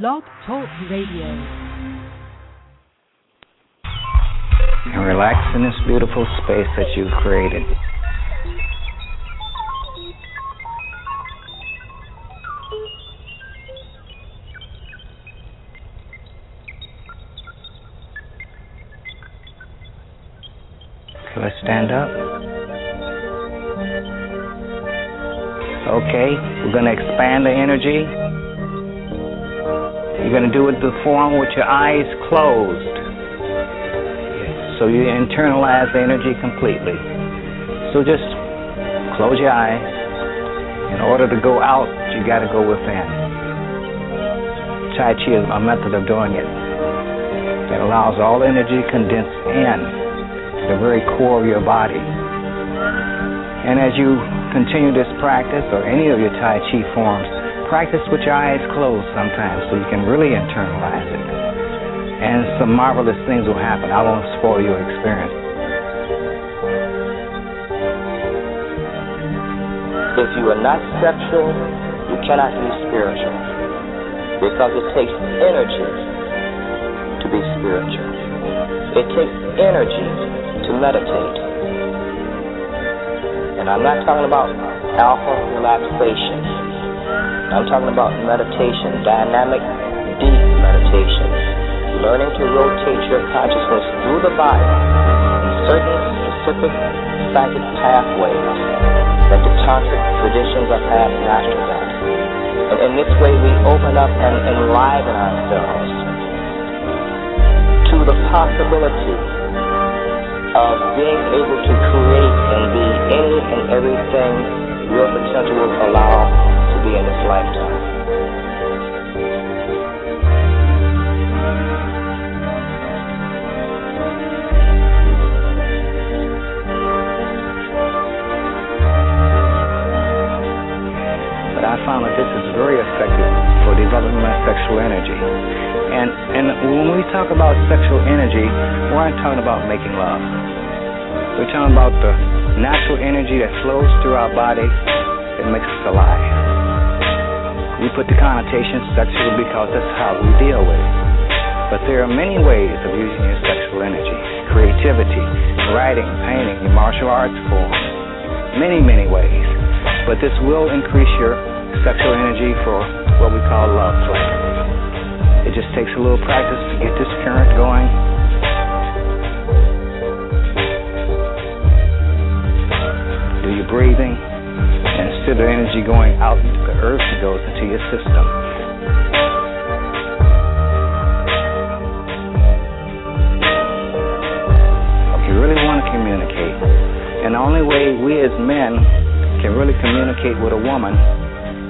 Blog Talk Radio. And relax in this beautiful space that you've created. So let's stand up. Okay, we're going to expand the energy. Do it the form with your eyes closed. So you internalize the energy completely. So just close your eyes. In order to go out, you got to go within. Tai Chi is a method of doing it that allows all energy condensed in the very core of your body. And as you continue this practice, or any of your Tai Chi forms, practice with your eyes closed sometimes so you can really internalize it. And some marvelous things will happen. I won't spoil your experience. If you are not sexual, you cannot be spiritual. Because it takes energy to be spiritual. It takes energy to meditate. And I'm not talking about alpha relaxation. I'm talking about meditation, dynamic, deep meditation. Learning to rotate your consciousness through the body in certain specific psychic pathways that the tantric traditions have passed after that. And in this way, we open up and enliven ourselves to the possibility of being able to create and be any and everything your potential will allow be in this lifetime. But I found that this is very effective for developing my sexual energy. And and when we talk about sexual energy, we're not talking about making love. We're talking about the natural energy that flows through our body that makes us alive. We put the connotation sexual because that's how we deal with it. But there are many ways of using your sexual energy. Creativity, writing, painting, your martial arts form. Many, many ways. But this will increase your sexual energy for what we call love play. It just takes a little practice to get this current going. It your system. If you really want to communicate, and the only way we as men can really communicate with a woman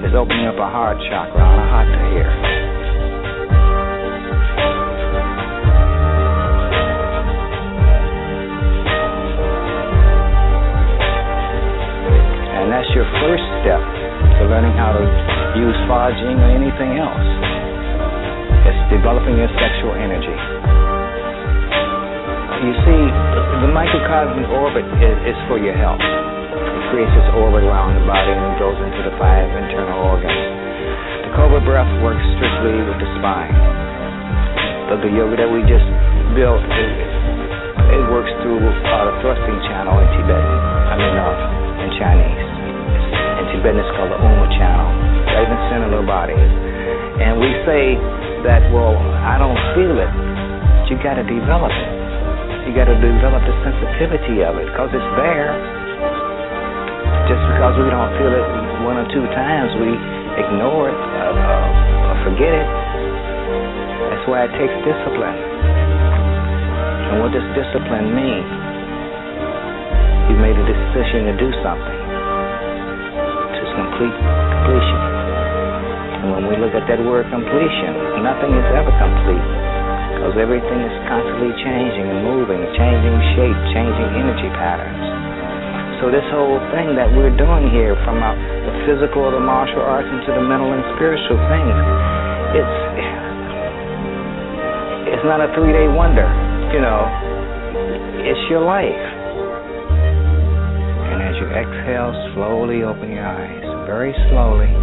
is opening up a heart chakra Anahata here. And that's your first step to learning how to use Fa Jing or anything else. It's developing your sexual energy. You see, the microcosmic orbit is, is for your health. It creates this orbit around the body and goes into the five internal organs. The Cobra breath works strictly with the spine. The, the yoga that we just built, it, it works through uh, the thrusting channel in Tibetan, I mean, uh, in Chinese. In Tibetan, it's called the Uma channel, right in body. And we say that, well, I don't feel it. But you got to develop it. You got to develop the sensitivity of it because it's there. Just because we don't feel it one or two times, we ignore it uh, uh, or forget it. That's why it takes discipline. And what does discipline mean? You made a decision to do something to complete. At that word completion, nothing is ever complete because everything is constantly changing and moving, changing shape, changing energy patterns. So this whole thing that we're doing here, from the physical, the martial arts, into the mental and spiritual things, it's it's not a three-day wonder, you know. It's your life. And as you exhale, slowly open your eyes, very slowly.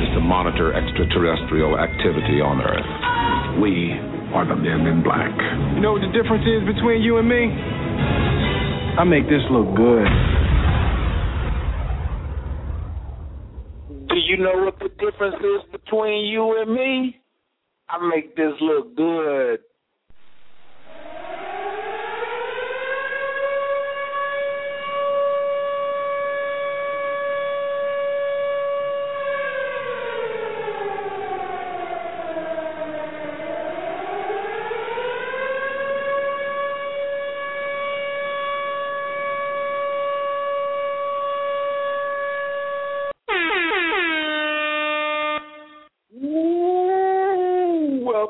is to monitor extraterrestrial activity on Earth. We are the men in black. You know what the difference is between you and me? I make this look good. Do you know what the difference is between you and me? I make this look good.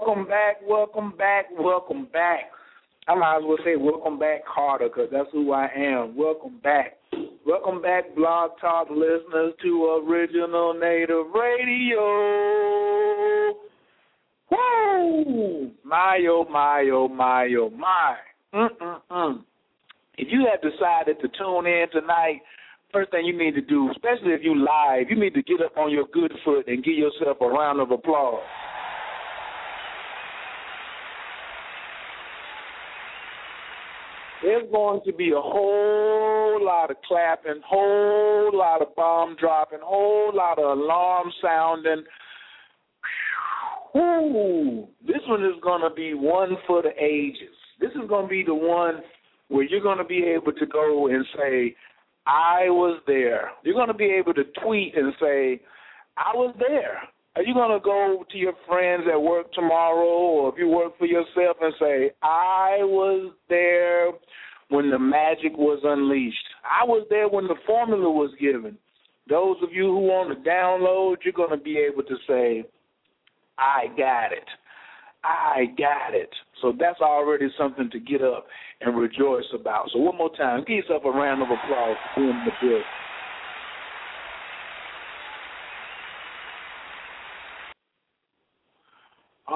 welcome back, welcome back, welcome back. I might as well say welcome back Carter because that's who I am. Welcome back. Welcome back, Blog Talk listeners, to Original Native Radio. Woo! My, oh, my, oh, my, oh, my. Mm-mm-mm. If you have decided to tune in tonight, first thing you need to do, especially if you live, you need to get up on your good foot and give yourself a round of applause. There's going to be a whole lot of clapping, whole lot of bomb dropping, whole lot of alarm sounding. Whew. This one is going to be one for the ages. This is going to be the one where you're going to be able to go and say, I was there. You're going to be able to tweet and say, I was there. Are you going to go to your friends at work tomorrow, or if you work for yourself and say, I was there when the magic was unleashed? I was there when the formula was given. Those of you who want to download, you're going to be able to say, I got it. I got it. So that's already something to get up and rejoice about. So one more time, give yourself a round of applause for doing the good.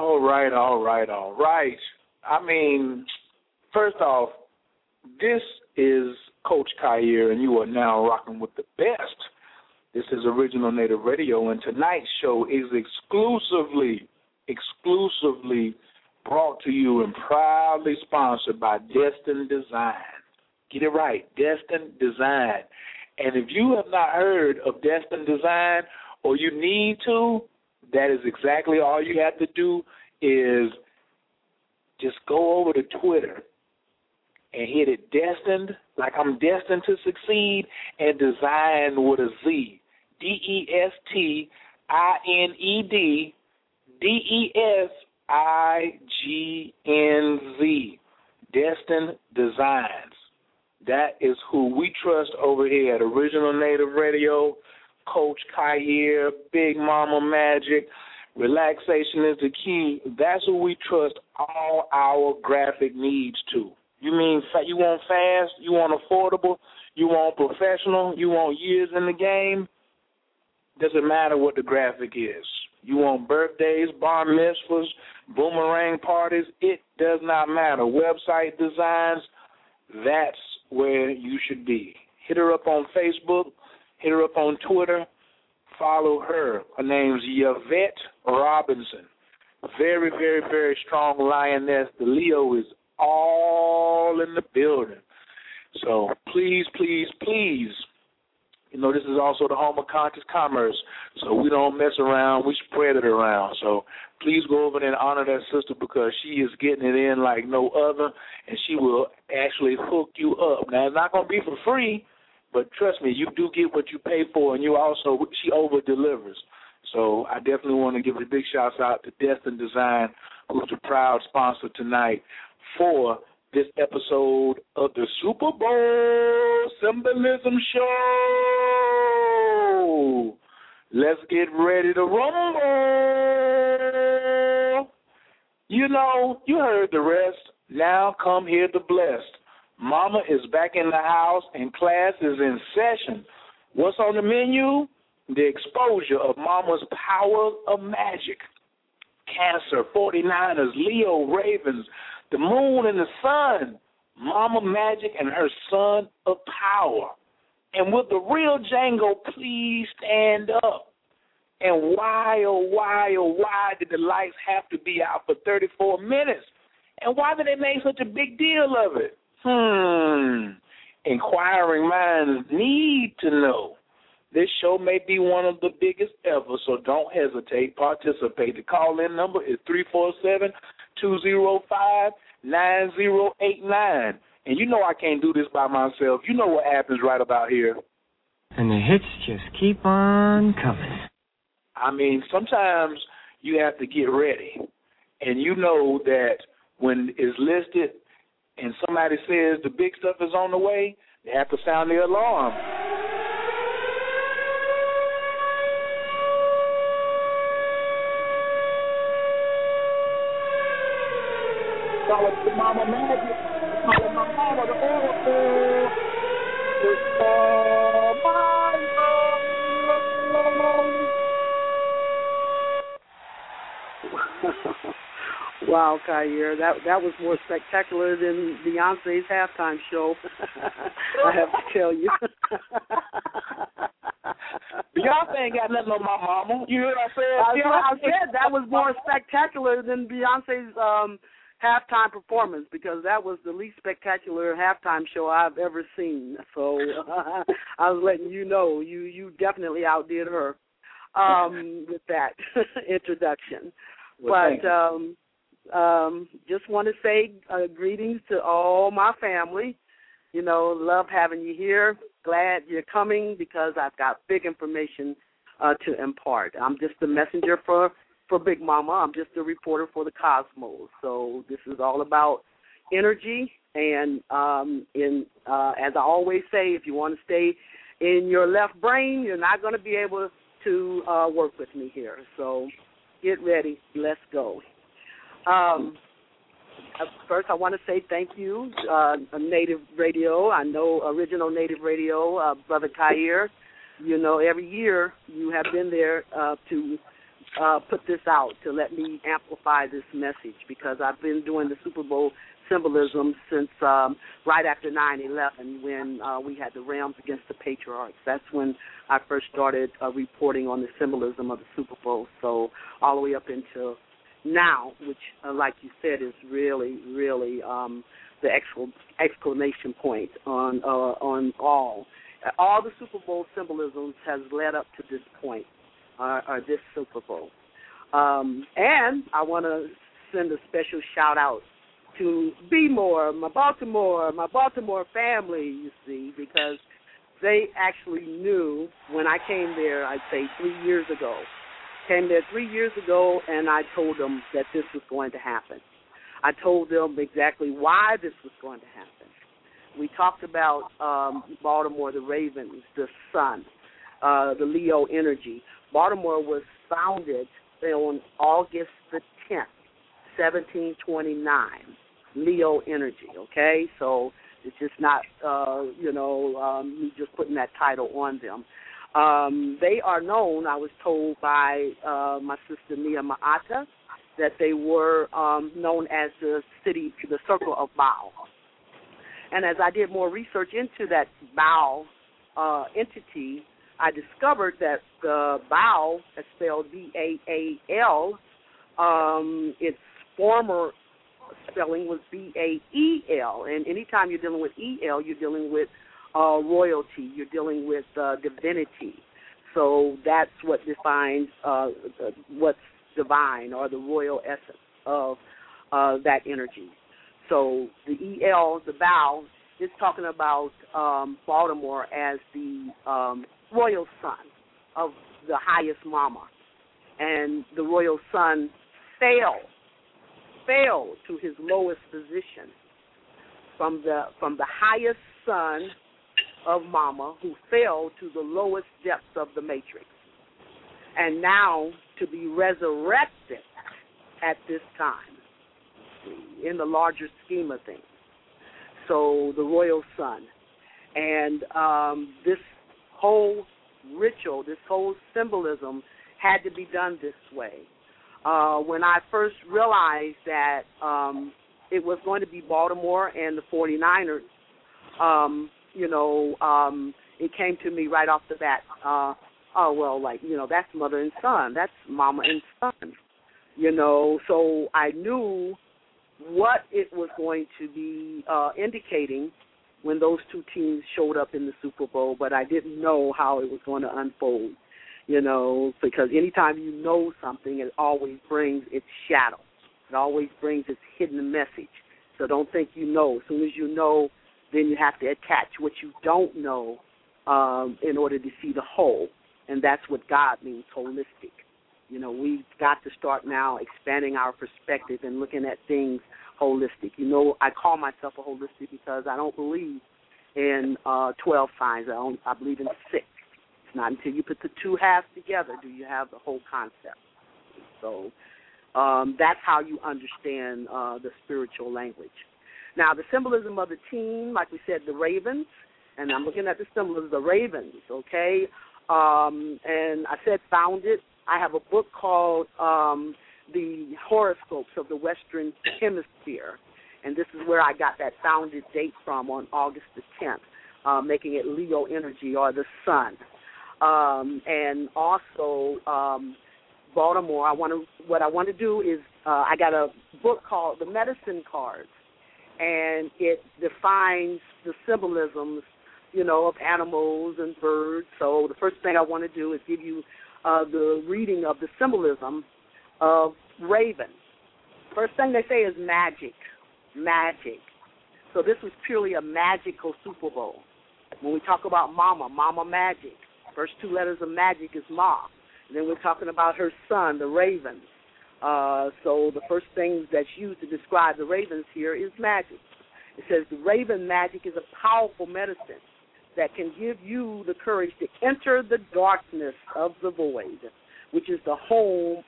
All right, all right, all right. I mean, first off, this is Coach Khayr, and you are now rocking with the best. This is Original Native Radio, and tonight's show is exclusively, exclusively brought to you and proudly sponsored by Destined Design. Get it right, Destined Design. And if you have not heard of Destined Design, or you need to, that is exactly all you have to do is just go over to Twitter and hit it destined, like I'm destined to succeed, and design with a Z. D E S T I N E D D E S I G N Z. Destined Designs. That is who we trust over here at Original Native Radio. Coach Khayr, Big Mama Magic. Relaxation is the key. That's who we trust all our graphic needs to. You mean you want fast? You want affordable? You want professional? You want years in the game? Doesn't matter what the graphic is. You want birthdays, bar mitzvahs, boomerang parties? It does not matter. Website designs, that's where you should be. Hit her up on Facebook Hit her up on Twitter. Follow her. Her name's Yvette Robinson. Very, very, very strong lioness. The Leo is all in the building. So please, please, please, you know, this is also the home of conscious commerce. So we don't mess around, we spread it around. So please go over there and honor that sister because she is getting it in like no other and she will actually hook you up. Now it's not gonna be for free, but trust me, you do get what you pay for, and you also she over delivers. So I definitely want to give a big shout out to Destined Design, who's a proud sponsor tonight for this episode of the Super Bowl Symbolism Show. Let's get ready to rumble. You know, you heard the rest. Now come hear the blessed. Mama is back in the house and class is in session. What's on the menu? The exposure of Mama's power of magic. Cancer, 49ers, Leo, Ravens, the moon and the sun, Mama Magic and her son of power. And will the real Django please stand up? And why, oh, why, oh, why did the lights have to be out for 34 minutes? And why did they make such a big deal of it? Hmm. Inquiring minds need to know. This show may be one of the biggest ever, so don't hesitate. Participate. The call in number is 347 205 9089. And you know I can't do this by myself. You know what happens right about here. And the hits just keep on coming. I mean, sometimes you have to get ready. And you know that when it's listed and somebody says the big stuff is on the way, they have to sound the alarm. Call it the mama magic. Wow, Khayr, that that was more spectacular than Beyonce's halftime show. I have to tell you. Beyonce ain't got nothing on my mama. You hear what I said? I, I said that was more spectacular than Beyonce's um halftime performance because that was the least spectacular halftime show I've ever seen. So uh, I was letting you know you you definitely outdid her um with that introduction. Well, but um um just want to say uh, greetings to all my family. You know, love having you here. Glad you're coming because I've got big information uh to impart. I'm just the messenger for for Big Mama. I'm just a reporter for the Cosmos. So this is all about energy and um in uh as I always say, if you want to stay in your left brain, you're not going to be able to uh work with me here. So get ready. Let's go. Um First, I want to say thank you, uh, Native Radio. I know original Native Radio, uh, Brother Khayr. You know, every year you have been there uh, to uh, put this out to let me amplify this message because I've been doing the Super Bowl symbolism since um, right after 9/11 when uh, we had the Rams against the Patriots. That's when I first started uh, reporting on the symbolism of the Super Bowl. So all the way up into now, which, uh, like you said, is really, really um, the exclamation point on uh, on all. All the Super Bowl symbolisms has led up to this point, uh, or this Super Bowl. Um, and I want to send a special shout out to Be More, my Baltimore, my Baltimore family. You see, because they actually knew when I came there. I'd say three years ago came there three years ago, and I told them that this was going to happen. I told them exactly why this was going to happen. We talked about um, Baltimore, the Ravens, the sun, uh, the Leo energy. Baltimore was founded on August the 10th, 1729. Leo energy, okay? So it's just not, uh, you know, um, me just putting that title on them. Um, they are known, I was told by uh, my sister Mia Maata, that they were um, known as the city, the Circle of Baal. And as I did more research into that Baal uh, entity, I discovered that the Baal, is spelled B A A L, um, its former spelling was B A E L. And anytime you're dealing with E L, you're dealing with uh, royalty. You're dealing with uh, divinity. So that's what defines uh, what's divine or the royal essence of uh, that energy. So the EL, the Baal, is talking about um, Baltimore as the um, royal son of the highest mama. And the royal son fell, fell to his lowest position from the from the highest son of Mama who fell to the lowest depths of the matrix. and now to be resurrected at this time in the larger scheme of things. So the royal son, and um, this whole ritual, this whole symbolism had to be done this way. Uh, when I first realized that um, it was going to be Baltimore and the 49ers, um, you know, um, it came to me right off the bat. Uh, oh well, like you know, that's mother and son. That's mama and son. You know, so I knew what it was going to be uh, indicating when those two teams showed up in the Super Bowl, but I didn't know how it was going to unfold. You know, because anytime you know something, it always brings its shadow. It always brings its hidden message. So don't think you know. As soon as you know, then you have to attach what you don't know um, in order to see the whole. And that's what God means, holistic. You know, we've got to start now expanding our perspective and looking at things holistic. You know, I call myself a holistic because I don't believe in uh, 12 signs. I, don't, I believe in six. It's not until you put the two halves together do you have the whole concept. So um, that's how you understand uh, the spiritual language. Now, the symbolism of the team, like we said, the ravens, and I'm looking at the symbolism of the ravens, okay? Um, and I said found it. I have a book called um, The Horoscopes of the Western Hemisphere, and this is where I got that founded date from on August the 10th, uh, making it Leo energy or the sun. Um, and also, um, Baltimore. I want to what I want to do is uh, I got a book called The Medicine Cards, and it defines the symbolisms, you know, of animals and birds. So the first thing I want to do is give you uh, the reading of the symbolism of raven. First thing they say is magic, magic. So this was purely a magical Super Bowl. When we talk about Mama, Mama Magic. First two letters of magic is Ma. And then we're talking about her son, the raven. Uh, so the first thing that's used to describe the ravens here is magic. It says the raven magic is a powerful medicine that can give you the courage to enter the darkness of the void, which is the home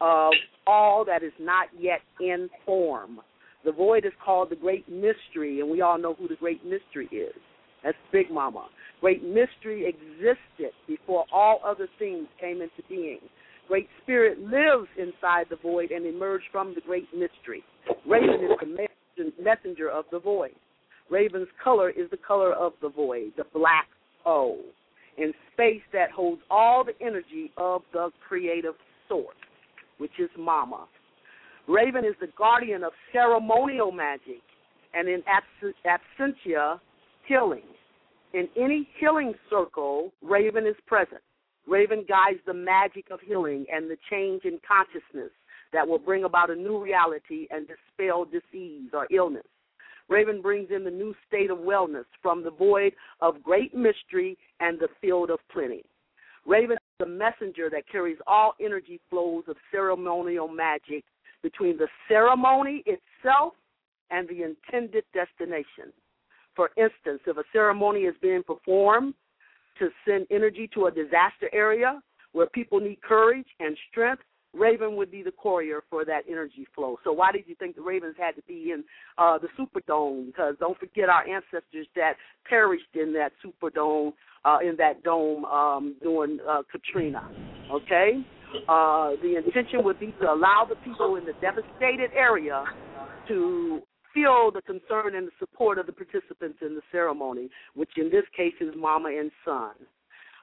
of all that is not yet in form. The void is called the great mystery, and we all know who the great mystery is. That's Big Mama. Great mystery existed before all other things came into being. Great Spirit lives inside the void and emerged from the great mystery. Raven is the messenger of the void. Raven's color is the color of the void, the black hole, in space that holds all the energy of the creative source, which is Mama. Raven is the guardian of ceremonial magic and in absentia, healing. In any healing circle, Raven is present. Raven guides the magic of healing and the change in consciousness that will bring about a new reality and dispel disease or illness. Raven brings in the new state of wellness from the void of great mystery and the field of plenty. Raven is the messenger that carries all energy flows of ceremonial magic between the ceremony itself and the intended destination. For instance, if a ceremony is being performed to send energy to a disaster area where people need courage and strength, Raven would be the courier for that energy flow. So why did you think the Ravens had to be in uh, the Superdome? Because don't forget our ancestors that perished in that Superdome, uh, in that dome um, during uh, Katrina. Okay, uh, the intention would be to allow the people in the devastated area to feel the concern and the support of the participants in the ceremony, which in this case is mama and son,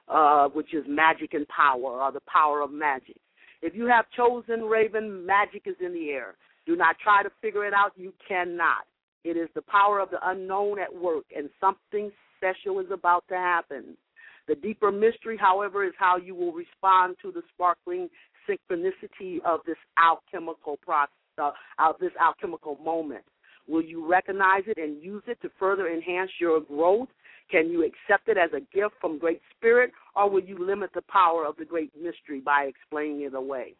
uh, which is magic and power, or the power of magic. If you have chosen Raven, magic is in the air. Do not try to figure it out. You cannot. It is the power of the unknown at work, and something special is about to happen. The deeper mystery, however, is how you will respond to the sparkling synchronicity of this alchemical process, uh, of this alchemical moment. Will you recognize it and use it to further enhance your growth? Can you accept it as a gift from Great Spirit, or will you limit the power of the great mystery by explaining it away?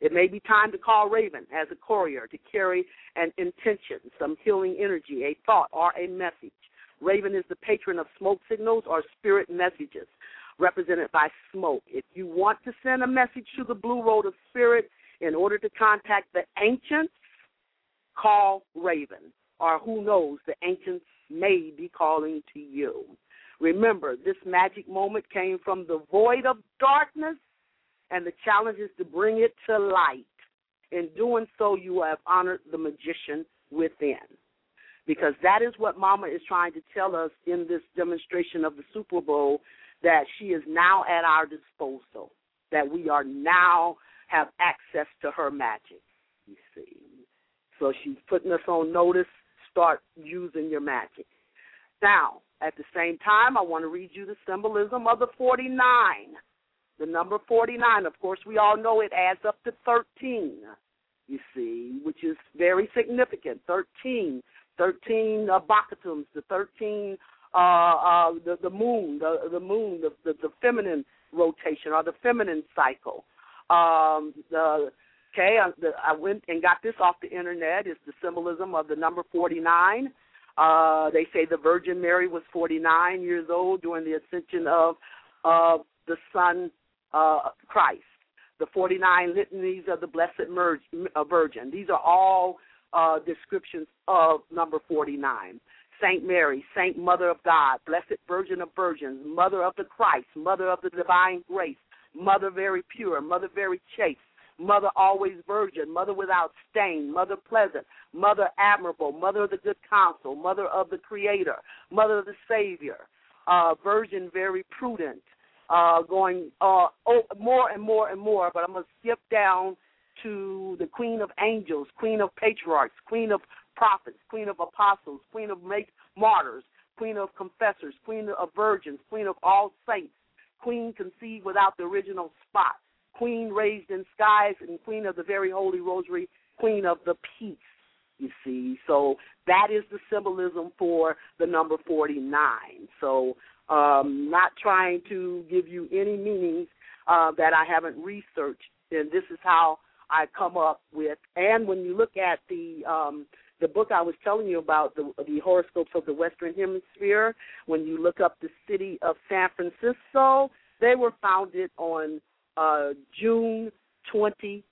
It may be time to call Raven as a courier to carry an intention, some healing energy, a thought, or a message. Raven is the patron of smoke signals or spirit messages. represented by smoke. If you want to send a message to the Blue Road of Spirit in order to contact the ancients, call Raven. Or who knows, the ancients may be calling to you. Remember, this magic moment came from the void of darkness, and the challenge is to bring it to light. In doing so, you have honored the magician within. Because that is what Mama is trying to tell us in this demonstration of the Super Bowl that she is now at our disposal, that we are now have access to her magic, you see. So she's putting us on notice, start using your magic. Now, at the same time, I want to read you the symbolism of the 49. The number 49, of course, we all know it adds up to 13, you see, which is very significant. 13, 13 uh, Baktuns, the 13, uh, uh, the, the moon, the, the moon, the, the, the feminine rotation or the feminine cycle. Um, the okay, I, the, I went and got this off the internet. It's the symbolism of the number 49. Uh, they say the Virgin Mary was 49 years old during the ascension of uh, the Son uh, Christ. The 49 litanies of the Blessed uh, Virgin. These are all uh, descriptions of number 49. Saint Mary, Saint Mother of God, Blessed Virgin of Virgins, Mother of the Christ, Mother of the Divine Grace, Mother very pure, Mother very chaste, Mother always virgin, Mother without stain, Mother pleasant, Mother admirable, Mother of the good counsel, Mother of the Creator, Mother of the Savior, uh, Virgin very prudent, uh, going uh, oh, more and more and more. But I'm gonna skip down to the Queen of Angels, Queen of Patriarchs, Queen of Prophets, Queen of Apostles, Queen of make- Martyrs, Queen of Confessors, Queen of Virgins, Queen of all saints, Queen conceived without the original spot queen raised in skies and queen of the very holy rosary, queen of the peace. You see, so that is the symbolism for the number 49. So, um, not trying to give you any meanings uh, that I haven't researched, and this is how I come up with. And when you look at the um, the book I was telling you about, the, the horoscopes of the Western Hemisphere, when you look up the city of San Francisco, they were founded on uh, June 27th,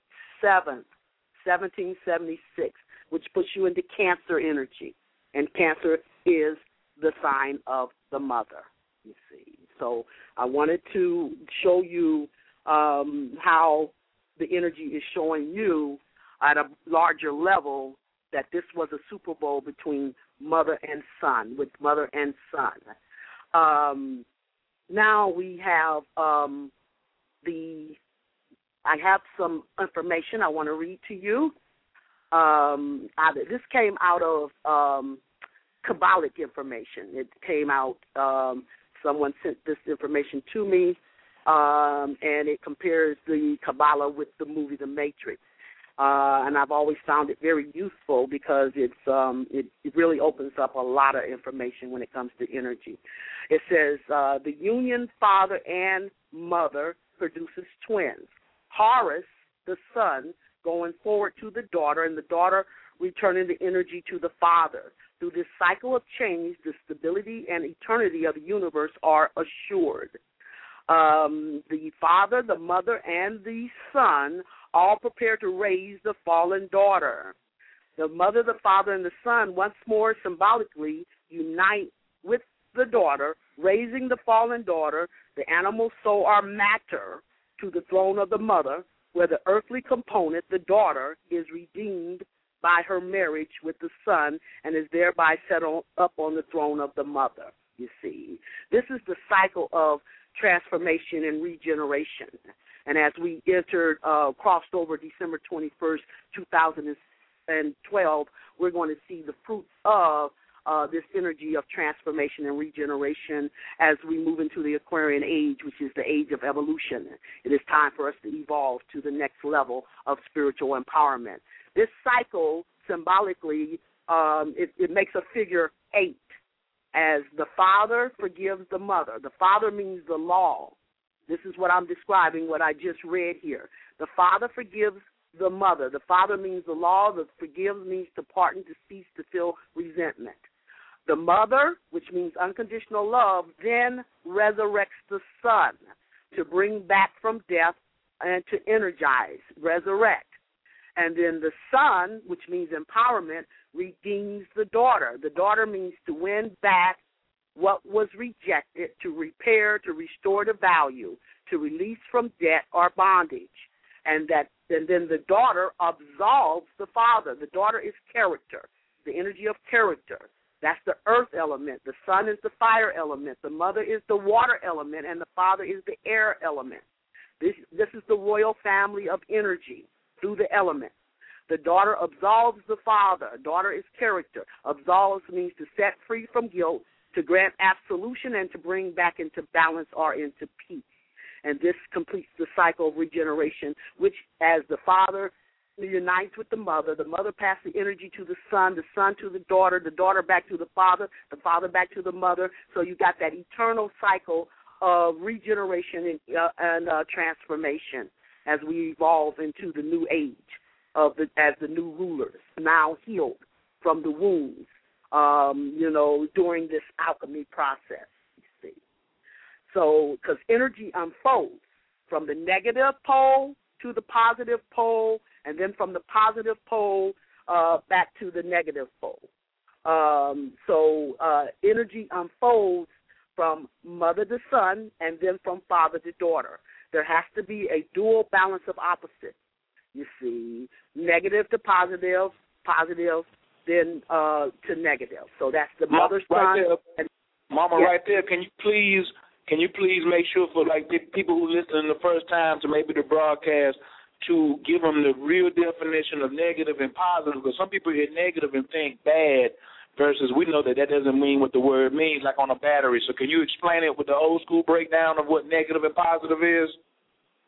1776, which puts you into Cancer energy. And Cancer is the sign of the mother, you see. So I wanted to show you um, how the energy is showing you at a larger level that this was a Super Bowl between mother and son, with mother and son. Um, now we have um, the I have some information I want to read to you. Um, I, this came out of um, Kabbalic information. It came out. Um, someone sent this information to me, um, and it compares the Kabbalah with the movie The Matrix. Uh, and I've always found it very useful because it's um, it, it really opens up a lot of information when it comes to energy. It says uh, the union father and mother produces twins. Horus, the son, going forward to the daughter, and the daughter returning the energy to the father. Through this cycle of change, the stability and eternity of the universe are assured. Um, the father, the mother, and the son all prepare to raise the fallen daughter. The mother, the father, and the son once more symbolically unite with the daughter, raising the fallen daughter. The animal soul are matter to the throne of the mother, where the earthly component, the daughter, is redeemed by her marriage with the son and is thereby set on, up on the throne of the mother. You see, this is the cycle of transformation and regeneration. And as we entered, uh, crossed over December 21st, 2012, we're going to see the fruits of uh, this energy of transformation and regeneration as we move into the Aquarian age, which is the age of evolution. It is time for us to evolve to the next level of spiritual empowerment. This cycle, symbolically, um, it, it makes a figure eight as the father forgives the mother. The father means the law. This is what I'm describing, what I just read here. The father forgives the mother. The father means the law. The forgives means to pardon, to cease, to feel resentment. The mother, which means unconditional love, then resurrects the son to bring back from death and to energize, resurrect. And then the son, which means empowerment, redeems the daughter. The daughter means to win back what was rejected, to repair, to restore the value, to release from debt or bondage. And that and then the daughter absolves the father. The daughter is character, the energy of character. That's the earth element. The son is the fire element. The mother is the water element, and the father is the air element. This this is the royal family of energy through the elements. The daughter absolves the father. Daughter is character. Absolves means to set free from guilt, to grant absolution, and to bring back into balance or into peace. And this completes the cycle of regeneration, which, as the father unites with the mother. The mother passes the energy to the son, the son to the daughter, the daughter back to the father, the father back to the mother. So you got that eternal cycle of regeneration and, uh, and uh, transformation as we evolve into the new age of the as the new rulers now healed from the wounds. Um, you know, during this alchemy process. You see, so because energy unfolds from the negative pole to the positive pole and then from the positive pole uh, back to the negative pole. Um, so uh, energy unfolds from mother to son and then from father to daughter. There has to be a dual balance of opposites. You see, negative to positive, positive then uh, to negative. So that's the mother right son. There, and, Mama, yeah. right there. Can you please, can you please make sure for like pe- people who listen the first time to maybe the broadcast to give them the real definition of negative and positive? Because some people hear negative and think bad versus we know that that doesn't mean what the word means like on a battery. So can you explain it with the old school breakdown of what negative and positive is?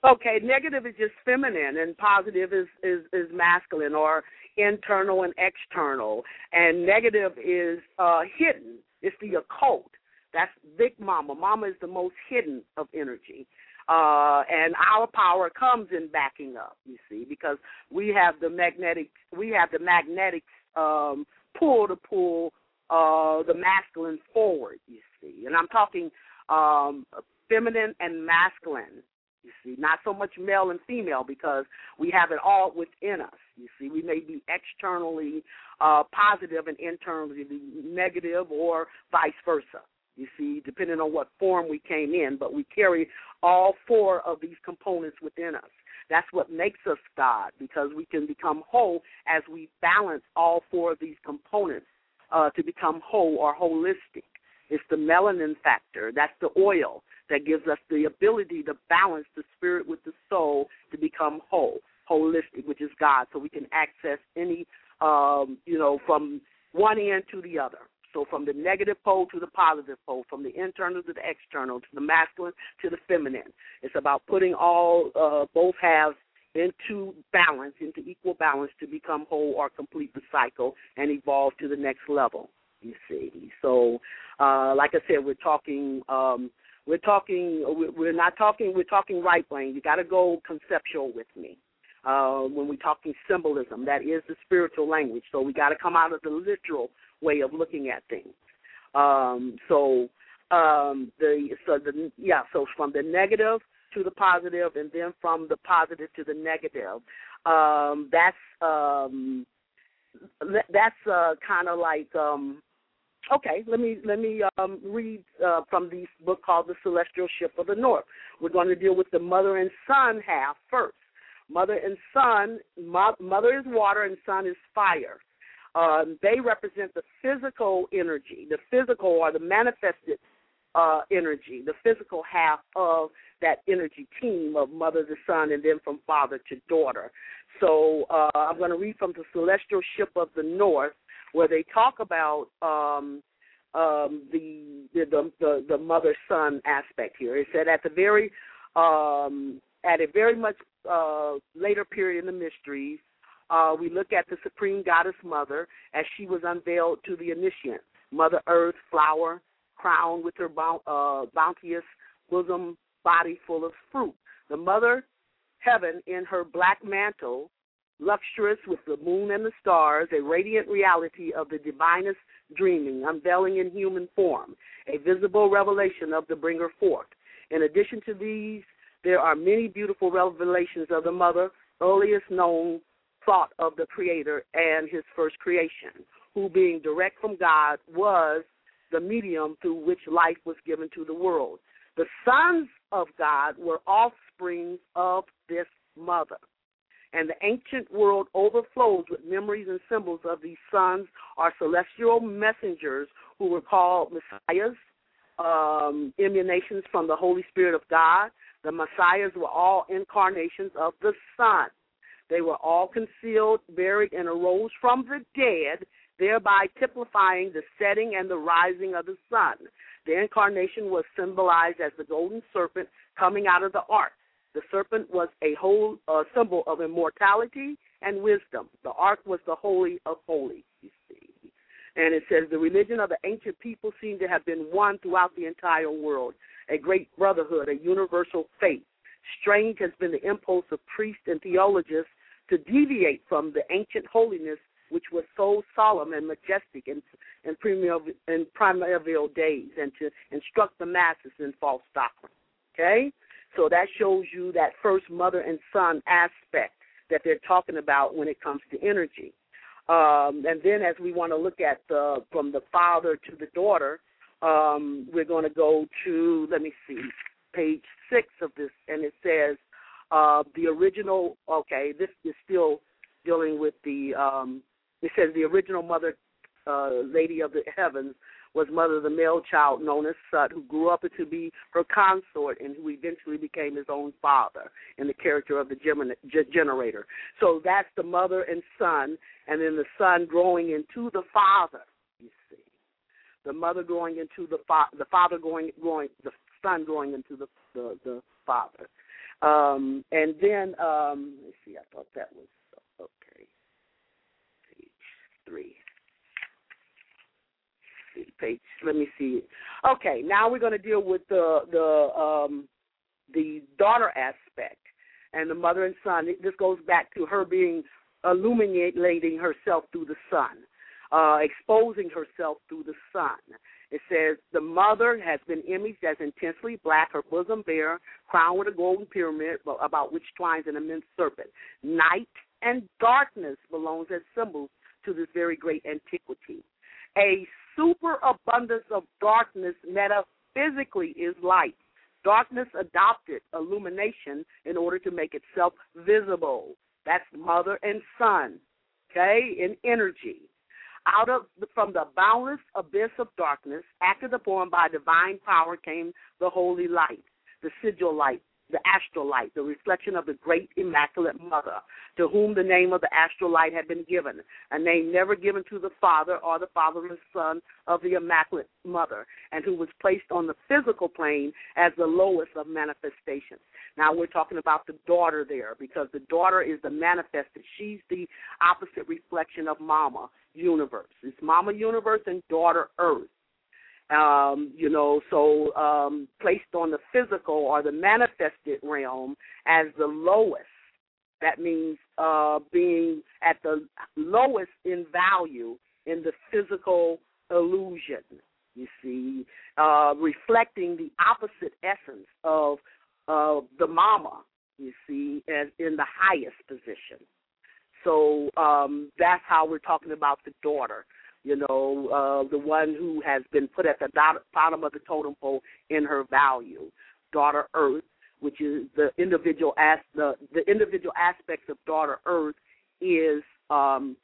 Okay negative is just feminine and positive is is is masculine or internal and external. And negative is uh hidden. It's the occult that's big mama mama is the most hidden of energy uh, and our power comes in backing up. You see, because we have the magnetic, we have the magnetic um, pull to pull uh, the masculine forward. You see, and I'm talking um, feminine and masculine. You see, not so much male and female because we have it all within us. You see, we may be externally uh, positive and internally negative, or vice versa you see, depending on what form we came in, but we carry all four of these components within us. That's what makes us God because we can become whole as we balance all four of these components uh, to become whole or holistic. It's the melanin factor, that's the oil that gives us the ability to balance the spirit with the soul to become whole, holistic, which is God, so we can access any, um, you know, from one end to the other. So from the negative pole to the positive pole, from the internal to the external, to the masculine to the feminine. It's about putting all uh, both halves into balance, into equal balance to become whole or complete the cycle and evolve to the next level. You see. So, uh, like I said, we're talking. Um, we're talking. We're not talking. We're talking right brain. You got to go conceptual with me. Uh, when we're talking symbolism, that is the spiritual language. So we got to come out of the literal way of looking at things. Um, so um, the so the yeah so from the negative to the positive, and then from the positive to the negative. Um, that's um, that's uh, kind of like um, okay. Let me let me um, read uh, from this book called The Celestial Ship of the North. We're going to deal with the mother and son half first. Mother and son. Mo- mother is water and son is fire. Um, they represent the physical energy, the physical or the manifested uh, energy, the physical half of that energy team of mother to son and then from father to daughter. So uh, I'm going to read from the Celestial Ship of the North, where they talk about um, um, the, the the the mother son aspect here. It said at the very um, at a very much uh, later period in the mysteries, uh, we look at the Supreme Goddess Mother as she was unveiled to the initiate, Mother Earth, flower, crowned with her uh, bounteous bosom, body full of fruit. The Mother Heaven in her black mantle lustrous with the moon and the stars, a radiant reality of the divinest dreaming, unveiling in human form, a visible revelation of the bringer forth. In addition to these, there are many beautiful revelations of the mother, earliest known thought of the Creator and his first creation, who, being direct from God, was the medium through which life was given to the world. The sons of God were offsprings of this mother. And the ancient world overflows with memories and symbols of these sons or celestial messengers who were called messiahs, um, emanations from the Holy Spirit of God. The messiahs were all incarnations of the Son. They were all concealed, buried, and arose from the dead, thereby typifying the setting and the rising of the sun. The incarnation was symbolized as the golden serpent coming out of the ark. The serpent was a whole uh, symbol of immortality and wisdom. The ark was the holy of holies, you see. And it says the religion of the ancient people seemed to have been one throughout the entire world, a great brotherhood, a universal faith. Strange has been the impulse of priests and theologians to deviate from the ancient holiness which was so solemn and majestic in, in, primordial, in primordial days and to instruct the masses in false doctrine. Okay? So that shows you that first mother and son aspect that they're talking about when it comes to energy. Um, and then as we want to look at the from the father to the daughter, um, we're going to go to let me see page six of this, and it says uh, the original. Okay, this is still dealing with the. Um, it says the original mother, uh, lady of the heavens, was mother of the male child known as Sut, who grew up to be her consort and who eventually became his own father in the character of the generator. So that's the mother and son, and then the son growing into the father. You see, the mother growing into the father, the father going growing the son growing into the the, the father. Um, and then um, let's see, I thought that was okay. Page three. Page. Let me see. Okay, now we're going to deal with the the um, the daughter aspect and the mother and son. This goes back to her being illuminating herself through the sun, uh, exposing herself through the sun. It says, The mother has been imaged as intensely black, her bosom bare, crowned with a golden pyramid, about which twines an immense serpent. Night and darkness belongs as symbols to this very great antiquity. A superabundance of darkness metaphysically is light. Darkness adopted illumination in order to make itself visible. That's mother and son, okay, in energy. Out of from the boundless abyss of darkness, acted upon by divine power, came the holy light, the sigil light, the astral light, the reflection of the great immaculate mother, to whom the name of the astral light had been given, a name never given to the father or the fatherless son of the immaculate mother, and who was placed on the physical plane as the lowest of manifestations. Now we're talking about the daughter there because the daughter is the manifested. She's the opposite reflection of mama universe. It's mama universe and daughter earth. Um, you know, so um, placed on the physical or the manifested realm as the lowest. That means uh, being at the lowest in value in the physical illusion. You see, uh, reflecting the opposite essence of uh, the mama. You see, as in the highest position. So um, that's how we're talking about the daughter. You know, uh, the one who has been put at the bottom of the totem pole in her value, daughter Earth, which is the individual as the the individual aspects of daughter Earth is um,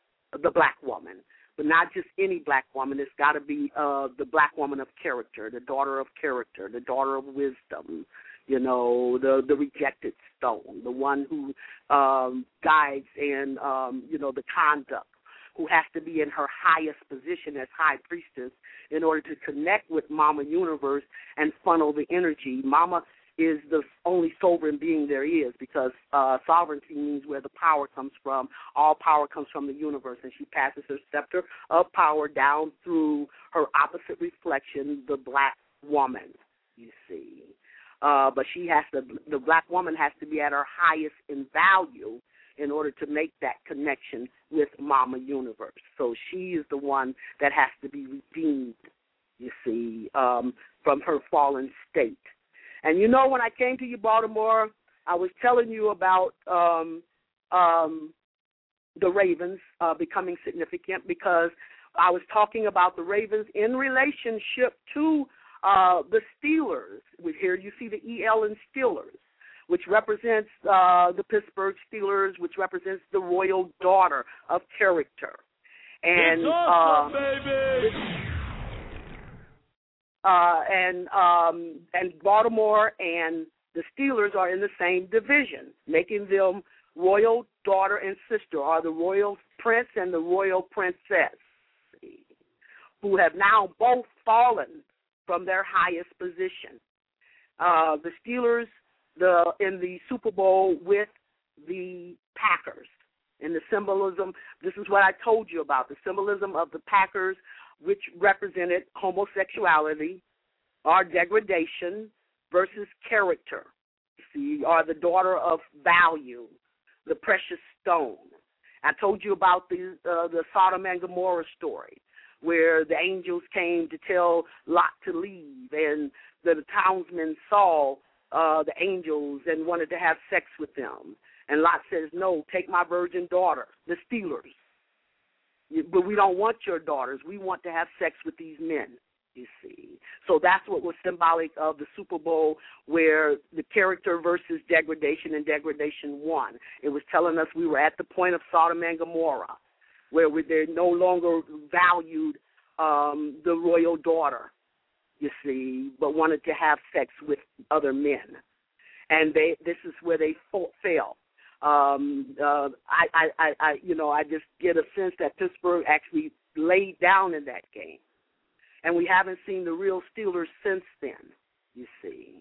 the black woman, but not just any black woman. It's got to be uh, the black woman of character, the daughter of character, the daughter of wisdom, you know, the the rejected stone, the one who um, guides and um, you know the conduct, who has to be in her highest position as high priestess in order to connect with Mama Universe and funnel the energy. Mama is the only sovereign being there is because uh, sovereignty means where the power comes from. All power comes from the universe, and she passes her scepter of power down through her opposite reflection, the black woman. You see, uh, but she has to. The black woman has to be at her highest in value in order to make that connection with Mama Universe. So she is the one that has to be redeemed, you see, um, from her fallen state. And you know, when I came to you, Baltimore, I was telling you about um, um, the Ravens uh, becoming significant because I was talking about the Ravens in relationship to uh, the Steelers. Here you see the EL and Steelers, which represents uh, the Pittsburgh Steelers, which represents the royal daughter of character. And awesome, uh, baby. Uh, and um, and Baltimore and the Steelers are in the same division, making them royal daughter and sister, are the royal prince and the royal princess, who have now both fallen from their highest position. Uh, the Steelers, the in the Super Bowl with the Packers, and the symbolism. This is what I told you about the symbolism of the Packers, which represented homosexuality, our degradation, versus character. See, are the daughter of value, the precious stone. I told you about the uh, the Sodom and Gomorrah story, where the angels came to tell Lot to leave, and the, the townsmen saw uh, the angels and wanted to have sex with them. And Lot says, "No, take my virgin daughter, the Steelers. But we don't want your daughters. We want to have sex with these men." You see, so that's what was symbolic of the Super Bowl, where the character versus degradation and degradation won. It was telling us we were at the point of Sodom and Gomorrah, where they no longer valued um, the royal daughter, you see, but wanted to have sex with other men, and they this is where they fail. Um, uh, I, I, I, I, you know, I just get a sense that Pittsburgh actually laid down in that game and we haven't seen the real Steelers since then. You see,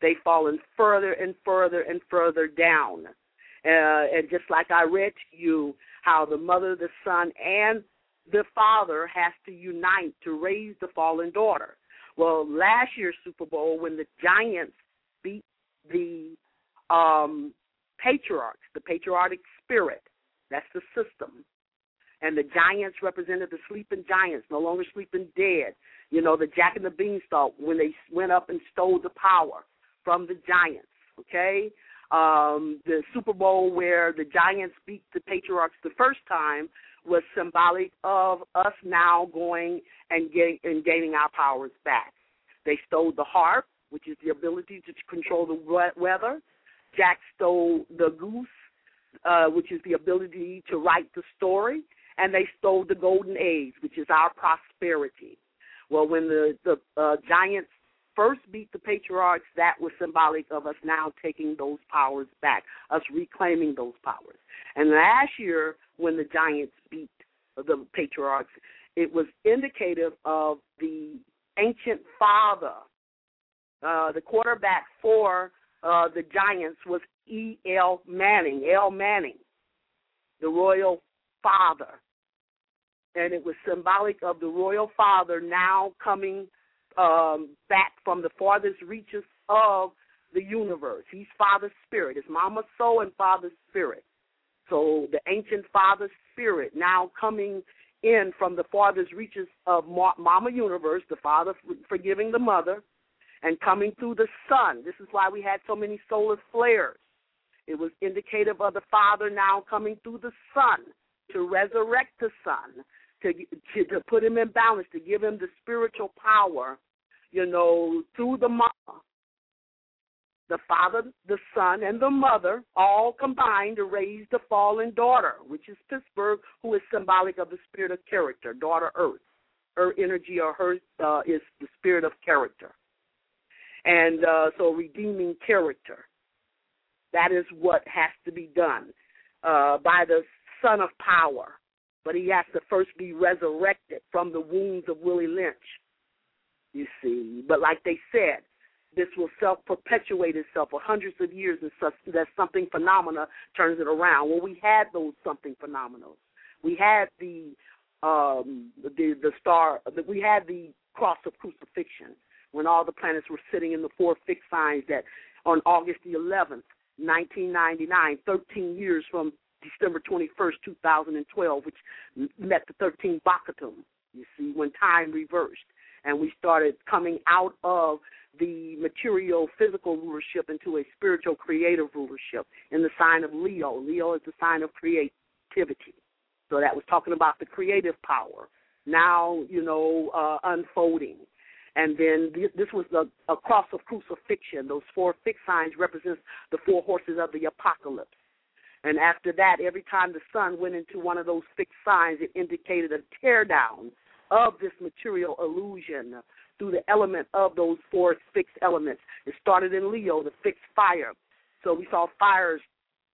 they've fallen further and further and further down. Uh, and just like I read to you, how the mother, the son, and the father has to unite to raise the fallen daughter. Well, last year's Super Bowl, when the Giants beat the um, patriarchs, the patriotic spirit, that's the system and the giants represented the sleeping giants, no longer sleeping dead. You know, the Jack and the Beanstalk when they went up and stole the power from the giants. Okay, um, the Super Bowl where the Giants beat the Patriarchs the first time was symbolic of us now going and getting and gaining our powers back. They stole the harp, which is the ability to control the weather. Jack stole the goose, uh, which is the ability to write the story and they stole the golden age, which is our prosperity. Well, when the the uh, giants first beat the patriarchs, that was symbolic of us now taking those powers back, us reclaiming those powers. And last year, when the giants beat the patriarchs, it was indicative of the ancient father. Uh, the quarterback for uh, the Giants was E. L. Manning, L. Manning, the royal father. And it was symbolic of the royal father now coming um, back from the farthest reaches of the universe. He's Father's spirit. It's Mama's soul and Father's spirit. So the ancient Father spirit now coming in from the farthest reaches of Mama Universe, the Father forgiving the Mother, and coming through the Son. This is why we had so many solar flares. It was indicative of the Father now coming through the Son to resurrect the Son, to, to to put him in balance, to give him the spiritual power, you know, through the mama, the father, the son, and the mother all combined to raise the fallen daughter, which is Pittsburgh, who is symbolic of the spirit of character, daughter Earth. Her energy or her uh, is the spirit of character, and uh, so redeeming character. That is what has to be done uh, by the Son of Power, but he has to first be resurrected from the wounds of Willie Lynch. You see, but like they said, this will self perpetuate itself for hundreds of years, and such that something phenomena turns it around. Well, we had those something phenomena. We had the um, the the star. We had the cross of crucifixion when all the planets were sitting in the four fixed signs. That on August the 11th, 1999, 13 years from December 21st, 2012, which met the 13th Baktun, you see, when time reversed. And we started coming out of the material physical rulership into a spiritual creative rulership in the sign of Leo. Leo is the sign of creativity. So that was talking about the creative power now, you know, uh, unfolding. And then this was a, a cross of crucifixion. Those four fixed signs represents the four horses of the apocalypse. And after that, every time the sun went into one of those fixed signs, it indicated a teardown of this material illusion through the element of those four fixed elements. It started in Leo, the fixed fire. So we saw fires,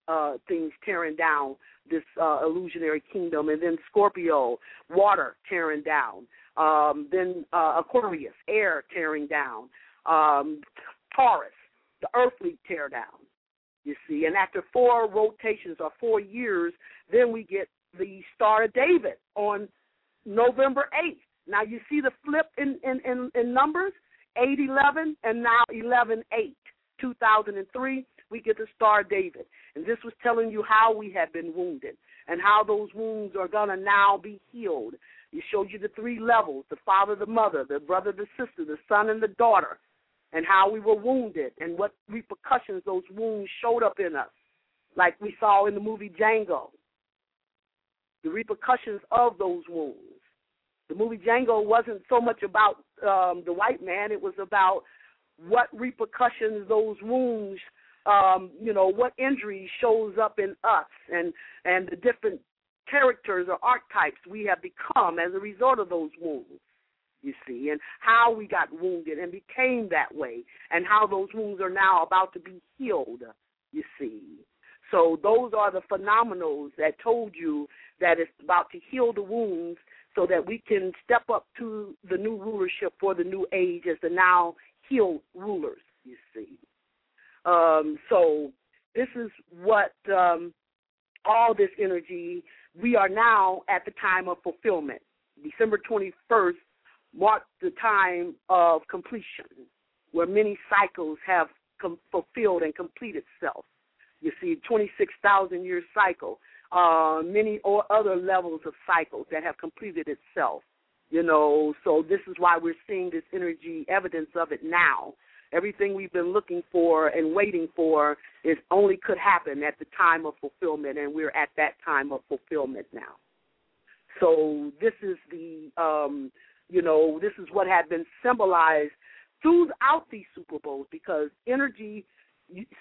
uh, things tearing down this uh, illusionary kingdom, and then Scorpio, water tearing down, um, then uh, Aquarius, air tearing down, um, Taurus, the earthly tear down. You see, and after four rotations or four years, then we get the Star of David on November 8th. Now you see the flip in in in, in numbers, 811 and now 11 8, 2003 we get the Star David. And this was telling you how we had been wounded and how those wounds are going to now be healed. It showed you the three levels the father, the mother, the brother, the sister, the son, and the daughter, and how we were wounded and what repercussions those wounds showed up in us, like we saw in the movie Django. The repercussions of those wounds. The movie Django wasn't so much about um, the white man, it was about what repercussions those wounds um, you know, what injury shows up in us and and the different characters or archetypes we have become as a result of those wounds. You see, and how we got wounded and became that way, and how those wounds are now about to be healed. You see, so those are the phenomenals that told you that it's about to heal the wounds so that we can step up to the new rulership for the new age as the now healed rulers, you see. Um, so this is what um, all this energy, we are now at the time of fulfillment. December 21st marked the time of completion, where many cycles have com- fulfilled and completed itself. You see, 26,000 year cycle, uh, many or other levels of cycles that have completed itself. You know, so this is why we're seeing this energy evidence of it now Everything we've been looking for and waiting for is only could happen at the time of fulfillment, and we're at that time of fulfillment now. So this is the, um, you know, this is what had been symbolized throughout these Super Bowls because energy,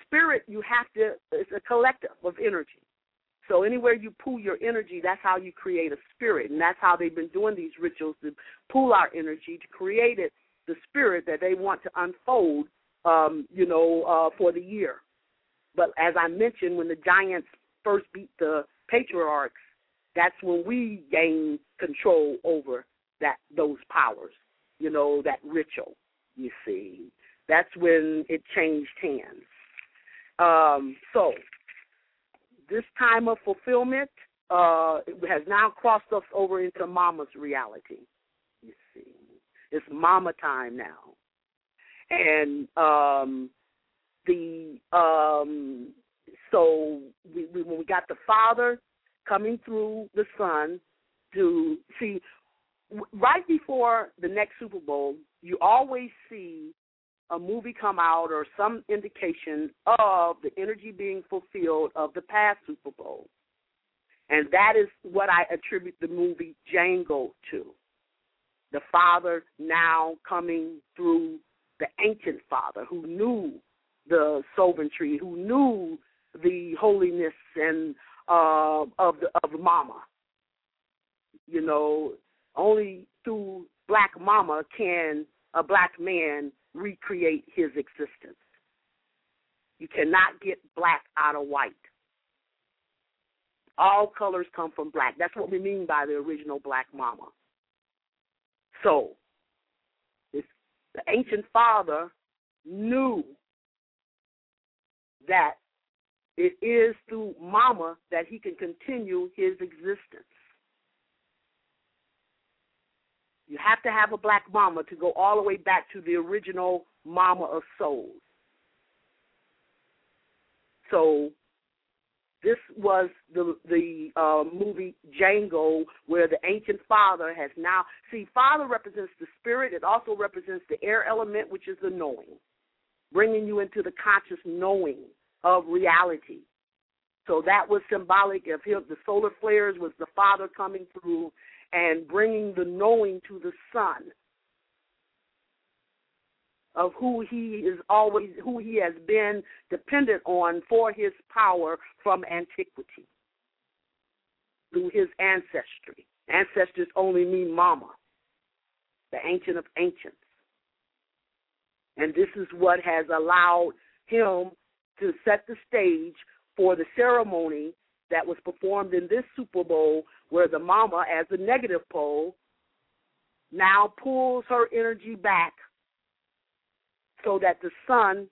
spirit, you have to, it's a collective of energy. So anywhere you pull your energy, that's how you create a spirit, and that's how they've been doing these rituals to pull our energy to create it the spirit that they want to unfold, um, you know, uh, for the year. But as I mentioned, when the Giants first beat the Patriarchs, that's when we gained control over that those powers, you know, that ritual. You see, that's when it changed hands. Um, so this time of fulfillment uh, has now crossed us over into Mama's reality. You see. It's mama time now. And um the um so we, we, when we got the father coming through the son to see right before the next Super Bowl, you always see a movie come out or some indication of the energy being fulfilled of the past Super Bowl. And that is what I attribute the movie Django to the Father now coming through the ancient Father who knew the sovereignty, who knew the holiness and uh, of the, of Mama. You know, only through Black Mama can a black man recreate his existence. You cannot get black out of white. All colors come from black. That's what we mean by the original Black Mama. So, the ancient father knew that it is through mama that he can continue his existence. You have to have a black mama to go all the way back to the original mama of souls. So This was the the uh, movie Django, where the ancient father has now see. Father represents the spirit. It also represents the air element, which is the knowing, bringing you into the conscious knowing of reality. So that was symbolic of him. The solar flares was the father coming through and bringing the knowing to the son of who he is always who he has been dependent on for his power from antiquity through his ancestry. Ancestors only mean mama, the ancient of ancients. And this is what has allowed him to set the stage for the ceremony that was performed in this Super Bowl, where the mama, as the negative pole, now pulls her energy back so that the son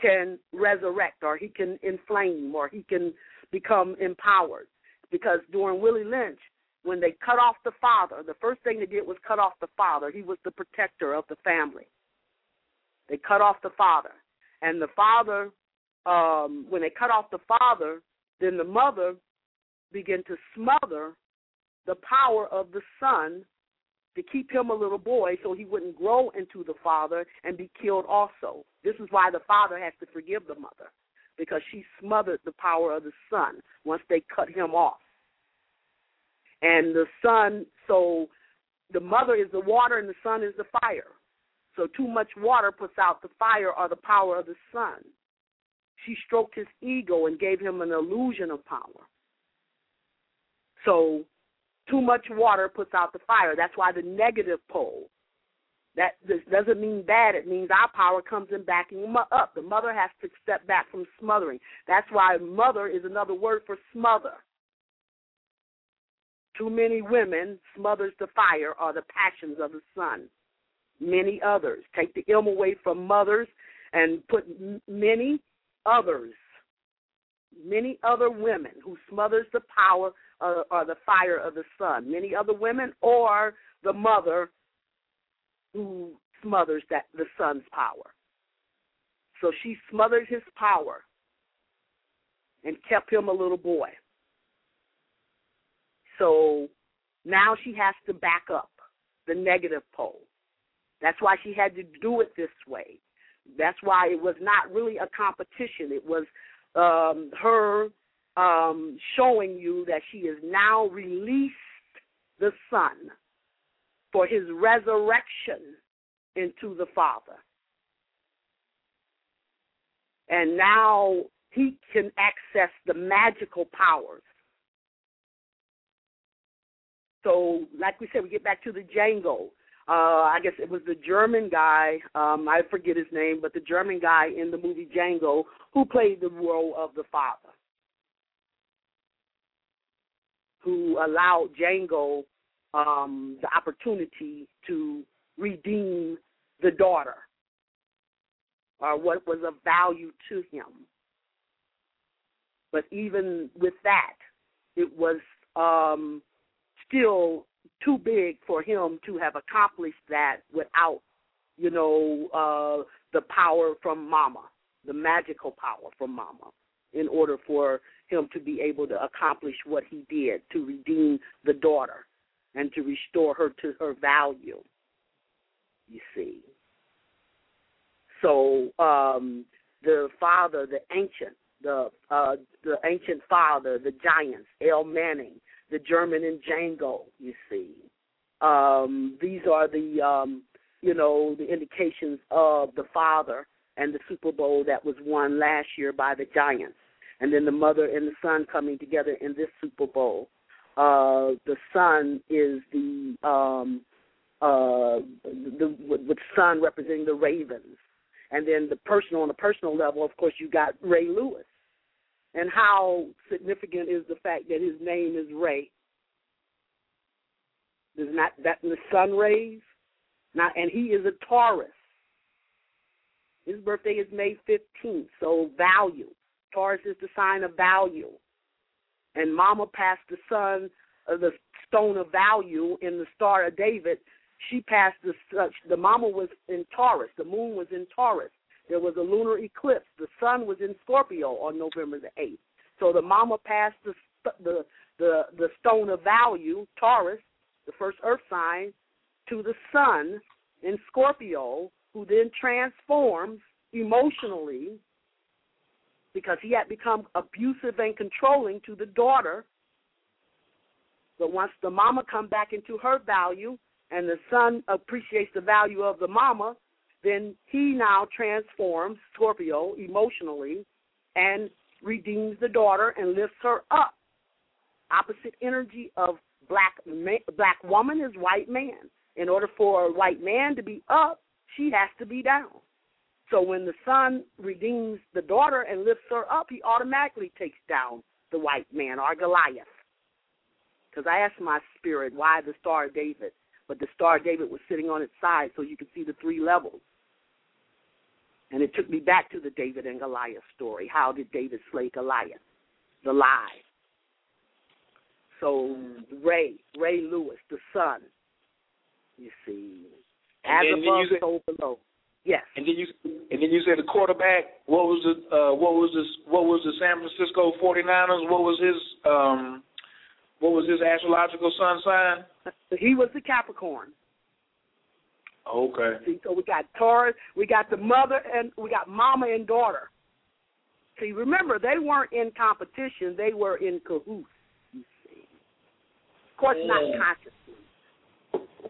can resurrect or he can inflame or he can become empowered. Because during Willie Lynch, when they cut off the father, the first thing they did was cut off the father. He was the protector of the family. They cut off the father. And the father, um, when they cut off the father, then the mother began to smother the power of the son to keep him a little boy so he wouldn't grow into the father and be killed also. This is why the father has to forgive the mother because she smothered the power of the son once they cut him off. And the son, so the mother is the water and the son is the fire. So too much water puts out the fire or the power of the sun. She stroked his ego and gave him an illusion of power. So too much water puts out the fire. That's why the negative pole. That doesn't mean bad. It means our power comes in backing up. The mother has to step back from smothering. That's why mother is another word for smother. Too many women smothers the fire or the passions of the son. Many others take the ilm away from mothers and put many others, many other women who smothers the power or, or the fire of the sun, Many other women or the mother who smothers that the son's power. So she smothered his power and kept him a little boy. So now she has to back up the negative pole. That's why she had to do it this way. That's why it was not really a competition. It was um, her um, showing you that she has now released the Son for his resurrection into the Father. And now he can access the magical powers. So, like we said, we get back to the Django. Uh, I guess it was the German guy, um, I forget his name, but the German guy in the movie Django who played the role of the father who allowed Django um, the opportunity to redeem the daughter or what was of value to him. But even with that, it was um, still too big for him to have accomplished that without, you know, uh, the power from Mama, the magical power from Mama, in order for him to be able to accomplish what he did to redeem the daughter and to restore her to her value. You see. So um, the father, the ancient, the uh, the ancient father, the giants, El Manning, the German in Django. You see, um, these are the um, you know the indications of the father and the Super Bowl that was won last year by the Giants and then the mother and the son coming together in this Super Bowl. Uh, the son is the um, uh, the with son representing the Ravens, and then the personal on the personal level, of course, you got Ray Lewis. And how significant is the fact that his name is Ray? Is not that the sun rays? Not, and he is a Taurus. His birthday is May fifteenth, so value. Taurus is the sign of value. And Mama passed the son uh, the stone of value in the Star of David. She passed the uh, the Mama was in Taurus. The moon was in Taurus. There was a lunar eclipse. The sun was in Scorpio on November the eighth. So the mama passed the the the the stone of value, Taurus, the first earth sign, to the sun in Scorpio, who then transforms emotionally because he had become abusive and controlling to the daughter. But once the mama come back into her value and the son appreciates the value of the mama, then he now transforms Scorpio emotionally and redeems the daughter and lifts her up. Opposite energy of black black woman is white man. In order for a white man to be up, she has to be down. So when the son redeems the daughter and lifts her up, he automatically takes down the white man or Goliath. Because I asked my spirit why the Star of David, but the Star of David was sitting on its side so you could see the three levels. And it took me back to the David and Goliath story. How did David slay Goliath? The lie. So Ray, Ray Lewis, the son, you see, as above, said, so below. Yes. And then you and then you said the quarterback. What was the uh, what was this? What was the San Francisco 49ers? What was his um what was his astrological sun sign? He was the Capricorn. Okay. See, so we got Taurus, we got the mother, and we got mama and daughter. See, remember they weren't in competition; they were in cahoots. You see, of course, yeah. not consciously.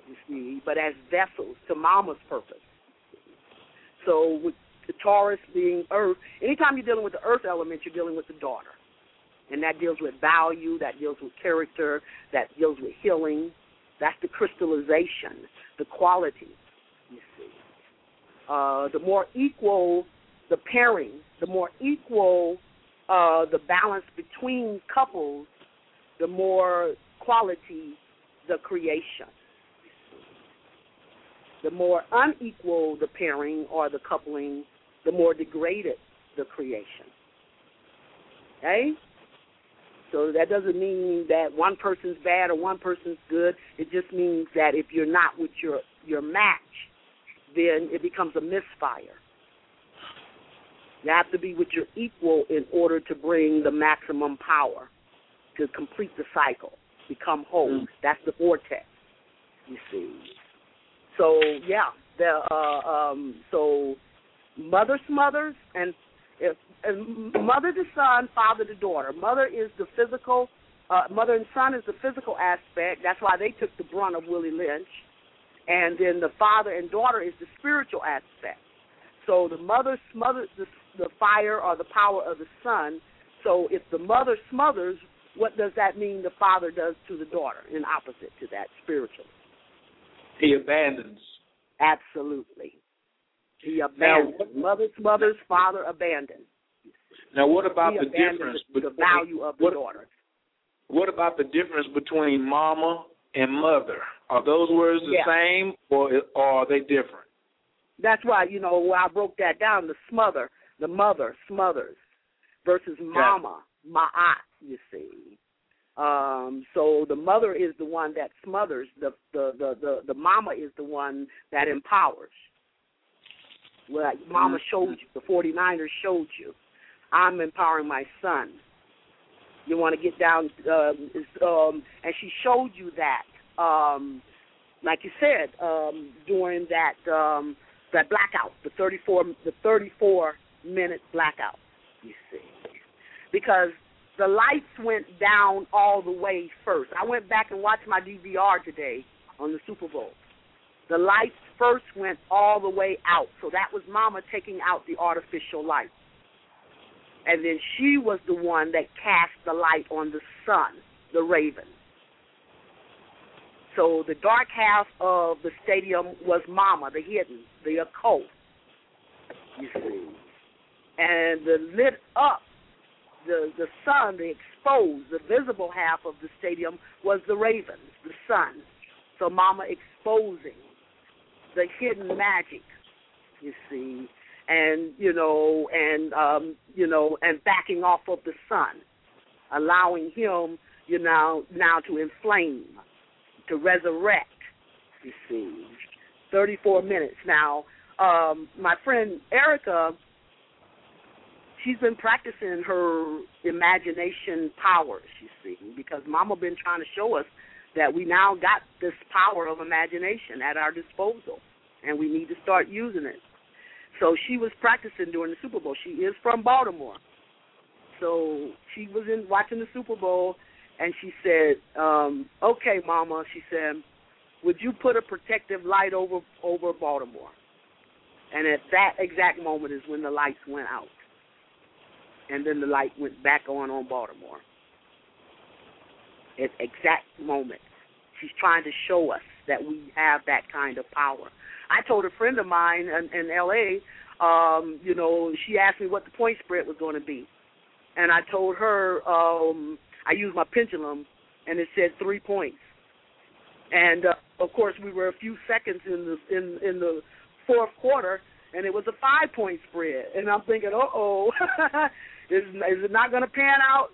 You see, but as vessels to mama's purpose. So with the Taurus being Earth, anytime you're dealing with the Earth element, you're dealing with the daughter, and that deals with value, that deals with character, that deals with healing. That's the crystallization, the quality. Uh, the more equal the pairing, the more equal uh, the balance between couples, the more quality the creation the more unequal the pairing or the coupling, the more degraded the creation. Okay? So that doesn't mean that one person's bad or one person's good. It just means that if you're not with your your match, then it becomes a misfire. You have to be with your equal in order to bring the maximum power to complete the cycle, become whole. Mm. That's the vortex. You see. So yeah, the uh, um, so mother smothers and if and mother to son, father to daughter. Mother is the physical, uh, mother and son is the physical aspect. That's why they took the brunt of Willie Lynch, and then the father and daughter is the spiritual aspect. So the mother smothers the, the fire or the power of the son. So if the mother smothers, what does that mean the father does to the daughter? In opposite to that, spiritually. He abandons. Absolutely. He abandons. Now, mother's mother's father abandons. Now, what about he the difference the, between the value of the what, daughter? What about the difference between mama and mother? Are those words the yeah. same, or, or are they different? That's why you know I broke that down. The smother, the mother smothers, versus mama, ma'at. You see. Um, so the mother is the one that smothers. The, the the the the mama is the one that empowers. Well, mama showed you. The 49ers showed you. I'm empowering my son. You want to get down, um, um, and she showed you that, um, like you said, um, during that um, that blackout, the 34 the 34 minute blackout. You see, because the lights went down all the way first. I went back and watched my DVR today on the Super Bowl. The lights first went all the way out. So that was Mama taking out the artificial light. And then she was the one that cast the light on the sun, the raven. So the dark half of the stadium was Mama, the hidden, the occult. You see. And the lit up the the sun, the exposed, the visible half of the stadium was the ravens, the sun. So Mama exposing the hidden magic, you see, and you know, and um, you know, and backing off of the sun, allowing him, you know, now to inflame, to resurrect. You see, thirty-four minutes now. Um, my friend Erica she's been practicing her imagination powers, you see, because Mama been trying to show us that we now got this power of imagination at our disposal, and we need to start using it. So she was practicing during the Super Bowl. She is from Baltimore, so she was in watching the Super Bowl, and she said, um, "Okay, Mama," she said, "would you put a protective light over over Baltimore?" And at that exact moment is when the lights went out and then the light went back on on Baltimore. At exact moment, she's trying to show us that we have that kind of power. I told a friend of mine in, in L.A. Um, you know, she asked me what the point spread was going to be, and I told her um, I used my pendulum, and it said three points. And uh, of course, we were a few seconds in the in in the fourth quarter, and it was a five point spread. And I'm thinking, uh oh, Is is it not going to pan out?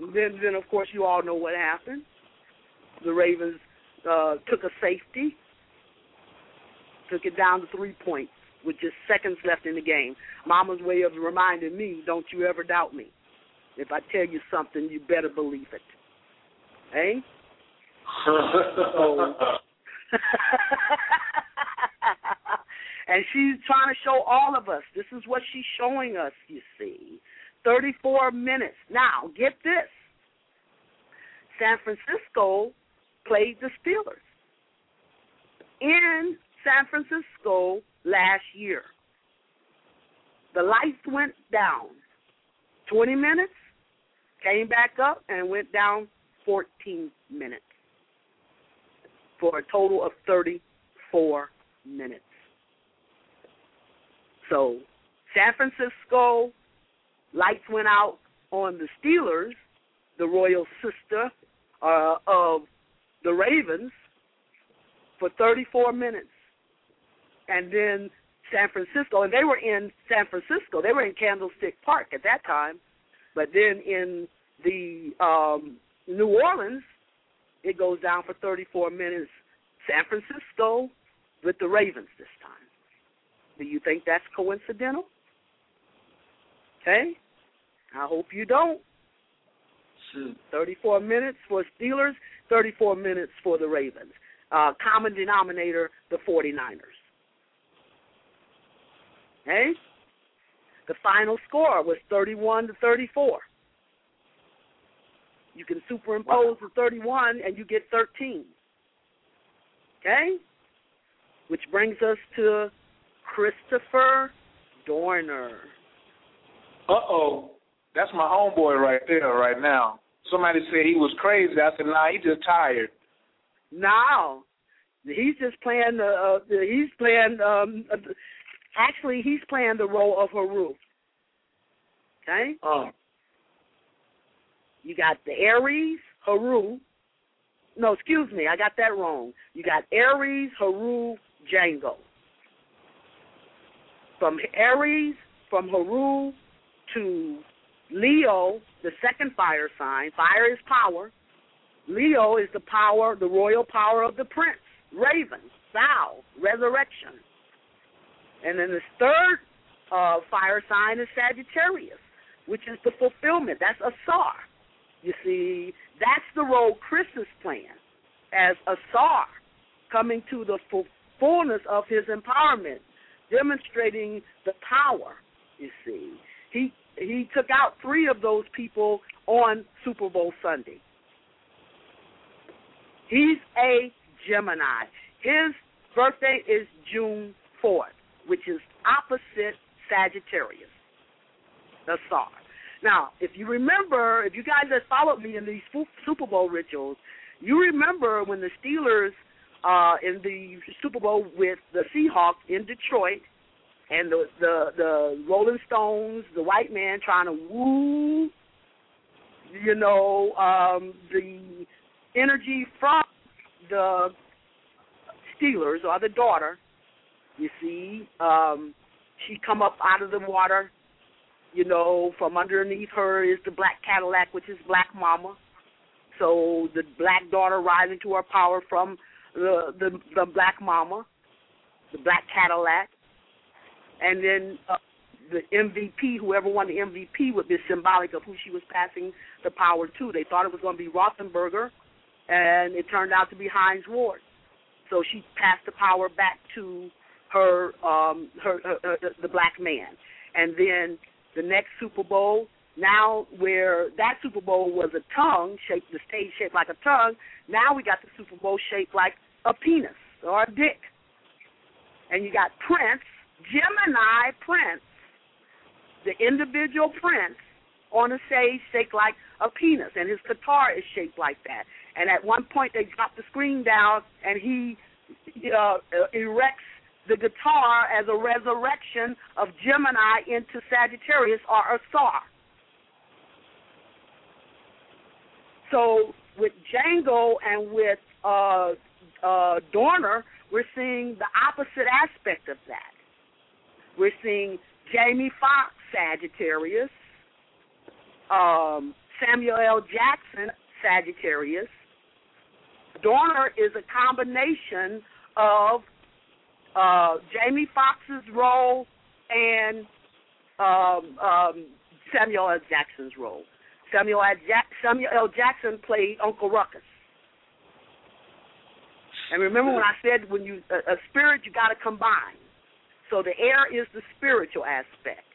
Then then of course you all know what happened. The Ravens uh, took a safety, took it down to three points with just seconds left in the game. Mama's way of reminding me, don't you ever doubt me. If I tell you something, you better believe it. Eh? so, and she's trying to show all of us. This is what she's showing us, you see. 34 minutes. Now, get this. San Francisco played the Steelers in San Francisco last year. The lights went down 20 minutes, came back up, and went down 14 minutes for a total of 34 minutes. So, San Francisco lights went out on the Steelers, the royal sister uh, of the Ravens, for 34 minutes. And then San Francisco, and they were in San Francisco. They were in Candlestick Park at that time. But then in the um, New Orleans, it goes down for 34 minutes. San Francisco with the Ravens this time. Do you think that's coincidental? Okay. I hope you don't. 34 minutes for Steelers, 34 minutes for the Ravens. Uh, common denominator, the 49ers. Okay? The final score was 31 to 34. You can superimpose wow. the 31 and you get 13. Okay? Which brings us to Christopher Dorner. Uh oh. That's my homeboy right there, right now. Somebody said he was crazy. I said, nah, he just tired. No, he's just playing the. Uh, he's playing. Um, uh, actually, he's playing the role of Haru. Okay. Oh. You got the Aries, Haru. No, excuse me, I got that wrong. You got Aries, Haru, Django. From Aries, from Haru to Leo, the second fire sign, fire is power. Leo is the power, the royal power of the prince, raven, thou, resurrection. And then the third uh, fire sign is Sagittarius, which is the fulfillment. That's Asar. You see, that's the role Chris is playing as Asar, coming to the fullness of his empowerment, demonstrating the power. You see, he he took out three of those people on Super Bowl Sunday. He's a Gemini. His birthday is June 4th, which is opposite Sagittarius, the star. Now, if you remember, if you guys have followed me in these Super Bowl rituals, you remember when the Steelers uh, in the Super Bowl with the Seahawks in Detroit – and the the the Rolling Stones, the white man trying to woo, you know, um, the energy from the Steelers or the daughter. You see, um, she come up out of the water. You know, from underneath her is the black Cadillac, which is Black Mama. So the black daughter rising to her power from the the, the black mama, the black Cadillac and then uh, the MVP, whoever won the MVP, would be symbolic of who she was passing the power to. They thought it was going to be Roethlisberger, and it turned out to be Hines Ward. So she passed the power back to her, um, her, her, her the black man. And then the next Super Bowl, now where that Super Bowl was a tongue shaped, the stage shaped like a tongue. Now we got the Super Bowl shaped like a penis or a dick. And you got Prince, Gemini Prince, the individual Prince on the stage shaped like a penis, and his guitar is shaped like that. And at one point, they drop the screen down, and he uh, erects the guitar as a resurrection of Gemini into Sagittarius or a star. So with Django and with uh, uh, Dorner, we're seeing the opposite aspect of that. We're seeing Jamie Foxx, Sagittarius, um, Samuel L. Jackson, Sagittarius. Dorner is a combination of uh, Jamie Foxx's role and um, um, Samuel L. Jackson's role. Samuel L. Jack- Samuel L. Jackson played Uncle Ruckus. And remember when I said when you a, a spirit you got to combine. So the air is the spiritual aspect,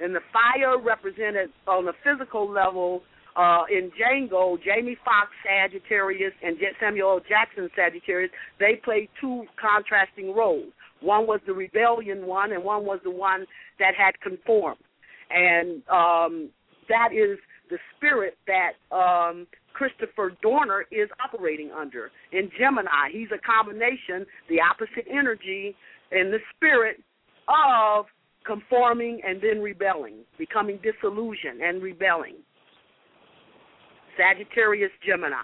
and the fire represented on the physical level. Uh, in Django, Jamie Foxx Sagittarius and Samuel. Jackson Sagittarius, they played two contrasting roles. One was the rebellion one, and one was the one that had conformed. And um, that is the spirit that um, Christopher Dorner is operating under. In Gemini, he's a combination, the opposite energy and the spirit of conforming and then rebelling, becoming disillusioned and rebelling. Sagittarius Gemini.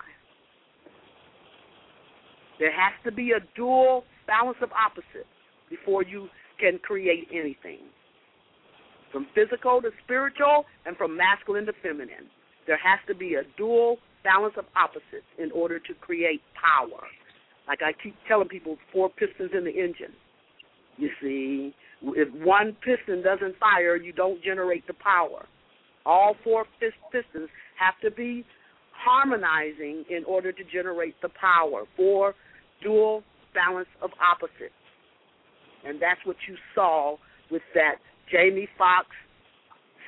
There has to be a dual balance of opposites before you can create anything. From physical to spiritual and from masculine to feminine. There has to be a dual balance of opposites in order to create power. Like I keep telling people, four pistons in the engine. You see, if one piston doesn't fire, you don't generate the power. All four pistons have to be harmonizing in order to generate the power for dual balance of opposites. And that's what you saw with that Jamie Foxx,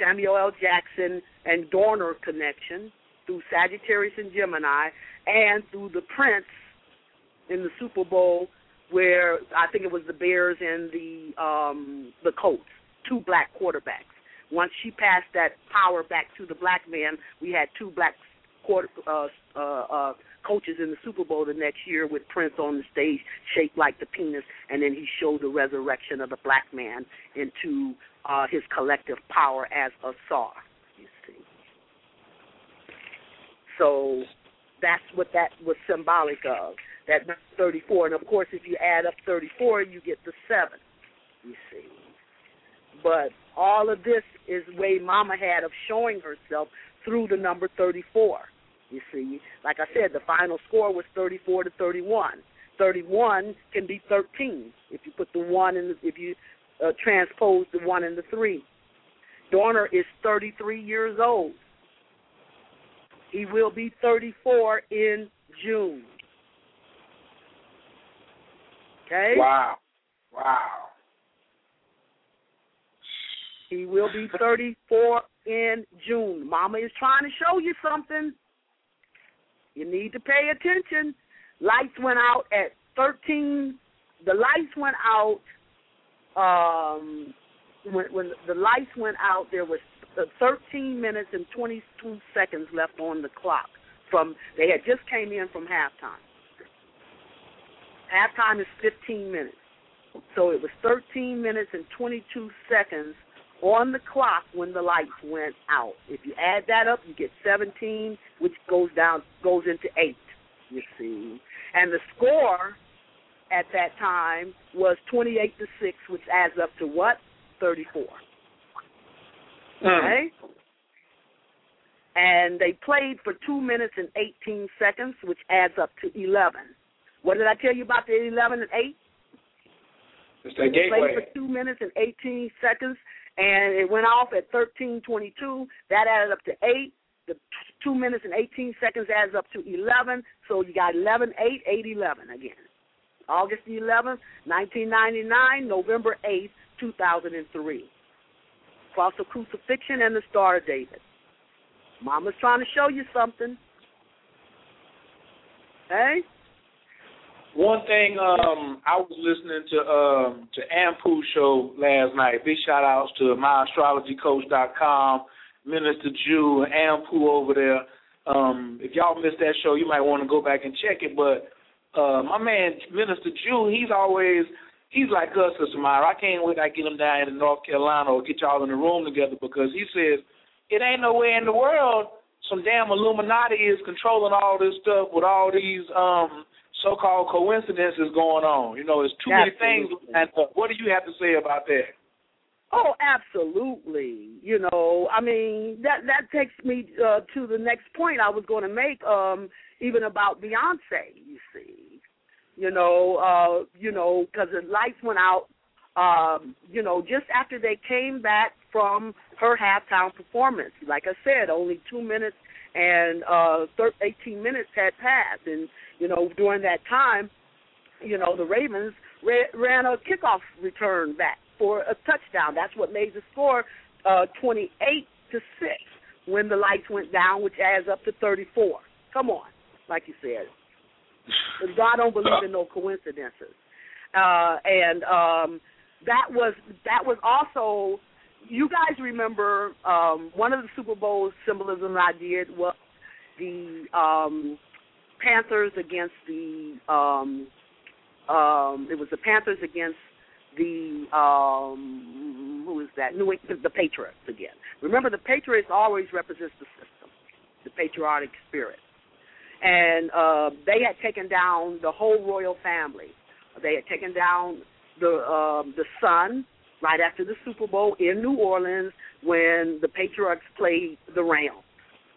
Samuel L. Jackson, and Dorner connection through Sagittarius and Gemini, and through the Prince in the Super Bowl, where I think it was the Bears and the um, the Colts, two black quarterbacks. Once she passed that power back to the black man, we had two black quarter uh, uh, uh, coaches in the Super Bowl the next year with Prince on the stage, shaped like the penis, and then he showed the resurrection of the black man into uh, his collective power as a czar. You see. So that's what that was symbolic of. That 34, and of course, if you add up 34, you get the seven. You see. But all of this is way Mama had of showing herself through the number 34. You see, like I said, the final score was 34 to 31. 31 can be 13 if you put the one in the, if you uh, transpose the one and the three. Dorner is 33 years old. He will be 34 in June. Okay? Wow. Wow. He will be 34 in June. Mama is trying to show you something. You need to pay attention. Lights went out at 13. The lights went out um, when, when the lights went out. There was 13 minutes and 22 seconds left on the clock. From they had just came in from halftime. Halftime is 15 minutes, so it was 13 minutes and 22 seconds on the clock when the lights went out. If you add that up, you get 17, which goes down goes into eight. You see, and the score at that time was 28 to six, which adds up to what? 34. Hmm. Okay. And they played for two minutes and 18 seconds, which adds up to 11. What did I tell you about the 11 and 8? It's that gateway. played for two minutes and 18 seconds, and it went off at 13:22. That added up to eight. The two minutes and 18 seconds adds up to 11. So you got 11, 8, 8, 11 again. August the 11th, 1999, November 8th, 2003. Cross of Crucifixion and the Star of David. Mama's trying to show you something. Hey? One thing, um, I was listening to um to Ampu show last night. Big shout outs to myastrologycoach.com, Minister Jew, and Ampu over there. Um, if y'all missed that show, you might want to go back and check it. But uh, my man, Minister Jew, he's always he's like us, Sister. I can't wait to get him down in North Carolina or get y'all in the room together because he says it ain't no way in the world some damn Illuminati is controlling all this stuff with all these um so-called coincidences going on. You know, there's too Absolutely. many things. And what do you have to say about that? Oh, absolutely. You know, I mean that that takes me uh, to the next point I was going to make, um, even about Beyonce. You see, you know, uh, you know, because the lights went out. Um, you know, just after they came back from her halftime performance. Like I said, only two minutes and uh, 18 minutes had passed, and you know, during that time, you know, the Ravens ra- ran a kickoff return back for a touchdown. That's what made the score uh, 28 to six when the lights went down, which adds up to 34. Come on, like you said. God don't believe in no coincidences. Uh, and um, that was that was also. You guys remember um, one of the Super Bowl symbolism I did was the um, Panthers against the um um it was the Panthers against the um who is that? New England, the Patriots again. Remember the Patriots always represents the system, the patriotic spirit. And uh they had taken down the whole royal family. They had taken down the um the son right after the Super Bowl in New Orleans when the Patriots played the Rams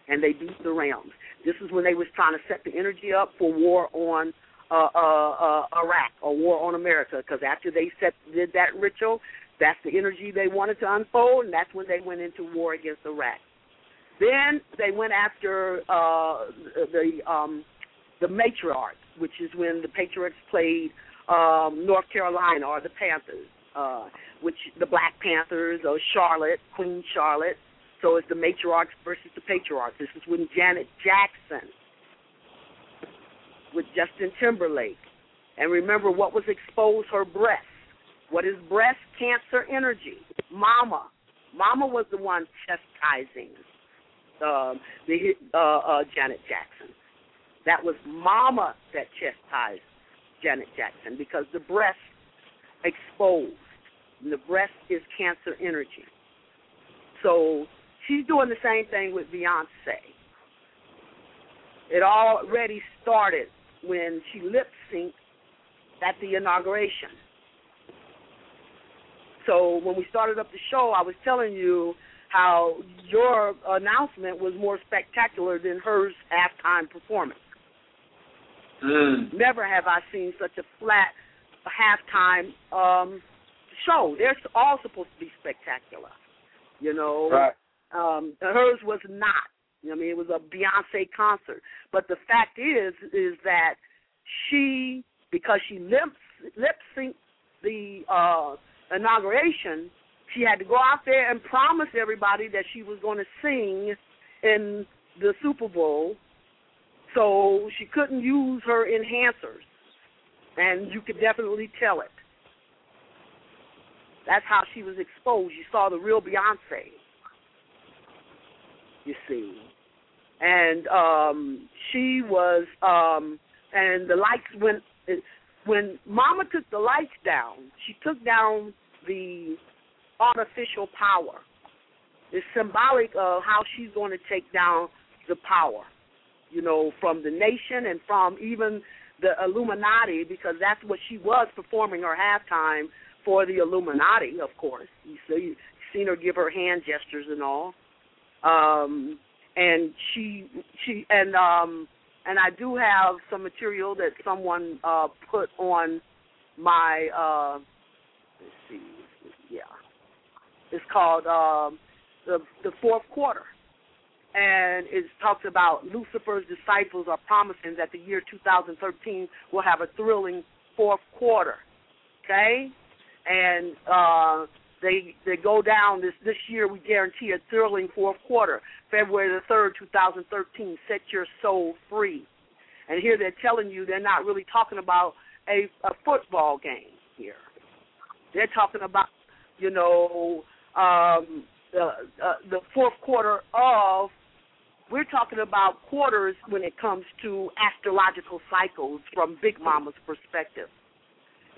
and they beat the Rams. This is when they was trying to set the energy up for war on uh, uh, uh, Iraq or war on America. Because after they set did that ritual, that's the energy they wanted to unfold, and that's when they went into war against Iraq. Then they went after uh, the um, the matriarch, which is when the Patriots played um, North Carolina or the Panthers, uh, which the Black Panthers or Charlotte, Queen Charlotte. So it's the matriarchs versus the patriarchs. This is when Janet Jackson with Justin Timberlake. And remember what was exposed her breast. What is breast cancer energy? Mama. Mama was the one chastising um, the uh, uh, Janet Jackson. That was Mama that chastised Janet Jackson because the breast exposed. And the breast is cancer energy. So she's doing the same thing with Beyonce. It already started when she lip synced at the inauguration. So when we started up the show, I was telling you how your announcement was more spectacular than hers halftime performance. Mm. Never have I seen such a flat halftime um, show. They're all supposed to be spectacular, you know. Right. Um, hers was not. I mean, it was a Beyonce concert. But the fact is, is that she, because she lip synced the uh, inauguration, she had to go out there and promise everybody that she was going to sing in the Super Bowl. So she couldn't use her enhancers, and you could definitely tell it. That's how she was exposed. You saw the real Beyonce you see. And um she was um and the lights went when Mama took the lights down, she took down the artificial power. It's symbolic of how she's going to take down the power, you know, from the nation and from even the Illuminati, because that's what she was performing her halftime for the Illuminati, of course. You see, seen her give her hand gestures and all um, and she she and um, and I do have some material that someone uh, put on my uh, let's see, yeah, It's called um, the the fourth quarter, and it talks about Lucifer's disciples are promising that the year 2013 will have a thrilling fourth quarter. Okay, and uh, they they go down this this year. We guarantee a thrilling fourth quarter, February the third, 2013. Set your soul free. And here they're telling you they're not really talking about a, a football game here. They're talking about, you know, um, the uh, the fourth quarter of. We're talking about quarters when it comes to astrological cycles from Big Mama's perspective.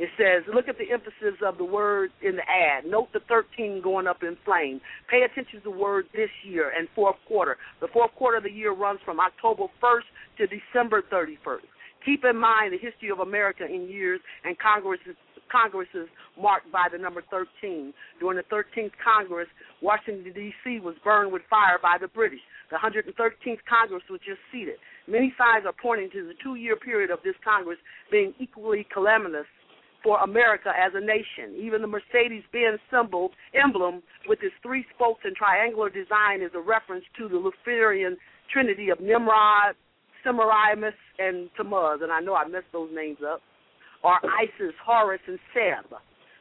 It says, look at the emphasis of the word in the ad. Note the 13 going up in flame. Pay attention to the word this year and fourth quarter. The fourth quarter of the year runs from October 1st to December 31st. Keep in mind the history of America in years and Congresses, Congresses marked by the number 13. During the 13th Congress, Washington, D.C. was burned with fire by the British. The 113th Congress was just seated. Many signs are pointing to the two year period of this Congress being equally calamitous for America as a nation. Even the Mercedes Benz symbol emblem with its three spokes and triangular design is a reference to the Luciferian trinity of Nimrod, Semiramis, and Tammuz. And I know I messed those names up. Or Isis, Horus, and Seb.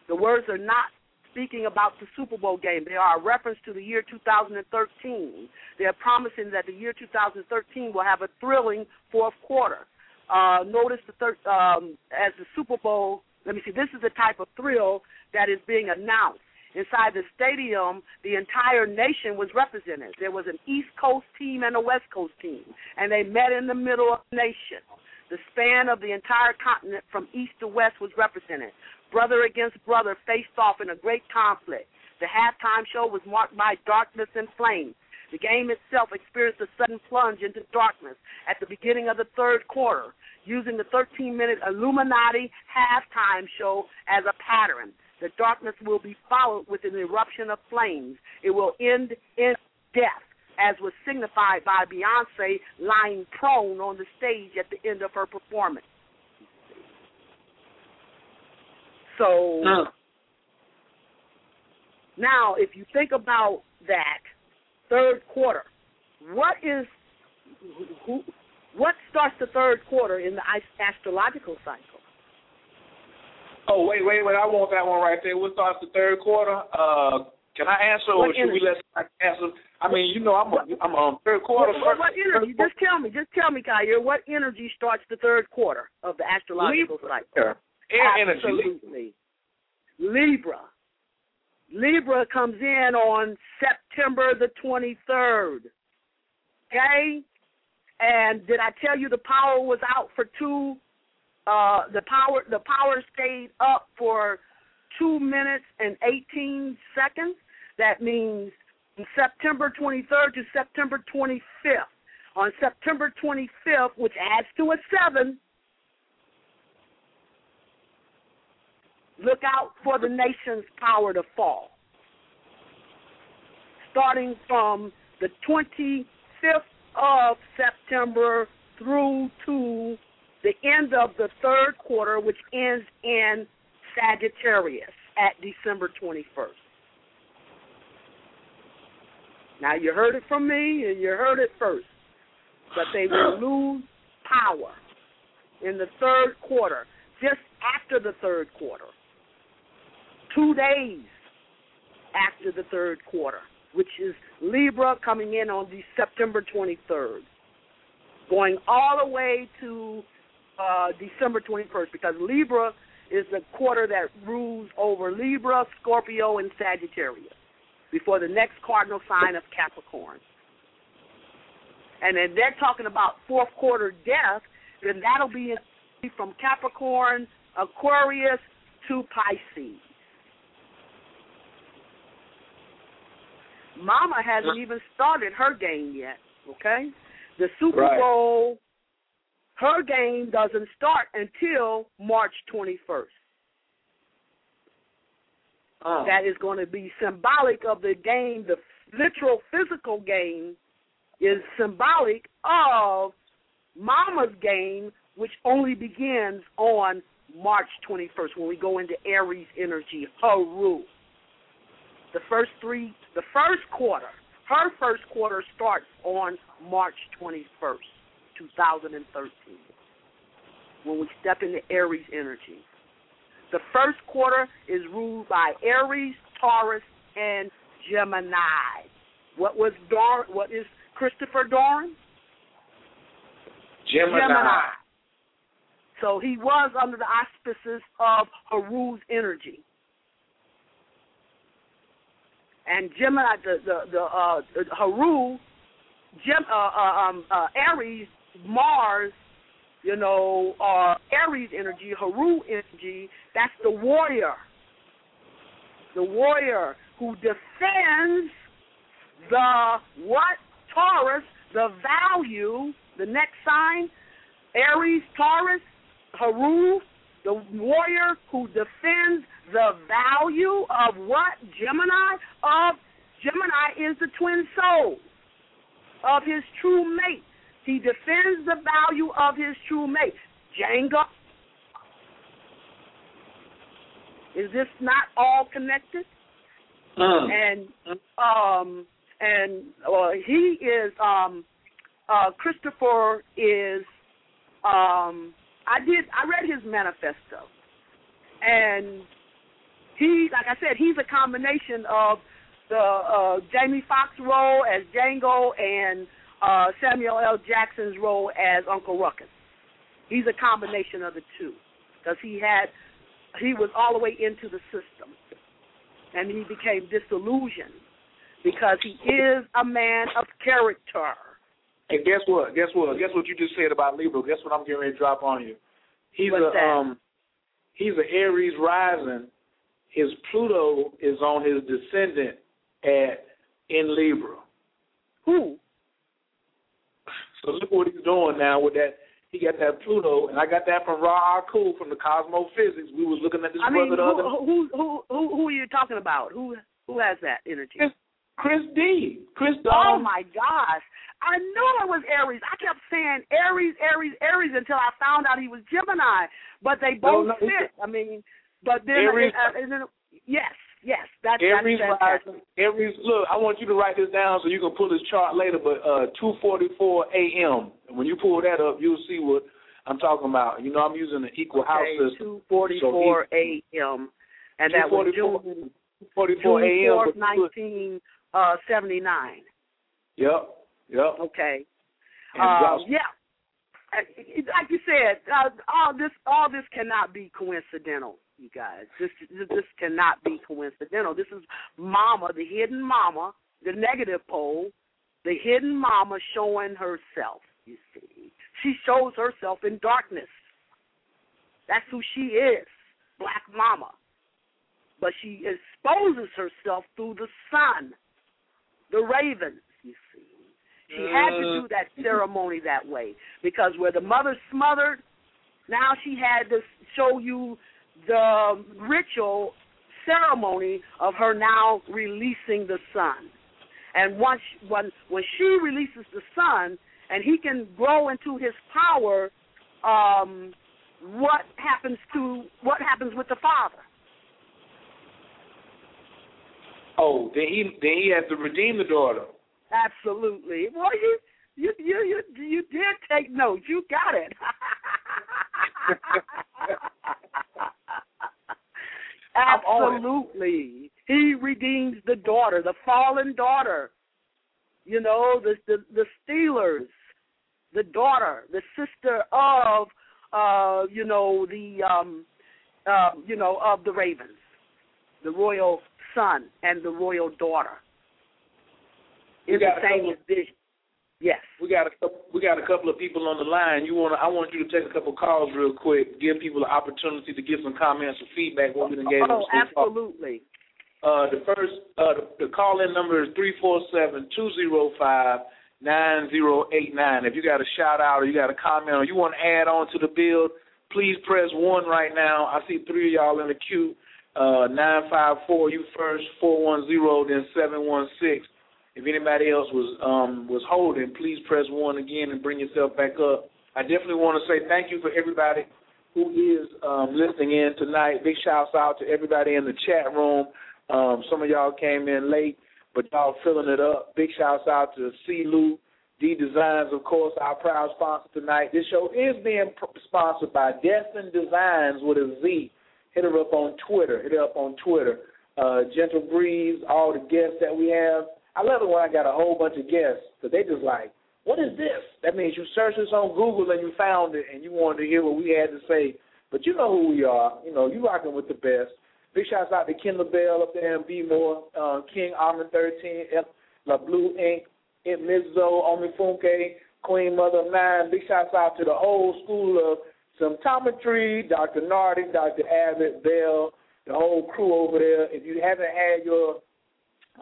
The words are not speaking about the Super Bowl game. They are a reference to the year 2013. They are promising that the year 2013 will have a thrilling fourth quarter. Uh, notice the thir- um, as the Super Bowl let me see, this is the type of thrill that is being announced. Inside the stadium, the entire nation was represented. There was an East Coast team and a West Coast team, and they met in the middle of the nation. The span of the entire continent from east to west was represented. Brother against brother faced off in a great conflict. The halftime show was marked by darkness and flames. The game itself experienced a sudden plunge into darkness at the beginning of the third quarter, using the 13 minute Illuminati halftime show as a pattern. The darkness will be followed with an eruption of flames. It will end in death, as was signified by Beyonce lying prone on the stage at the end of her performance. So, oh. now if you think about that, third quarter. What is who, what starts the third quarter in the astrological cycle? Oh wait, wait, wait! I want that one right there. What starts the third quarter? Uh, can I answer, or should energy? we let I answer? I mean, you know, I'm a, I'm on third quarter. What, what, what energy? Just tell me. Just tell me, Khayr. What energy starts the third quarter of the astrological Libra. cycle? Air energy. Absolutely. Libra. Libra comes in on September the 23rd. Okay? And did I tell you the power was out for two uh the power the power stayed up for 2 minutes and 18 seconds. That means from September 23rd to September 25th. On September 25th, which adds to a 7, look out for the nation's power to fall. Starting from the 25th of September through to the end of the third quarter, which ends in Sagittarius at December 21st. Now, you heard it from me and you heard it first, but they will lose power in the third quarter, just after the third quarter two days after the third quarter, which is Libra coming in on the September 23rd, going all the way to uh, December 21st, because Libra is the quarter that rules over Libra, Scorpio, and Sagittarius before the next cardinal sign of Capricorn. And then they're talking about fourth quarter death, then that'll be from Capricorn, Aquarius to Pisces. Mama hasn't even started her game yet, okay? The Super Right. Bowl, her game doesn't start until March 21st. Oh. That is going to be symbolic of the game. The literal physical game is symbolic of Mama's game, which only begins on March 21st when we go into Aries energy, her rule. The first three, the first quarter, her first quarter starts on March 21st, 2013, when we step into Aries energy. The first quarter is ruled by Aries, Taurus, and Gemini. What was Dar? What is Christopher Dorner? Gemini. Gemini. So he was under the auspices of Haru's energy. And Gemini, the the, the uh, Haru, Gem, uh, uh, um, uh, Aries, Mars, you know, uh, Aries energy, Haru energy. That's the warrior. The warrior who defends the what? Taurus, the value, the next sign, Aries, Taurus, Haru, the warrior who defends the value of what? Gemini? Of Gemini is the twin soul of his true mate. He defends the value of his true mate. Django. Is this not all connected? Mm. And um and uh, he is um uh Christopher is um I did I read his manifesto and he like I said he's a combination of the uh Jamie Foxx role as Django and uh Samuel L. Jackson's role as Uncle Ruckus. He's a combination of the two because he had he was all the way into the system and he became disillusioned because he is a man of character. And guess what? Guess what? Guess what you just said about Libra? Guess what I'm getting ready to drop on you? He's What's a that? um he's an Aries rising. His Pluto is on his descendant at in Libra. Who? So look what he's doing now with that. He got that Pluto, and I got that from Ra Cool from the Cosmo Physics. We was looking at this I mean, brother the other. who, who who who who are you talking about? Who who has that energy? Chris, D. Chris D. Chris Oh my gosh! I knew it was Aries. I kept saying Aries, Aries, Aries until I found out he was Gemini. But they No, both no, fit. I mean, but then Aries- uh, and then yes, yes, that's Aries that's fantastic. rising. Aries. Look, I want you to write this down so you can pull this chart later. But uh, 2:44 a.m. When you pull that up, you'll see what I'm talking about. You know, I'm using the equal house system. two forty four a.m. and that was June 44 June a.m. fourth, but you put- nineteen uh, seventy nine. Yep. Yep. Okay. Um, yeah. Like you said, uh, all this all this cannot be coincidental, you guys. This this cannot be coincidental. This is Mama, the hidden Mama, the negative pole, the hidden Mama showing herself. You see, she shows herself in darkness. That's who she is, Black Mama. But she exposes herself through the sun, the ravens. You see. She had to do that ceremony that way because where the mother smothered, now she had to show you the ritual ceremony of her now releasing the son. And once when when she releases the son and he can grow into his power, um, what happens to what happens with the father? Oh, then he then he has to redeem the daughter. Absolutely. Well, you you you you you did take notes. You got it. I'm on it. Absolutely. He redeems the daughter, the fallen daughter. You know, the the, the Steelers, the daughter, the sister of uh, you know, the um uh, you know, of the Ravens. The royal son and the royal daughter. We It's the got a same couple- vision. Yes. We got a we got a couple of people on the line. You want I want you to take a couple calls real quick. Give people an opportunity to give some comments or feedback. What we done gave them Oh, so far. absolutely. Uh, the first uh, the, the call in number is three four seven two zero five nine zero eight nine. If you got a shout out or you got a comment or you want to add on to the build, please press one right now. I see three of y'all in the queue. Uh, nine five four you first, four one zero, then seven one six. If anybody else was um, was holding, please press one again and bring yourself back up. I definitely want to say thank you for everybody who is um, listening in tonight. Big shouts out to everybody in the chat room. Um, some of y'all came in late, but y'all filling it up. Big shouts out to C. Lou, D Designs, of course, our proud sponsor tonight. This show is being sponsored by Destined Designs with a Z. Hit her up on Twitter. Hit her up on Twitter. Uh, Gentle Breeze, all the guests that we have. I love it when I got a whole bunch of guests because they just like, what is this? That means you searched this on Google and you found it and you wanted to hear what we had to say. But you know who we are. You know, you rocking with the best. Big shouts out to Kendall Bell up there in B-More, uh, King Armin 13, La Blue Ink, It Mizzo, Omi Funke, Queen Mother Nine. Big shouts out to the whole school of symptometry, Dr. Nardi, Dr. Abbott, Bell, the whole crew over there. If you haven't had your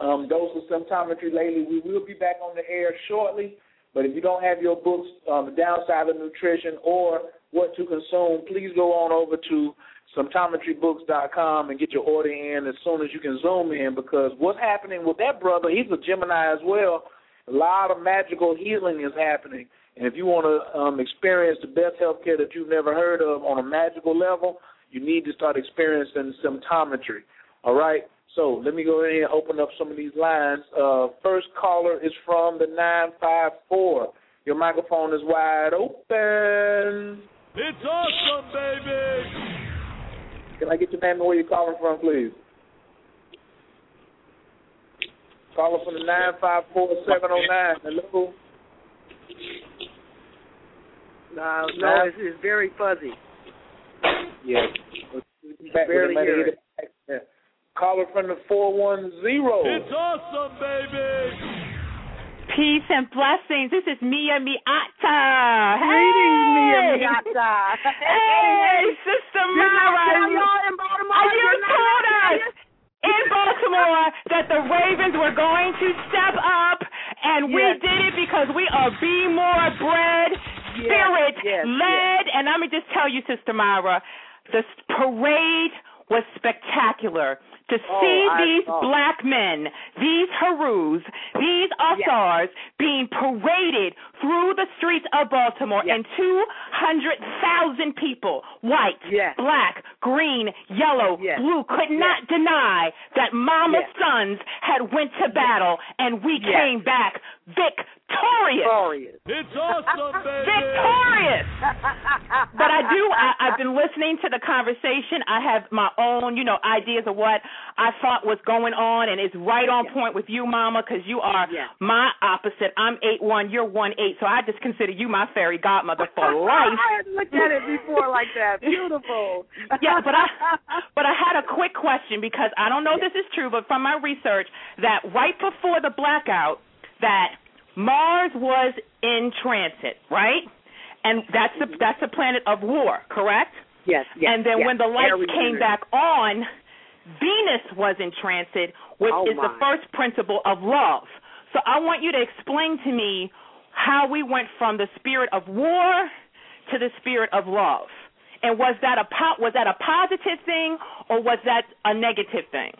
um, dose of symptometry lately, we will be back on the air shortly. But if you don't have your books, um, The Downside of Nutrition or What to Consume, please go on over to symptometrybooks.com and get your order in as soon as you can zoom in because what's happening with that brother, he's a Gemini as well. A lot of magical healing is happening. And if you want to um, experience the best health care that you've never heard of on a magical level, you need to start experiencing symptometry. All right? So let me go ahead and open up some of these lines. Uh, first caller is from the 954. Your microphone is wide open. It's awesome, baby. Can I get your name and where you're calling from, please? Caller from the 954-709. Hello? No, no, it's, it's very fuzzy. Yeah. Barely hear it. Yeah. Caller from the 410. It's awesome, baby. Peace and blessings. This is Mia Miata. Greetings, Mia Miata. hey, Sister Myrah. in Baltimore. You told us in Baltimore that the Ravens were going to step up, and we did it because we are Be More bred, Spirit yes, led. And let me just tell you, Sister Myrah, the parade was spectacular. To Oh, see I these saw. black men, these Harus, these Asars being paraded through the streets of Baltimore, and 200,000 people, white, Yes. black, green, yellow, Yes. blue, could not deny that Mama's Yes. sons had went to battle, and we Yes. came back victorious. Victorious. It's awesome, baby. Victorious. But I do. I, I've been listening to the conversation. I have my own, you know, ideas of what I thought was going on, and it's right on point with you, Mama, because you are Yeah. my opposite. I'm eight one. You're one eight. So I just consider you my fairy godmother for life. I hadn't looked at it before like that. Beautiful. yeah, but I but I had a quick question because I don't know if this is true, but from my research that right before the blackout that Mars was in transit, right? And that's the that's the planet of war, correct? Yes, yes. and then yes. when the lights came back on, Venus was in transit, which Oh, is the first principle of love. So I want you to explain to me how we went from the spirit of war to the spirit of love. And was that a po- was that a positive thing or was that a negative thing?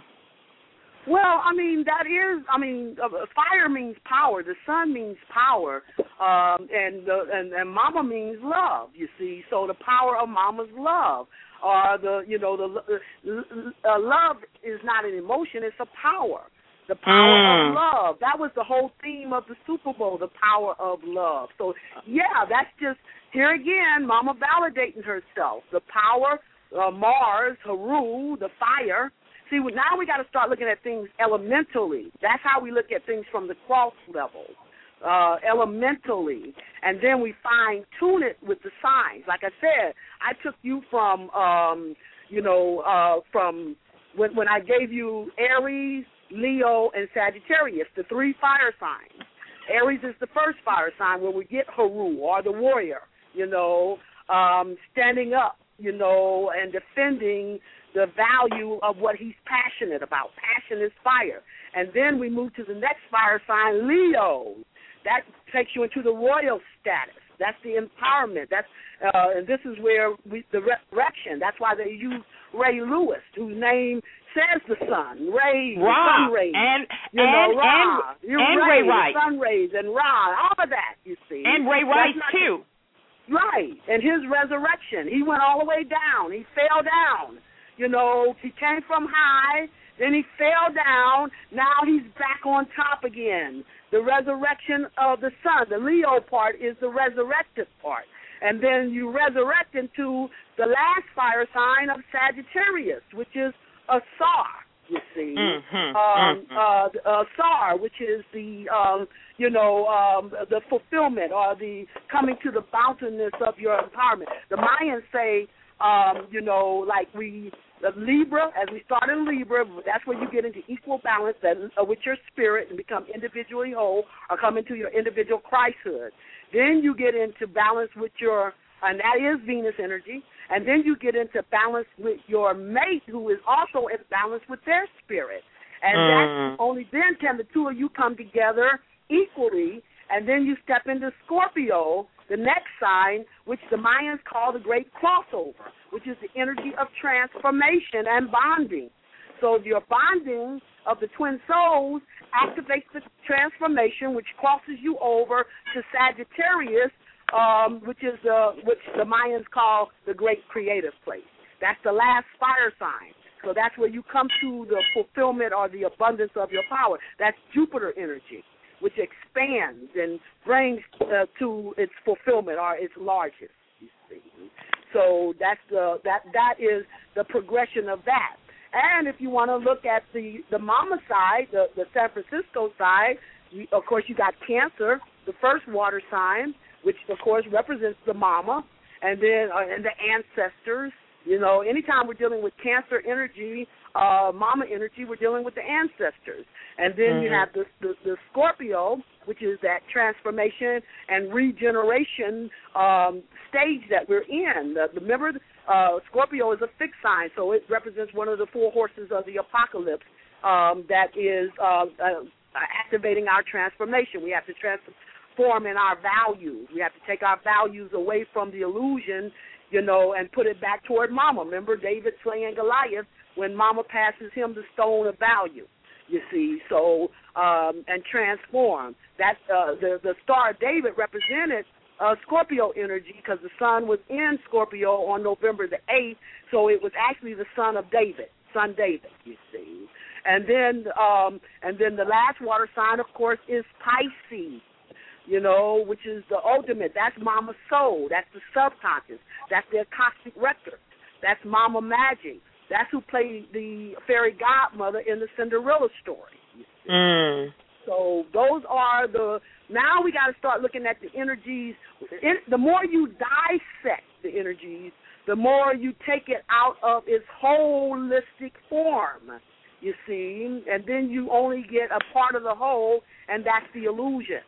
Well, I mean that is. I mean, uh, fire means power. The sun means power, um, and the and, and Mama means love. You see, so the power of Mama's love, or the you know the uh, love is not an emotion; it's a power. The power Mm. of love. That was the whole theme of the Super Bowl. The power of love. So yeah, that's just here again. Mama validating herself. The power. Uh, Mars, Haru, the fire, See, now we got to start looking at things elementally. That's how we look at things from the cross level, uh, elementally, and then we fine tune it with the signs. Like I said, I took you from, um, you know, uh, from when when I gave you Aries, Leo, and Sagittarius, the three fire signs. Aries is the first fire sign where we get Haru or the warrior, you know, um, standing up, you know, and defending the value of what he's passionate about. Passion is fire. And then we move to the next fire sign, Leo. That takes you into the royal status. That's the empowerment. That's uh, and this is where we the resurrection. That's why they use Ray Lewis, whose name says the sun. Ray, Ra sun rays. and you and know, Ra, and, and Ray, Ray Rice sun rays, and Ra, all of that. You see, and Ray Rice not- too. Right, and his resurrection. He went all the way down. He fell down. You know, he came from high Then he fell down. Now he's back on top again. The resurrection of the sun. The Leo part is the resurrected part. And then you resurrect into the last fire sign of Sagittarius, which is a Sar. You see, mm-hmm. um, mm-hmm. uh, uh, Sar, which is the um, you know um, the fulfillment or the coming to the bountiness of your empowerment. The Mayans say, um, you know, like we the Libra, as we start in Libra, that's where you get into equal balance that, uh, with your spirit and become individually whole or come into your individual Christhood. Then you get into balance with your, and that is Venus energy. And then you get into balance with your mate, who is also in balance with their spirit. And Mm. that's only then can the two of you come together equally. And then you step into Scorpio, the next sign, which the Mayans call the great crossover, which is the energy of transformation and bonding. So your bonding of the twin souls activates the transformation, which crosses you over to Sagittarius, um, which is uh, which the Mayans call the great creative place. That's the last fire sign. So that's where you come to the fulfillment or the abundance of your power. That's Jupiter energy, which expands and brings uh, to its fulfillment or its largest. You see. So that's the that that is the progression of that. And if you want to look at the the mama side, the the San Francisco side, you, of course you got Cancer, the first water sign, which of course represents the mama, and then uh, and the ancestors. You know, anytime we're dealing with Cancer energy, uh, mama energy, we're dealing with the ancestors. And then you Mhm. have the, the the Scorpio, which is that transformation and regeneration um, stage that we're in. The, the, remember, uh, Scorpio is a fixed sign, so it represents one of the four horses of the apocalypse um, that is uh, uh, activating our transformation. We have to transform in our values. We have to take our values away from the illusion, you know, and put it back toward Mama. Remember David slaying Goliath when Mama passes him the stone of value. You see, so um, and transform. That uh, the the star David represented uh, Scorpio energy because the sun was in Scorpio on November the eighth, so it was actually the son of David, son David. You see, and then um, and then the last water sign, of course, is Pisces. You know, which is the ultimate. That's Mama Soul. That's the subconscious. That's their cosmic record. That's Mama Magic. That's who played the fairy godmother in the Cinderella story. Mm. So those are the. Now we got to start looking at the energies. In, the more you dissect the energies, the more you take it out of its holistic form. You see, and then you only get a part of the whole, and that's the illusion.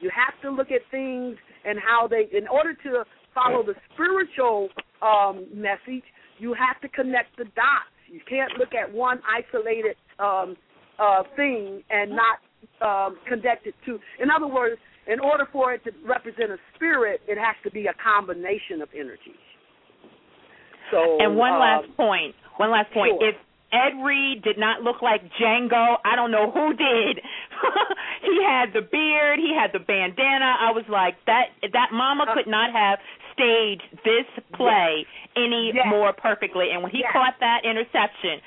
You have to look at things and how they, in order to follow the spiritual um, message, you have to connect the dots. You can't look at one isolated um, uh, thing and not um, connect it to. In other words, in order for it to represent a spirit, it has to be a combination of energies. So, and one um, last point. One last point. Sure. If Ed Reed did not look like Django, I don't know who did. he had the beard, he had the bandana. I was like, that that mama could not have staged this play any Yes. more perfectly. And when he Yes. caught that interception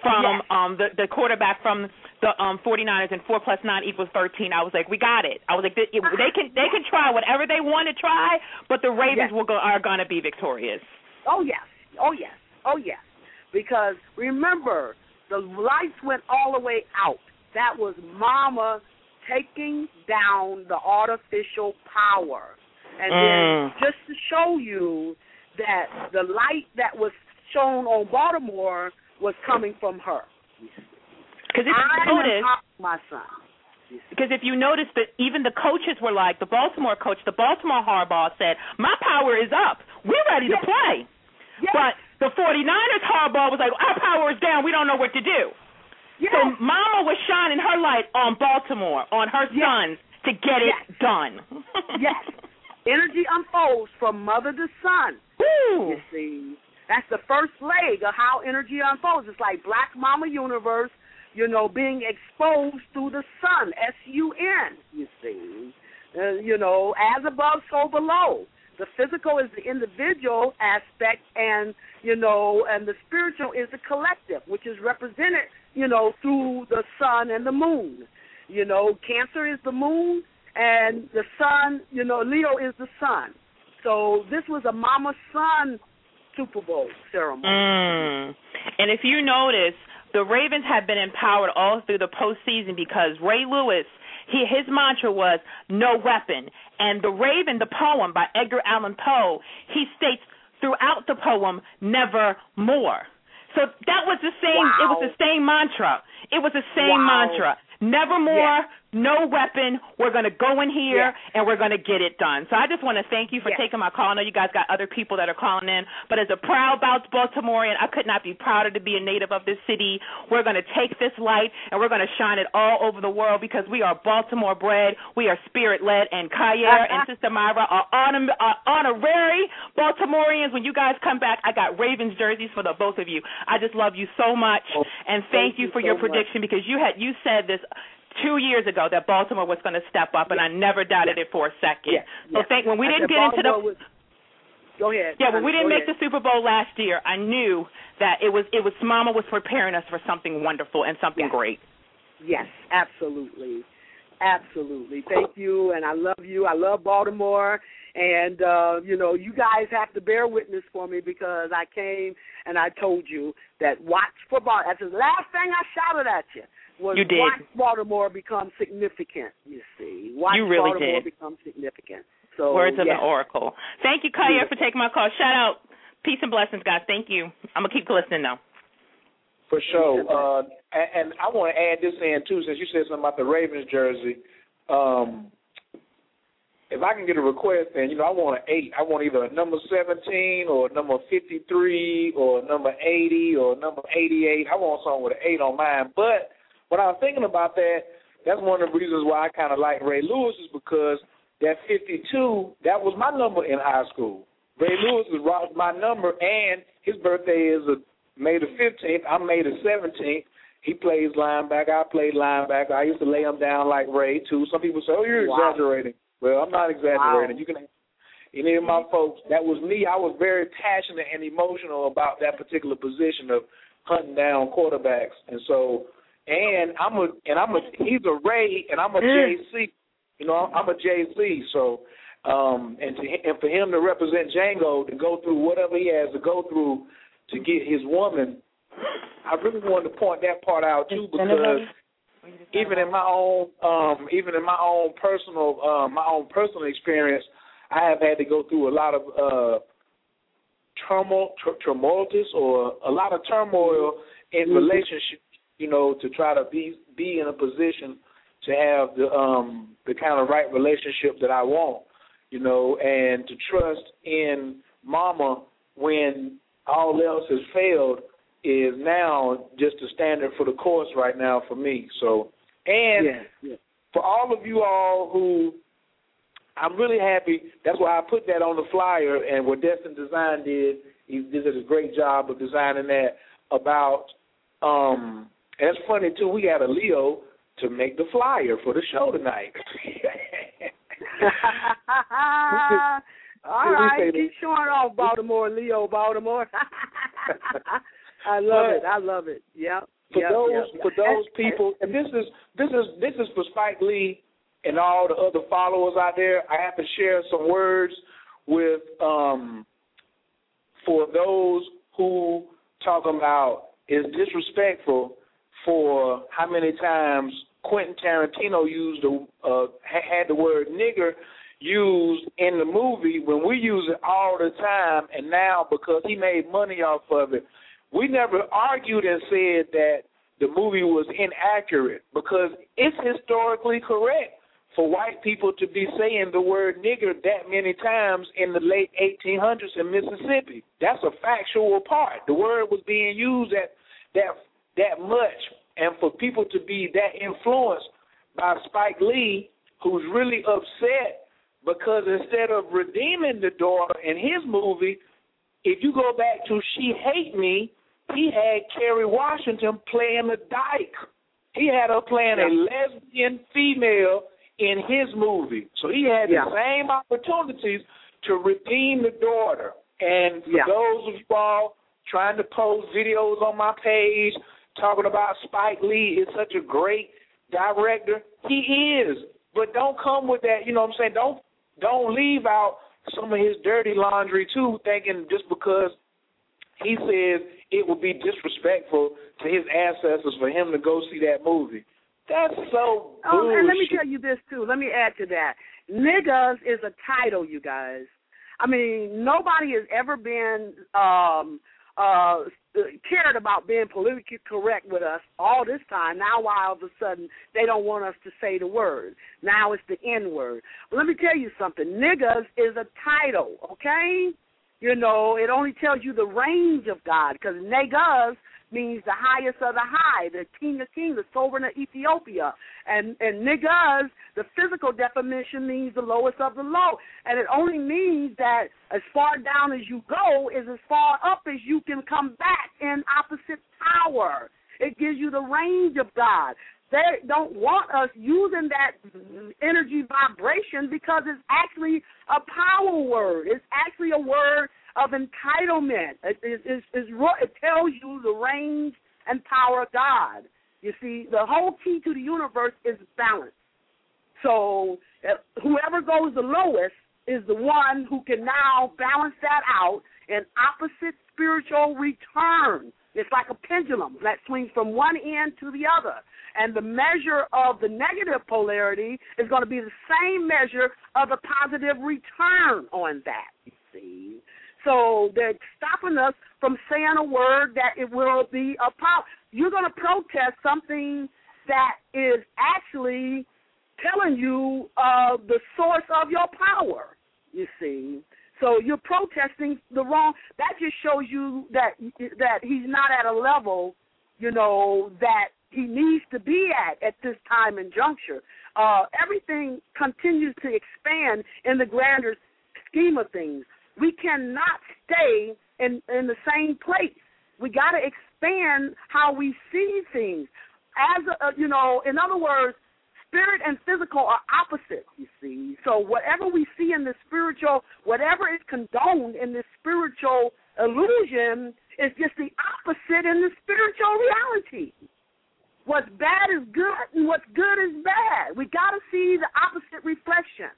from Yes. um the the quarterback from the um 49ers and 4 plus 9 equals 13, I was like, we got it. I was like, they, they can they can try whatever they want to try, but the Ravens Yes. will go, are going to be victorious. Oh yes, oh yes, oh yes. Because remember, the lights went all the way out. That was Mama taking down the artificial power, and Mm. then just to show you that the light that was shown on Baltimore was coming from her. Because if I you notice, my son. because if you notice that even the coaches were like the Baltimore coach, the Baltimore Harbaugh said, "My power is up. We're ready Yes. to play." Yes. But the 49ers Harbaugh was like, "Our power is down. We don't know what to do." Yes. So Mama was shining her light on Baltimore, on her Yes. sons to get it done. yes. Energy unfolds from mother to son. Woo. You see, that's the first leg of how energy unfolds. It's like Black Mama Universe, you know, being exposed through the sun, S U N. You see, uh, you know, as above, so below. The physical is the individual aspect, and you know, and the spiritual is the collective, which is represented, you know, through the sun and the moon. You know, Cancer is the moon, and the sun, you know, Leo is the sun. So this was a mama son Super Bowl ceremony. Mm. And if you notice, the Ravens have been empowered all through the postseason because Ray Lewis, he his mantra was no weapon. And the Raven, the poem by Edgar Allan Poe, he states throughout the poem, never more. So that was the same. Wow. It was the same mantra. It was the same Wow. mantra. Never more, no weapon. We're going to go in here and we're going to get it done. So I just want to thank you for taking my call. I know you guys got other people that are calling in, but as a proud Baltimorean, I could not be prouder to be a native of this city. We're going to take this light and we're going to shine it all over the world because we are Baltimore bred, we are spirit led, and Khayr uh-huh. and Sister Myrah are, honor, are honorary Baltimoreans. When you guys come back, I got Ravens jerseys for the both of you. I just love you so much, oh, and thank, thank you you for so your much. prediction because you had you said this two years ago that Baltimore was going to step up, and I never doubted it for a second. Yes, So yes. thank when we I didn't get into the was- Go ahead. yeah, when we didn't make the. Super Bowl last year, I knew that it was it was Mama was preparing us for something wonderful and something great. Yes, absolutely. Absolutely. Thank you and I love you. I love Baltimore and uh you know, you guys have to bear witness for me because I came and I told you that watch football. That's the last thing I shouted at you. Was You did. watch Baltimore become significant, you see. Watch You really Baltimore did. become significant. So Words of yes. an oracle. Thank you, Khayr, for taking my call. Shout out, peace and blessings, guys. Thank you. I'm gonna keep listening though. For sure. Uh, and, and I want to add this in too, since you said something about the Ravens jersey. Um, if I can get a request, then you know I want an eight. I want either a number seventeen or a number fifty-three or a number eighty or a number eighty-eight. I want something with an eight on mine. But when I was thinking about that, that's one of the reasons why I kind of like Ray Lewis is because that fifty-two that was my number in high school. Ray Lewis is was my number, and his birthday is a May the 15th. I'm May the 17th. He plays linebacker. I played linebacker. I used to lay him down like Ray, too. Some people say, oh, you're Wow. exaggerating. Well, I'm not exaggerating. Wow. You can any of my folks, that was me. I was very passionate and emotional about that particular position of hunting down quarterbacks. And so, and I'm a, and I'm a, he's a Ray, and I'm a JC. You know, I'm a JC. So, um, and to and for him to represent Django to go through whatever he has to go through to get his woman, I really wanted to point that part out too because even in my own um even in my own personal um my own personal experience I have had to go through a lot of uh turmoil tur- tumultuous or a lot of turmoil in Mhm. relationships, you know, to try to be be in a position to have the um the kind of right relationship that I want, you know, and to trust in mama when all else has failed is now just the standard for the course right now for me. So, and Yeah, yeah. for all of you all who, I'm really happy. That's why I put that on the flyer, and what Destined Design did, he did a great job of designing that about. um It's funny too. We had a Leo to make the flyer for the show tonight. All right, keep showing off Baltimore, Leo, Baltimore. I love it. I love it. Yep. for yep, those yep. for those people, and this is this is this is for Spike Lee and all the other followers out there. I have to share some words with um for those who talk about is disrespectful for how many times Quentin Tarantino used the uh, had the word nigger used in the movie when we use it all the time, and now because he made money off of it, we never argued and said that the movie was inaccurate because it's historically correct for white people to be saying the word nigger that many times in the late 1800s in Mississippi. That's a factual part. The word was being used at that that much, and for people to be that influenced by Spike Lee, who's really upset because instead of redeeming the daughter in his movie, if you go back to She Hate Me, he had Kerry Washington playing a dyke. He had her playing a lesbian female in his movie. So he had Yeah. the same opportunities to redeem the daughter. And for Yeah. those of you all trying to post videos on my page talking about Spike Lee is such a great director, he is. But don't come with that, you know what I'm saying? Don't don't leave out some of his dirty laundry too, thinking just because he says it would be disrespectful to his ancestors for him to go see that movie. That's so Oh, and let me tell you this too. Let me add to that. Niggas is a title, you guys. I mean, nobody has ever been um uh cared about being politically correct with us all this time. Now why all of a sudden they don't want us to say the word. Now it's the N word. Let me tell you something. Niggas is a title, okay? You know, it only tells you the range of God because Negus means the highest of the high, the king of kings, the sovereign of Ethiopia. And and niggas, the physical definition means the lowest of the low. And it only means that as far down as you go is as far up as you can come back in opposite power. It gives you the range of God. They don't want us using that energy vibration because it's actually a power word. It's actually a word of entitlement. It, it, it, it tells you the range and power of God. You see, the whole key to the universe is balance. So uh, whoever goes the lowest is the one who can now balance that out in opposite spiritual return. It's like a pendulum that swings from one end to the other. And the measure of the negative polarity is going to be the same measure of the positive return on that, you see. So they're stopping us from saying a word that it will be a power. You're going to protest something that is actually telling you uh, the source of your power. You see, so you're protesting the wrong. That just shows you that that he's not at a level, you know, that he needs to be at at this time and juncture. Uh, everything continues to expand in the grander scheme of things. We cannot stay in in the same place. We got to expand how we see things. As a, you know, in other words, spirit and physical are opposites, you see. So whatever we see in the spiritual, whatever is condoned in the spiritual illusion is just the opposite in the spiritual reality. What's bad is good and what's good is bad. We got to see the opposite reflection.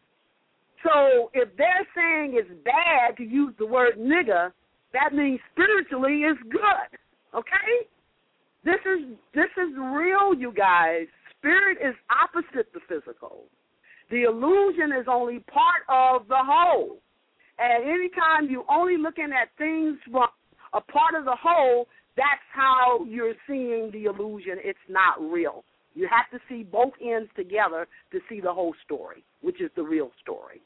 So if they're saying it's bad to use the word nigger, that means spiritually it's good. Okay? This is this is real, you guys. Spirit is opposite the physical. The illusion is only part of the whole. And anytime you're only looking at things from a part of the whole, that's how you're seeing the illusion. It's not real. You have to see both ends together to see the whole story, which is the real story.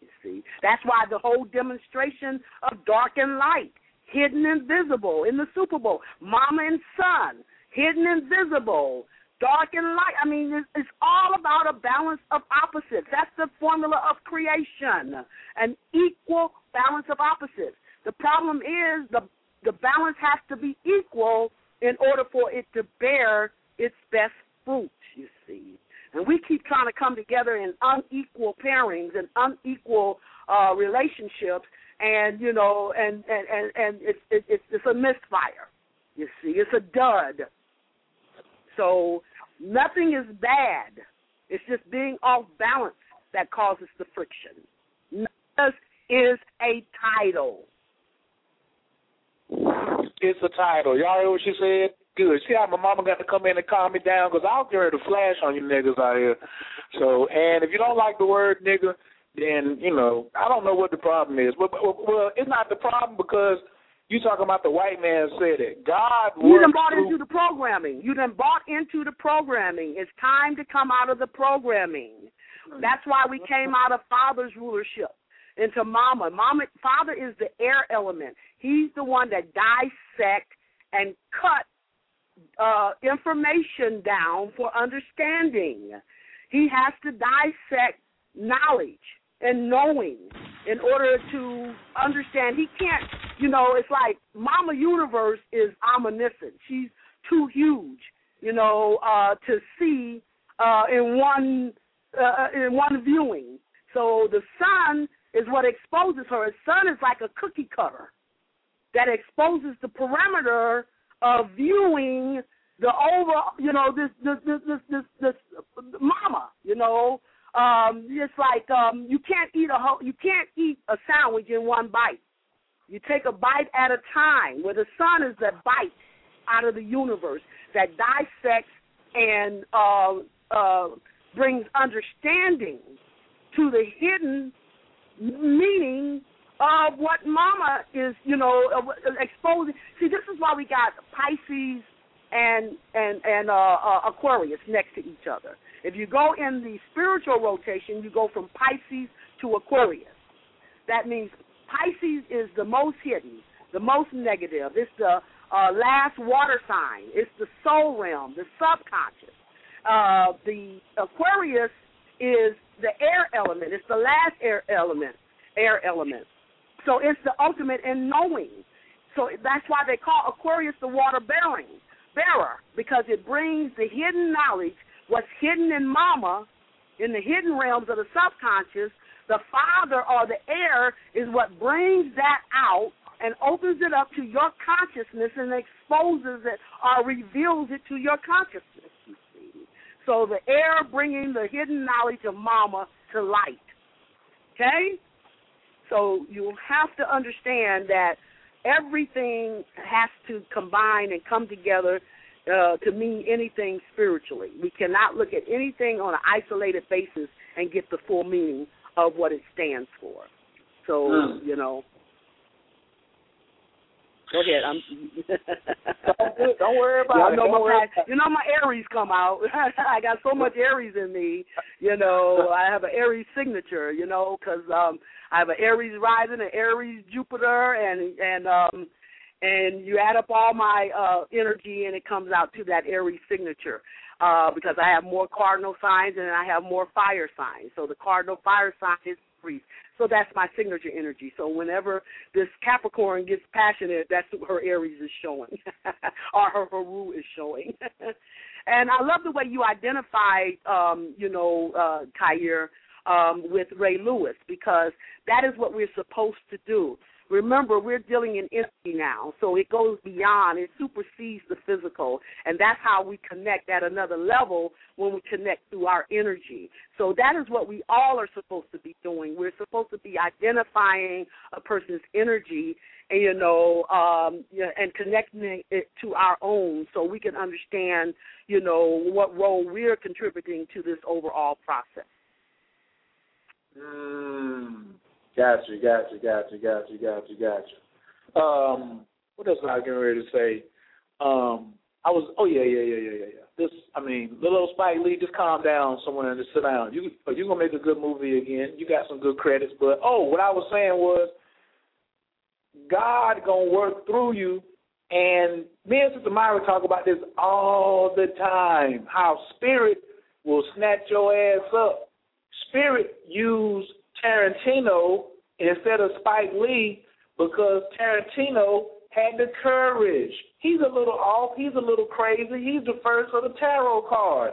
You see, that's why the whole demonstration of dark and light, hidden and visible in the Super Bowl, mama and son, hidden and visible, dark and light. I mean, it's, it's all about a balance of opposites. That's the formula of creation, an equal balance of opposites. The problem is the the balance has to be equal in order for it to bear its best fruit. You see. And we keep trying to come together in unequal pairings and unequal uh, relationships, and you know, and and and, and it's it, it's it's a misfire. You see, it's a dud. So nothing is bad. It's just being off balance that causes the friction. This is a title. It's a title. Y'all heard what she said? Good. See how my mama got to come in and calm me down because I'll get ready to flash on you niggas out here. So, and if you don't like the word nigga, then you know I don't know what the problem is. But well, it's not the problem because you talking about the white man said it. God You done bought through- into the programming. You done bought into the programming. It's time to come out of the programming. That's why we came out of father's rulership into mama. Mama father is the air element. He's the one that dissect and cut uh, information down for understanding. He has to dissect knowledge and knowing in order to understand. He can't, you know, it's like Mama Universe is omniscient. She's too huge, you know, uh, to see uh, in one uh, in one viewing. So the sun is what exposes her. the sun is like a cookie cutter that exposes the perimeter of viewing the over, you know, this this this this this, this mama, you know. Um, it's like um, you can't eat a whole, you can't eat a sandwich in one bite. You take a bite at a time. Where the sun is that bite out of the universe that dissects and uh, uh, brings understanding to the hidden meaning of what Mama is, you know, exposing. See, this is why we got Pisces and and and uh, uh, Aquarius next to each other. If you go in the spiritual rotation, you go from Pisces to Aquarius. That means Pisces is the most hidden, the most negative. It's the uh, last water sign. It's the soul realm, the subconscious. Uh, the Aquarius is the air element. It's the last air element. Air element. So it's the ultimate in knowing. So that's why they call Aquarius the water bearing bearer because it brings the hidden knowledge, what's hidden in Mama, in the hidden realms of the subconscious. The Father or the air is what brings that out and opens it up to your consciousness and exposes it or reveals it to your consciousness. You see, so the air bringing the hidden knowledge of Mama to light. Okay, so you have to understand that everything has to combine and come together uh, to mean anything spiritually. We cannot look at anything on an isolated basis and get the full meaning of what it stands for. So Mm. you know. Go ahead. I'm. don't, don't worry about Y'all it. know Don't my you know my Aries come out. I got so much Aries in me. You know, I have an Aries signature. You know, because um, I have an Aries rising, an Aries Jupiter, and and um, and you add up all my uh energy, and it comes out to that Aries signature. Uh, because I have more cardinal signs and I have more fire signs. So the cardinal fire sign is Aries. So that's my signature energy. So whenever this Capricorn gets passionate, that's what her Aries is showing, or her Haru is showing. and I love the way you identified, um, you know, uh, Khayr, um, with Ray Lewis because that is what we're supposed to do. Remember, we're dealing in energy now, so it goes beyond, it supersedes the physical, and that's how we connect at another level when we connect through our energy. So that is what we all are supposed to be doing. We're supposed to be identifying a person's energy, and you know, um, and connecting it to our own, so we can understand, you know, what role we're contributing to this overall process. Mm, gotcha, gotcha, gotcha, gotcha, gotcha, gotcha. Um, what else was I getting ready to say? Um, I was, oh yeah, yeah, yeah, yeah, yeah, yeah. This, I mean, little Spike Lee, just calm down somewhere and just sit down. You, you're gonna make a good movie again. You got some good credits, but oh, what I was saying was, God gonna work through you. And me and Sister Myrah talk about this all the time. How spirit will snatch your ass up. Spirit used Tarantino instead of Spike Lee because Tarantino had the courage. He's a little off. He's a little crazy. He's the first of the tarot card.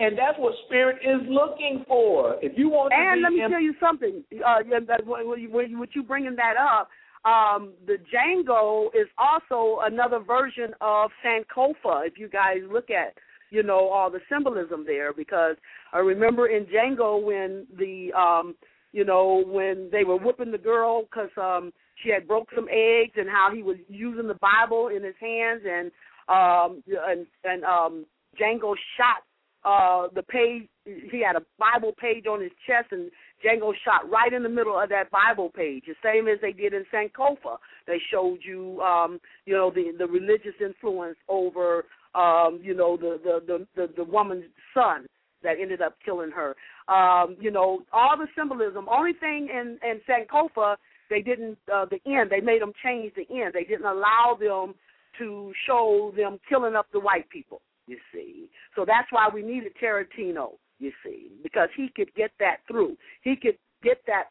And that's what spirit is looking for. If you want to And let me in- tell you something. Uh, when you, when you bringing that up, um, the Django is also another version of Sankofa. If you guys look at, you know, all the symbolism there, because I remember in Django when the, um, you know, when they were whipping the girl because um, she had broke some eggs, and how he was using the Bible in his hands, and um, and and um, Django shot uh the page he had a Bible page on his chest and Django shot right in the middle of that Bible page. The same as they did in Sankofa. They showed you um, you know, the the religious influence over um, you know, the the, the, the, the woman's son that ended up killing her. Um, you know, all the symbolism. Only thing in, in Sankofa they didn't uh the end, they made them change the end. They didn't allow them to show them killing up the white people you see. So that's why we needed Tarantino, you see, because he could get that through. He could get that,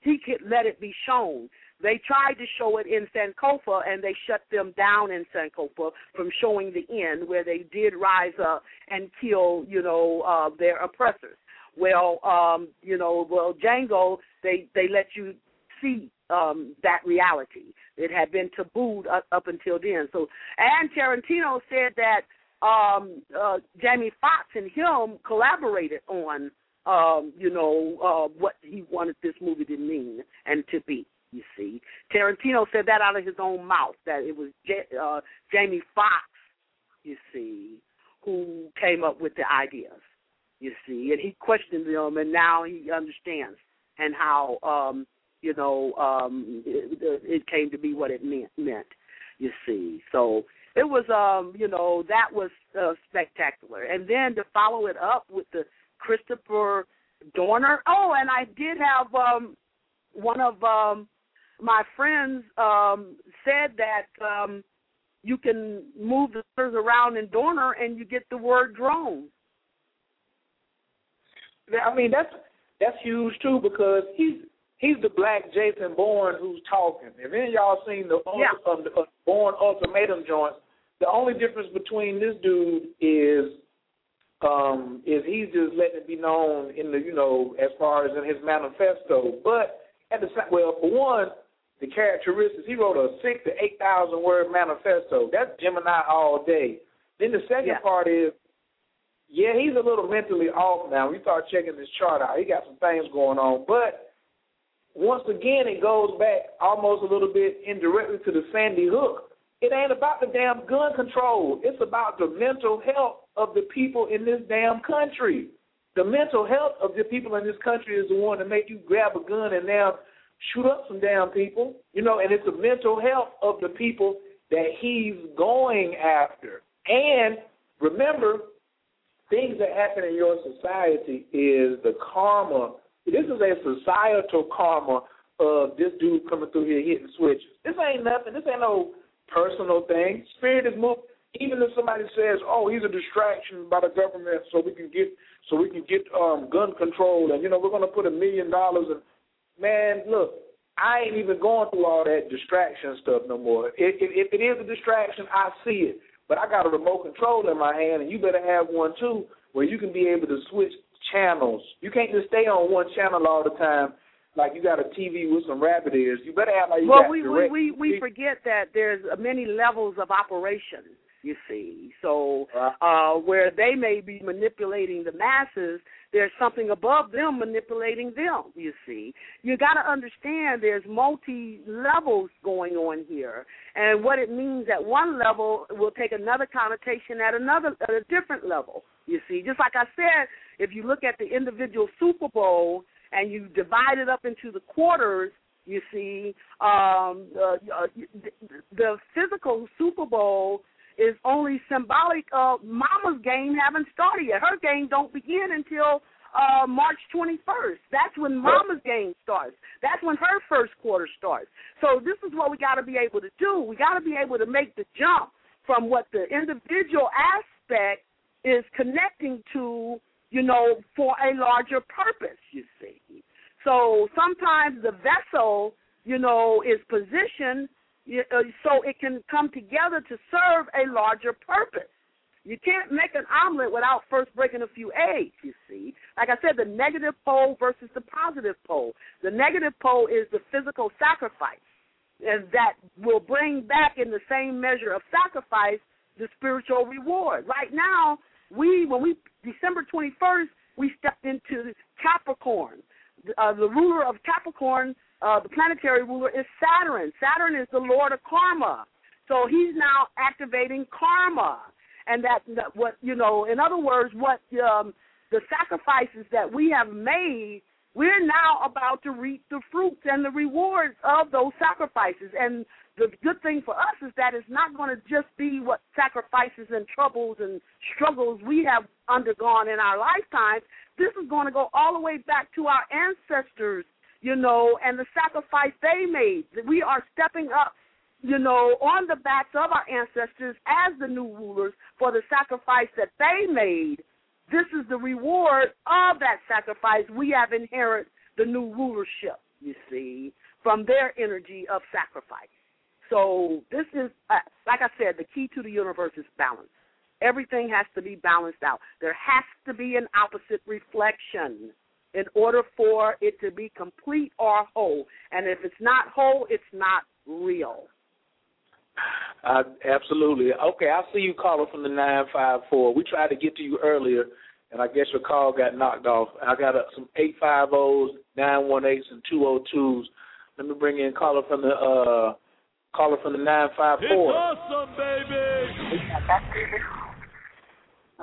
he could let it be shown. They tried to show it in Sankofa, and they shut them down in Sankofa from showing the end, where they did rise up and kill, you know, uh, their oppressors. Well, um, you know, well, Django, they they let you see um that reality. It had been tabooed up, up until then. So, and Tarantino said that um uh Jamie Foxx and him collaborated on um, you know, uh what he wanted this movie to mean and to be. You see, Tarantino said that out of his own mouth that it was J- uh, Jamie Foxx. You see, who came up with the ideas. You see, and he questioned them, and now he understands and how um, you know um, it, it came to be what it meant. Meant. You see, so it was um, you know that was uh, spectacular, and then to follow it up with the Christopher Dorner. Oh, and I did have um, one of um, my friends um, said that um, you can move the letters around in Dorner and you get the word drone. I mean that's that's huge too because he's he's the black Jason Bourne who's talking. If any of y'all seen the yeah. um, the uh, Bourne Ultimatum joints, the only difference between this dude is um is he's just letting it be known in the you know as far as in his manifesto. But at the same well for one, the characteristics he wrote a six to eight thousand word manifesto. That's Gemini all day. Then the second yeah. part is yeah, he's a little mentally off now. We start checking this chart out. He got some things going on. But once again, it goes back almost a little bit indirectly to the Sandy Hook. It ain't about the damn gun control. It's about the mental health of the people in this damn country. The mental health of the people in this country is the one to make you grab a gun and now shoot up some damn people. You know, and it's the mental health of the people that he's going after. And remember, things that happen in your society is the karma. This is a societal karma of this dude coming through here hitting switches. This ain't nothing. This ain't no personal thing. Spirit is moving. Even if somebody says, "Oh, he's a distraction by the government, so we can get so we can get um, gun control," and you know we're going to put a million dollars in. Man, look, I ain't even going through all that distraction stuff no more. If, if, if it is a distraction, I see it. But I got a remote control in my hand, and you better have one too, where you can be able to switch channels. You can't just stay on one channel all the time, like you got a TV with some rabbit ears. You better have like you well, got we, direct. we we we forget that there's many levels of operation. You see, so uh, where they may be manipulating the masses, there's something above them manipulating them. You see, you got to understand there's multi levels going on here, and what it means at one level will take another connotation at another at a different level. You see, just like I said, if you look at the individual Super Bowl and you divide it up into the quarters, you see, um, uh, uh, the physical Super Bowl is only symbolic of Mama's game haven't started yet. Her game don't begin until uh March 21st. That's when Mama's game starts. That's when her first quarter starts. So this is what we got to be able to do. We got to be able to make the jump from what the individual aspect is connecting to, you know, for a larger purpose, you see. So sometimes the vessel, you know, is positioned so it can come together to serve a larger purpose. You can't make an omelet without first breaking a few eggs, you see. Like I said, the negative pole versus the positive pole. The negative pole is the physical sacrifice, and that will bring back in the same measure of sacrifice the spiritual reward. Right now, we when we December 21st, we stepped into Capricorn. Uh, the ruler of Capricorn uh, the planetary ruler is Saturn. Saturn is the lord of karma. So he's now activating karma. And that, that what you know, in other words, what um, the sacrifices that we have made, we're now about to reap the fruits and the rewards of those sacrifices. And the good thing for us is that it's not going to just be what sacrifices and troubles and struggles we have undergone in our lifetimes. This is going to go all the way back to our ancestors you know, and the sacrifice they made. We are stepping up, you know, on the backs of our ancestors as the new rulers for the sacrifice that they made. This is the reward of that sacrifice. We have inherited the new rulership, you see, from their energy of sacrifice. So this is, uh, like I said, the key to the universe is balance. Everything has to be balanced out. There has to be an opposite reflection in order for it to be complete or whole. And if it's not whole, it's not real. Uh, absolutely. Okay, I see you calling from the nine five four. We tried to get to you earlier, and I guess your call got knocked off. I got uh, some eight five O's, nine one eights, and two O twos. Let me bring in caller from the uh caller from the nine five four. It's awesome, baby.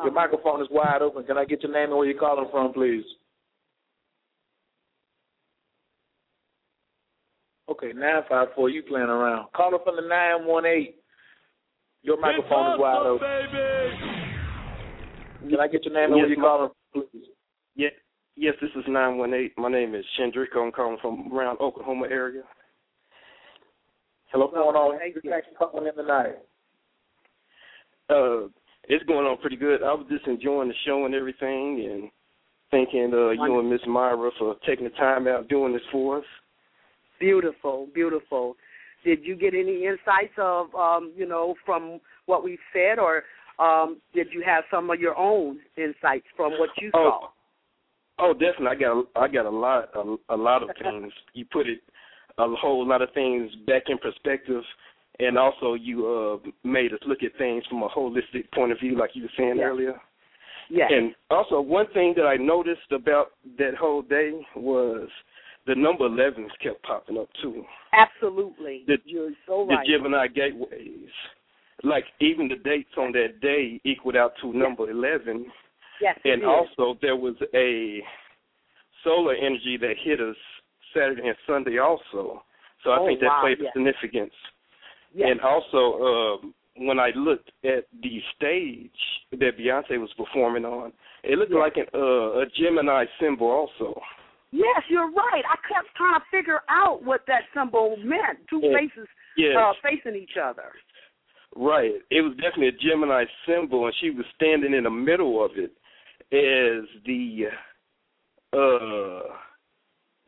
Your microphone is wide open. Can I get your name and where you're calling from, please? Okay, nine five four. You playing around? Caller from the nine one eight. Your microphone is wide open. Can I get your name and Yes, where you're my- calling, please? Yeah, yes, this is nine one eight. My name is Shendrick. I'm calling from around Oklahoma area. Hello. What's going on? Hey, thanks for calling in tonight. Uh, it's going on pretty good. I was just enjoying the show and everything, and thanking uh, you and Miss Myrah for taking the time out doing this for us. Beautiful, beautiful. Did you get any insights of, um, you know, from what we said, or um, did you have some of your own insights from what you saw? Oh, oh, definitely. I got I got a lot a, a lot of things. You put it a whole lot of things back in perspective, and also you uh made us look at things from a holistic point of view, like you were saying Yes. earlier. Yes. And also, one thing that I noticed about that whole day was the number 11s kept popping up too. Absolutely. The, You're so right. the. Gemini gateways, like even the dates on that day equaled out to number 11. yes, And also, there was a solar energy that hit us Saturday and Sunday also. So I Oh, think that wow, played yes. a significance. Yes. And also, um, when I looked at the stage that Beyonce was performing on, it looked Yes. like an, uh, a Gemini symbol also. Yes, you're right. I kept trying to figure out what that symbol meant. Two Yeah. faces Yes. uh, facing each other. Right. It was definitely a Gemini symbol, and she was standing in the middle of it as the uh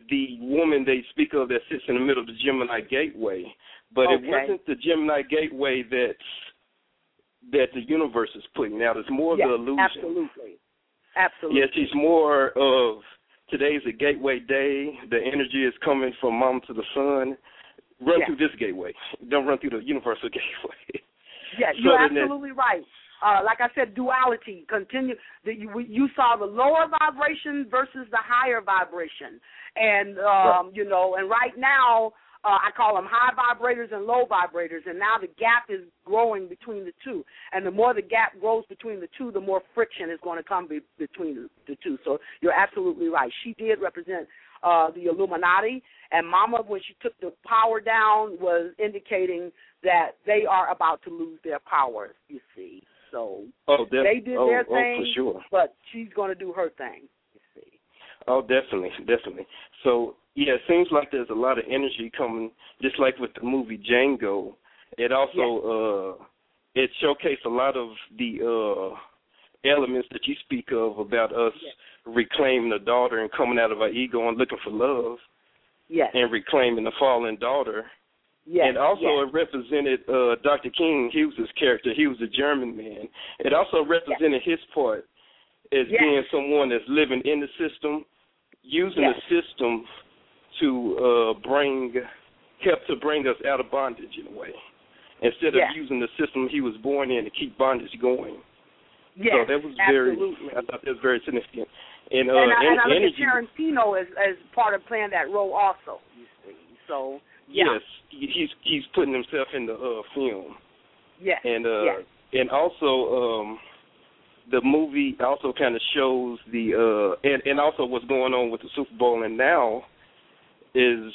the woman they speak of that sits in the middle of the Gemini gateway. But it wasn't the Gemini gateway that's that the universe is putting out. It's more yes, of the illusion. absolutely. Absolutely. Yes, she's more of today's a gateway day. The energy is coming from mom to the sun. Run Yes. through this gateway. Don't run through the universal gateway. Yes, you're absolutely right. Uh, like I said, duality. Continue. The, you, you saw the lower vibration versus the higher vibration, and um, Right. you know, and right now uh, I call them high vibrators and low vibrators, and now the gap is growing between the two. And the more the gap grows between the two, the more friction is going to come be, between the, the two. So you're absolutely right. She did represent uh, the Illuminati, and Mama, when she took the power down, was indicating that they are about to lose their power. You see, so Oh, def- they did oh, their oh, thing, for sure. but she's going to do her thing. You see. Oh, definitely, definitely. So yeah, it seems like there's a lot of energy coming, just like with the movie Django. It also uh it showcased a lot of the uh elements that you speak of about us reclaiming the daughter and coming out of our ego and looking for love Yes. and reclaiming the fallen daughter. Yes. and also yes. it represented uh Dr. King Hughes' character. He was a German man. It also represented his part as Yes. being someone that's living in the system, using Yes. the system to uh bring help to bring us out of bondage in a way. Instead of using the system he was born in to keep bondage going. yes, so that was very absolutely. I thought that was very significant. And uh and, I, and I look energy at Tarantino as as part of playing that role also. You see, so yeah. yes, he's he's putting himself in the uh film. yes, and uh yes, and also um the movie also kind of shows the uh and and also what's going on with the Super Bowl and now is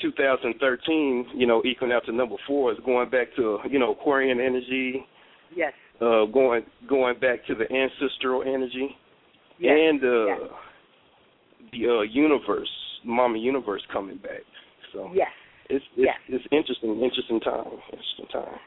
2013 you know equaling out to number 4 is going back to you know Aquarian energy yes, uh going going back to the ancestral energy yes, and uh yes. the uh universe mama universe coming back so yes. it's it's Yes. it's interesting interesting time interesting time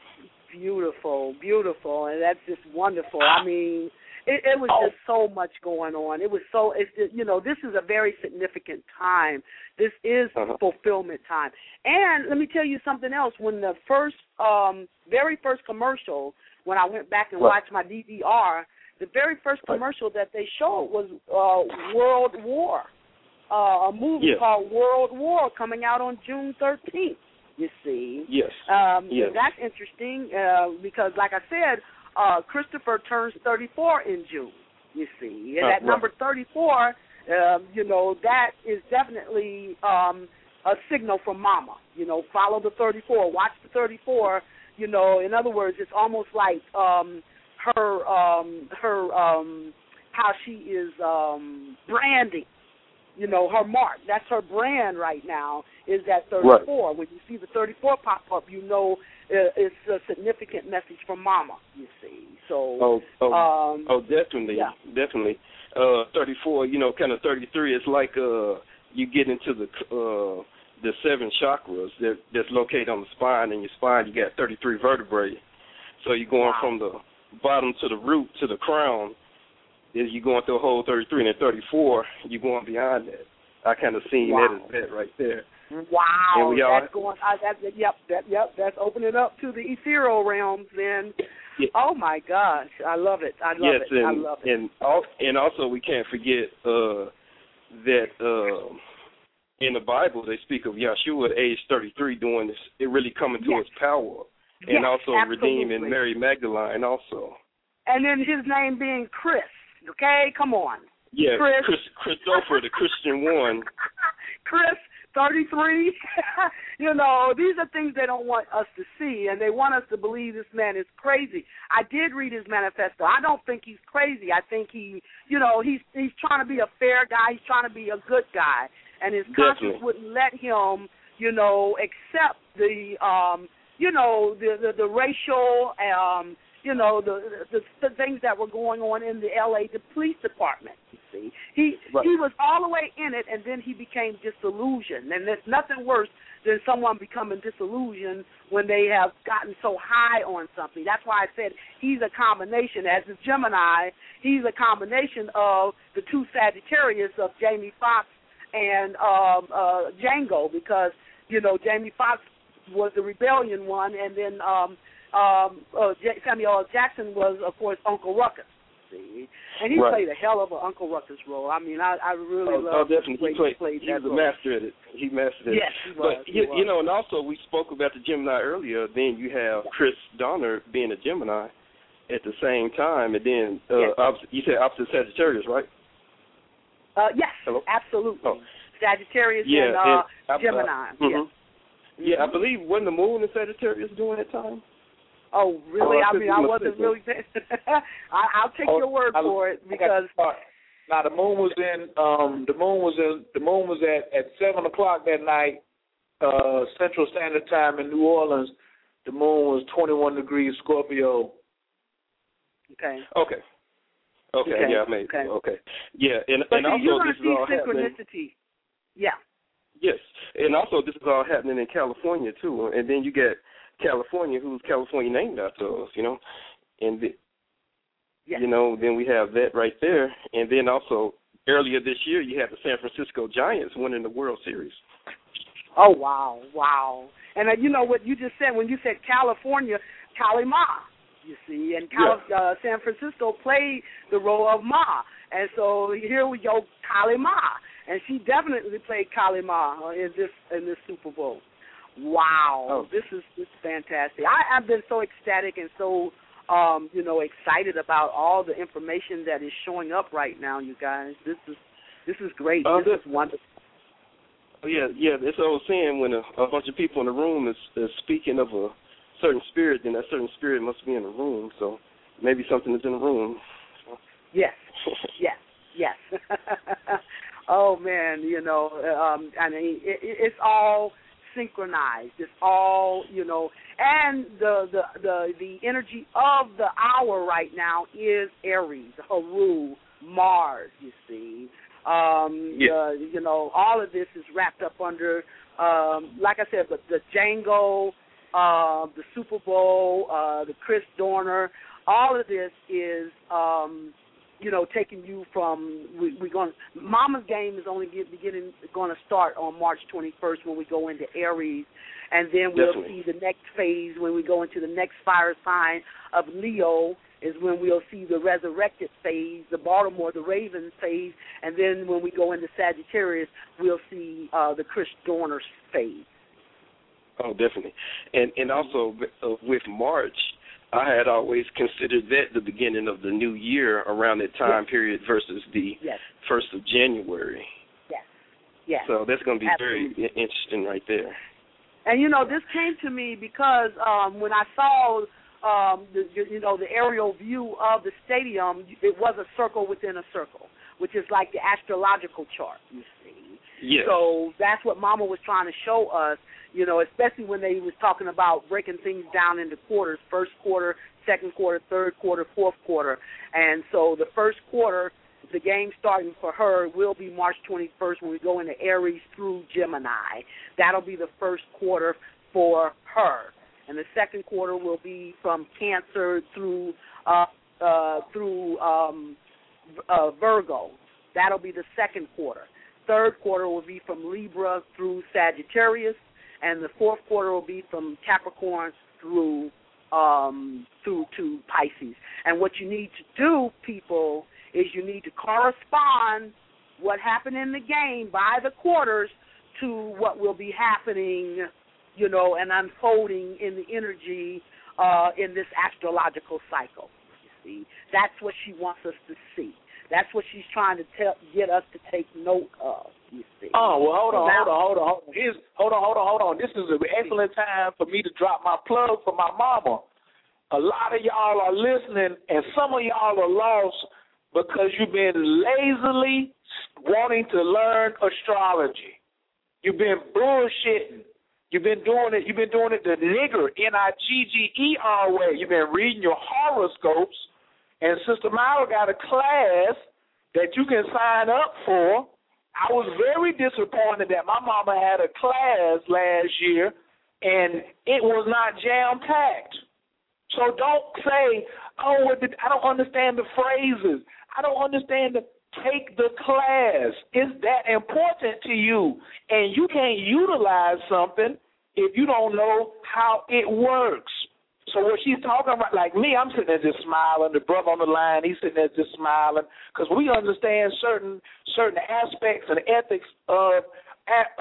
Beautiful, beautiful, and that's just wonderful. I mean, it, it was Oh. just so much going on. It was so it's it, you know this is a very significant time. This is Uh-huh. fulfillment time. And let me tell you something else. When the first, um, very first commercial, when I went back and Right. watched my DVR, the very first commercial that they showed was uh, World War, uh, a movie Yeah. called World War coming out on June 13th. You see. Yes. Um, Yes. That's interesting uh, because, like I said, uh, Christopher turns 34 in June. You see, and Uh, that right. number 34, um, you know, that is definitely um, a signal from Mama. You know, follow the 34, watch the 34. You know, in other words, it's almost like um, her um, her um, how she is um, branding you know, her mark. That's her brand right now is that 34. When you see the 34 pop up, you know uh, it's a significant message from Mama. You see, so Oh, oh, um, oh, definitely, yeah. definitely. Uh, thirty-four, you know, kind of thirty-three. It's like uh, you get into the uh, the seven chakras that that's located on the spine. And your spine, you got thirty-three vertebrae. So you're going Wow. from the bottom to the root to the crown. Is you going through a whole thirty-three, and then thirty-four, you're going beyond that. I kind of seen Wow. that as that right there. Wow, And we all- that's going. Uh, that, yep, that, yep, that's opening up to the ethereal realms. Then, Yeah. oh my gosh, I love it. I love yes, it. I and love it. and al- and also we can't forget uh, that um in the Bible they speak of Yahshua at age 33 doing this, it really coming to Yes. his power, Yes, and also redeeming. Mary Magdalene also. And then his name being Chris. Okay, come on. Yeah, Chris. Chris, Christopher, the Christian one. Chris, 33. you know, these are things they don't want us to see, and they want us to believe this man is crazy. I did read his manifesto. I don't think he's crazy. I think he, you know, he's he's trying to be a fair guy. He's trying to be a good guy, and his conscience wouldn't let him, you know, accept the, um, you know, the the, the racial, um, you know, the, the the things that were going on in the L.A. the police department. You see, he Right. he was all the way in it, and then he became disillusioned. And there's nothing worse than someone becoming disillusioned when they have gotten so high on something. That's why I said he's a combination. As a Gemini, he's a combination of the two Sagittarius of Jamie Foxx and um, uh, Django, because you know Jamie Foxx was the rebellion one, and then um, um, uh, Samuel L. Jackson was, of course, Uncle Ruckus. See, and he Right. played a hell of an Uncle Ruckus role. I mean, I, I really Oh, love oh, definitely. He played. he played he was a master at it. He mastered it. Yes, he was. But he you, was. you know, and also we spoke about the Gemini earlier. Then you have Chris Dorner being a Gemini at the same time, and then uh, Yes. opposite, you said opposite Sagittarius, right? Uh, yes, Hello? absolutely. Oh. Sagittarius Yeah, and uh, and Gemini. mhm. Yes. Yeah, I believe when the moon in Sagittarius during that time. Oh, really? Oh, I I mean, I wasn't mistaken. really. I, I'll take Oh, your word I- for it because. Now the moon was in um the moon was in the moon was at at seven o'clock that night, uh Central Standard Time in New Orleans. The moon was twenty one degrees Scorpio. okay. Okay. Okay. Okay, Yeah, I made. okay. Okay. Yeah, and But and see, also you're going this to is see all happening. synchronicity. Yeah. Yes, and also this is all happening in California too. And then you get California, who's California named after us, you know, and the, Yes. you know, then we have that right there, and then also earlier this year you had the San Francisco Giants winning the World Series. Oh wow, wow! And uh, you know what you just said when you said California, Cali Ma. You see, and Cal- uh, San Francisco played the role of Ma, and so here we go, Kali Ma, and she definitely played Kali Ma uh, in this in this Super Bowl. Wow, Oh. this is this is fantastic. I, I've been so ecstatic and so um, you know excited about all the information that is showing up right now. You guys, this is this is great. Oh, this is wonderful. Oh, yeah, yeah. It's old saying when a, a bunch of people in the room is, is speaking of a certain spirit, then that certain spirit must be in the room. So maybe something is in the room. Yes, yes, yes. oh man, you know, um, I mean, it, it, it's all synchronized. It's all, you know, and the the the the energy of the hour right now is Aries, Haru, Mars. You see, um, Yeah. uh, you know, all of this is wrapped up under, um, like I said, but the Django, uh, the Super Bowl, uh, the Chris Dorner, all of this is um, you know, taking you from we we going Mama's game is only get, beginning going to start on March 21st when we go into Aries, and then we'll Definitely. see the next phase when we go into the next fire sign of Leo is when we'll see the resurrected phase, the Baltimore, the Ravens phase, and then when we go into Sagittarius, we'll see uh, the Chris Dorner phase. Oh, definitely. And and also uh, with March, I had always considered that the beginning of the new year around that time Yes. period versus the Yes. first of January. Yes. Yes. So that's going to be Absolutely. very interesting right there. And you know, this came to me because um when I saw um the you know the aerial view of the stadium, it was a circle within a circle, which is like the astrological chart, you see. Yes. So that's what Mama was trying to show us, you know, especially when they was talking about breaking things down into quarters, first quarter, second quarter, third quarter, fourth quarter. And so the first quarter, the game starting for her will be March 21st when we go into Aries through Gemini. That'll be the first quarter for her. And the second quarter will be from Cancer through uh uh through um uh Virgo. That'll be the second quarter. Third quarter will be from Libra through Sagittarius, and the fourth quarter will be from Capricorn through um, through to Pisces. And what you need to do, people, is you need to correspond what happened in the game by the quarters to what will be happening, you know, and unfolding in the energy uh, in this astrological cycle. You see, that's what she wants us to see. That's what she's trying to tell, get us to take note of. You see. Oh well, hold on, Now- hold on, hold on, hold on. Here's, hold on, hold on, hold on. This is an excellent time for me to drop my plug for my mama. A lot of y'all are listening, and some of y'all are lost because you've been lazily wanting to learn astrology. You've been bullshitting. You've been doing it. You've been doing it the nigger N I G G E R way. You've been reading your horoscopes, and Sister Myrah got a class that you can sign up for. I was very disappointed that my mama had a class last year and it was not jam packed. So don't say, "Oh, I don't understand the phrases. I don't understand the." Take the class. Is that important to you, and you can't utilize something if you don't know how it works. So what she's talking about, like me, I'm sitting there just smiling. The brother on the line, he's sitting there just smiling because we understand certain certain aspects and ethics of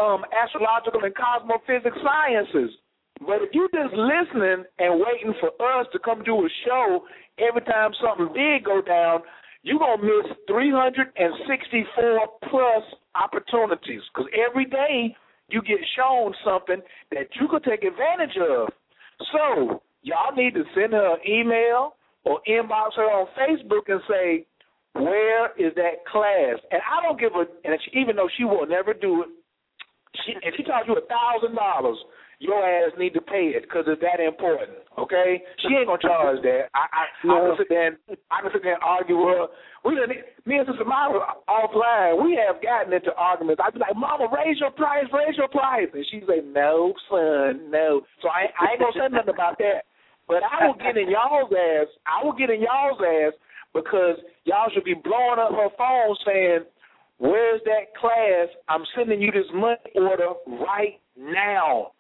um, astrological and cosmophysics sciences. But if you're just listening and waiting for us to come do a show every time something big go down, you're gonna miss 364 plus opportunities because every day you get shown something that you could take advantage of. So y'all need to send her an email or inbox her on Facebook and say, "Where is that class?" And I don't give a, and she, even though she will never do it, she, if she charges you a thousand dollars, your ass need to pay it because it's that important. Okay? She ain't gonna charge that. I I, I can sit there and I can sit there and argue with her. We done, me and Sister Mama offline, we have gotten into arguments. I'd be like, Mama, raise your price, raise your price, and she'd say, No, son, no. So I I ain't gonna say nothing about that. But I will get in y'all's ass. I will get in y'all's ass because y'all should be blowing up her phone saying, Where's that class? I'm sending you this money order right now.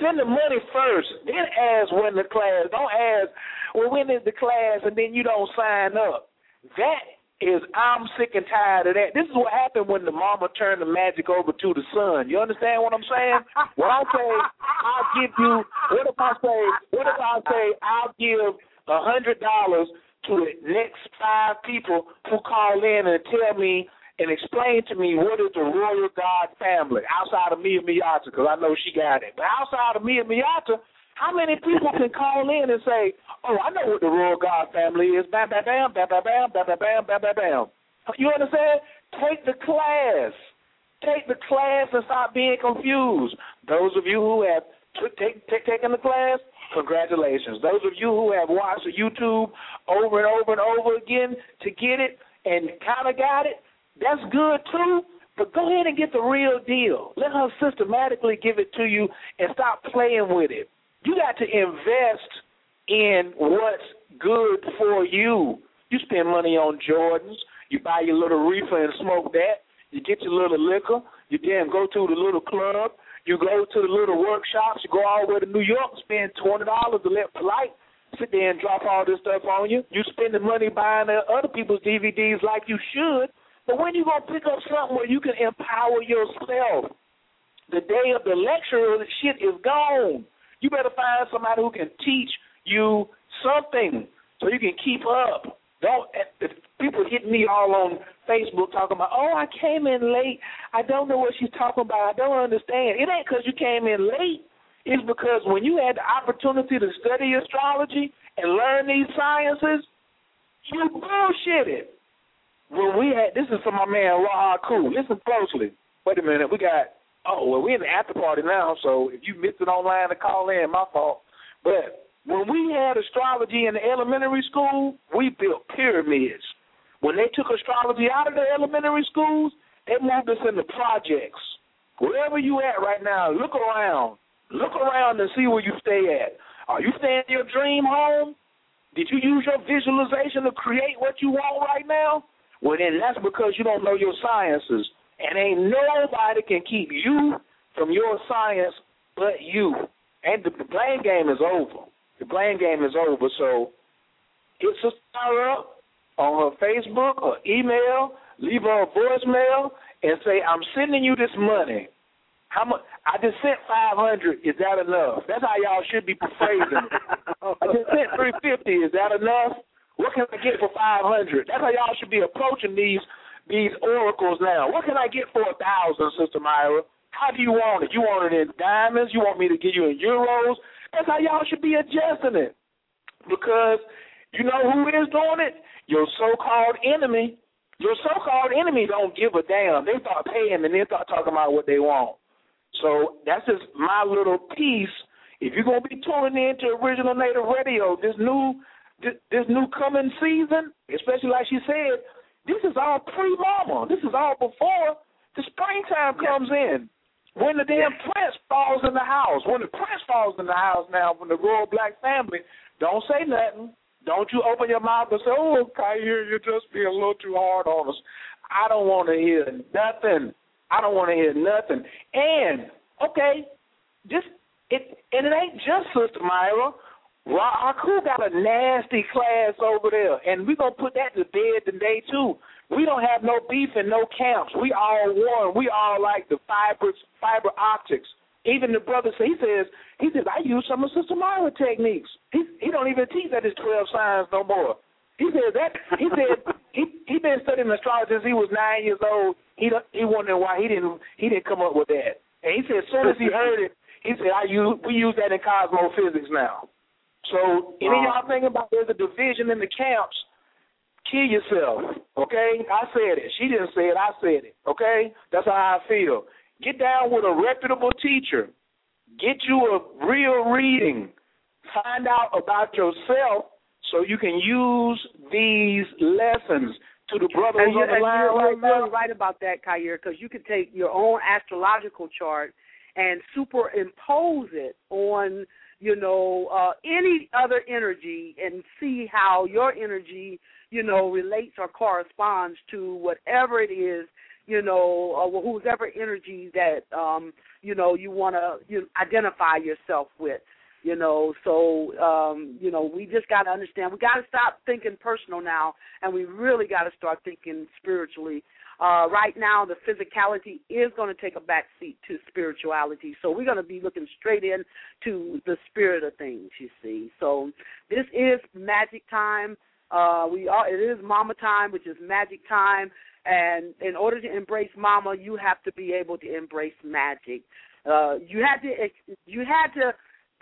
Send the money first, then ask when the class. Don't ask, well, when is the class, and then you don't sign up. That is, I'm sick and tired of that. This is what happened when the mama turned the magic over to the son. You understand what I'm saying? When I say I'll give you, what if I say, what if I say I'll give a hundred dollars to the next five people who call in and tell me and explain to me what is the royal god family outside of Mia Miata because I know she got it. But outside of Mia Miata, how many people can call in and say, "Oh, I know what the royal god family is"? Bam, bam, bam, bam, bam, bam, bam, bam, bam, bam, bam. You understand? Take the class. Take the class and stop being confused. Those of you who have t- take, take, taken the class, congratulations. Those of you who have watched the YouTube over and over and over again to get it and kind of got it, that's good too. But go ahead and get the real deal. Let her systematically give it to you and stop playing with it. You got to invest in what's good for you. You spend money on Jordans. You buy your little reefer and smoke that. You get your little liquor. You then go to the little club. You go to the little workshops. You go all the way to New York and spend twenty dollars to let Polite sit there and drop all this stuff on you. You spend the money buying other people's DVDs like you should. But when you gonna pick up something where you can empower yourself? The day of the lecture, the shit is gone. You better find somebody who can teach you something so you can keep up. Don't if people hit me all on Facebook talking about, oh, I came in late. I don't know what she's talking about. I don't understand. It ain't because you came in late. It's because when you had the opportunity to study astrology and learn these sciences, you bullshitted. When we had this is from my man Raha Cool. Listen closely. Wait a minute, we got oh well we're in the after party now, so if you missed it online to call in, my fault. But when we had astrology in the elementary school, we built pyramids. When they took astrology out of the elementary schools, they moved us into projects. Wherever you at right now, look around. Look around and see where you stay at. Are you staying in your dream home? Did you use your visualization to create what you want right now? Well, then that's because you don't know your sciences. And ain't nobody can keep you from your science but you. And the, blame game is over. The blame game is over. So hit Sister up on her Facebook or email, leave her a voicemail, and say, I'm sending you this money. How much? I just sent five hundred. Is that enough? That's how y'all should be phrasing it. I just sent three fifty. Is that enough? What can I get for five hundred? That's how y'all should be approaching these these oracles now. What can I get for a thousand, Sister Myrah? How do you want it? You want it in diamonds? You want me to give you in euros? That's how y'all should be adjusting it. Because you know who is doing it? Your so-called enemy. Your so-called enemy don't give a damn. They start paying and they start talking about what they want. So that's just my little piece. If you're gonna be tuning in to Original Native Radio, this new this, this new coming season, especially like she said, this is all pre-mama. This is all before the springtime comes in. When the damn prince falls in the house, when the prince falls in the house now, when the royal black family, don't say nothing. Don't you open your mouth and say, "Oh, Khayr, you're just being a little too hard on us." I don't want to hear nothing. I don't want to hear nothing. And okay, just it and it ain't just Sister Myrah. Aku got a nasty class over there, and we're gonna put that to bed today too. We don't have no beef and no camps. We all one. We all like the fibers, fiber optics. Even the brother he says he says I use some of Sister Myrah techniques. He he don't even teach at his twelve signs no more. He said that he said he he been studying astrology since he was nine years old. He he wondering why he didn't he didn't come up with that. And he said as soon as he heard it, he said I use we use that in cosmophysics now. So any of y'all thinking about there's a division in the camps, kill yourself. Okay? I said it. She didn't say it, I said it. Okay? That's how I feel. Get down with a reputable teacher. Get you a real reading. Find out about yourself so you can use these lessons to the brothers and on the line you're, right you're right about that, Khayr, because you can take your own astrological chart and superimpose it on, you know, uh, any other energy and see how your energy, you know, relates or corresponds to whatever it is, you know, uh, whoever energy that, um, you know, you want to you identify yourself with you know. So um you know we just got to understand we got to stop thinking personal now and we really got to start thinking spiritually uh right now the physicality is going to take a back seat to spirituality. So we're going to be looking straight in to the spirit of things you see. So this is magic time. Uh we are it is mama time which is magic time. And in order to embrace mama you have to be able to embrace magic. Uh you had to you had to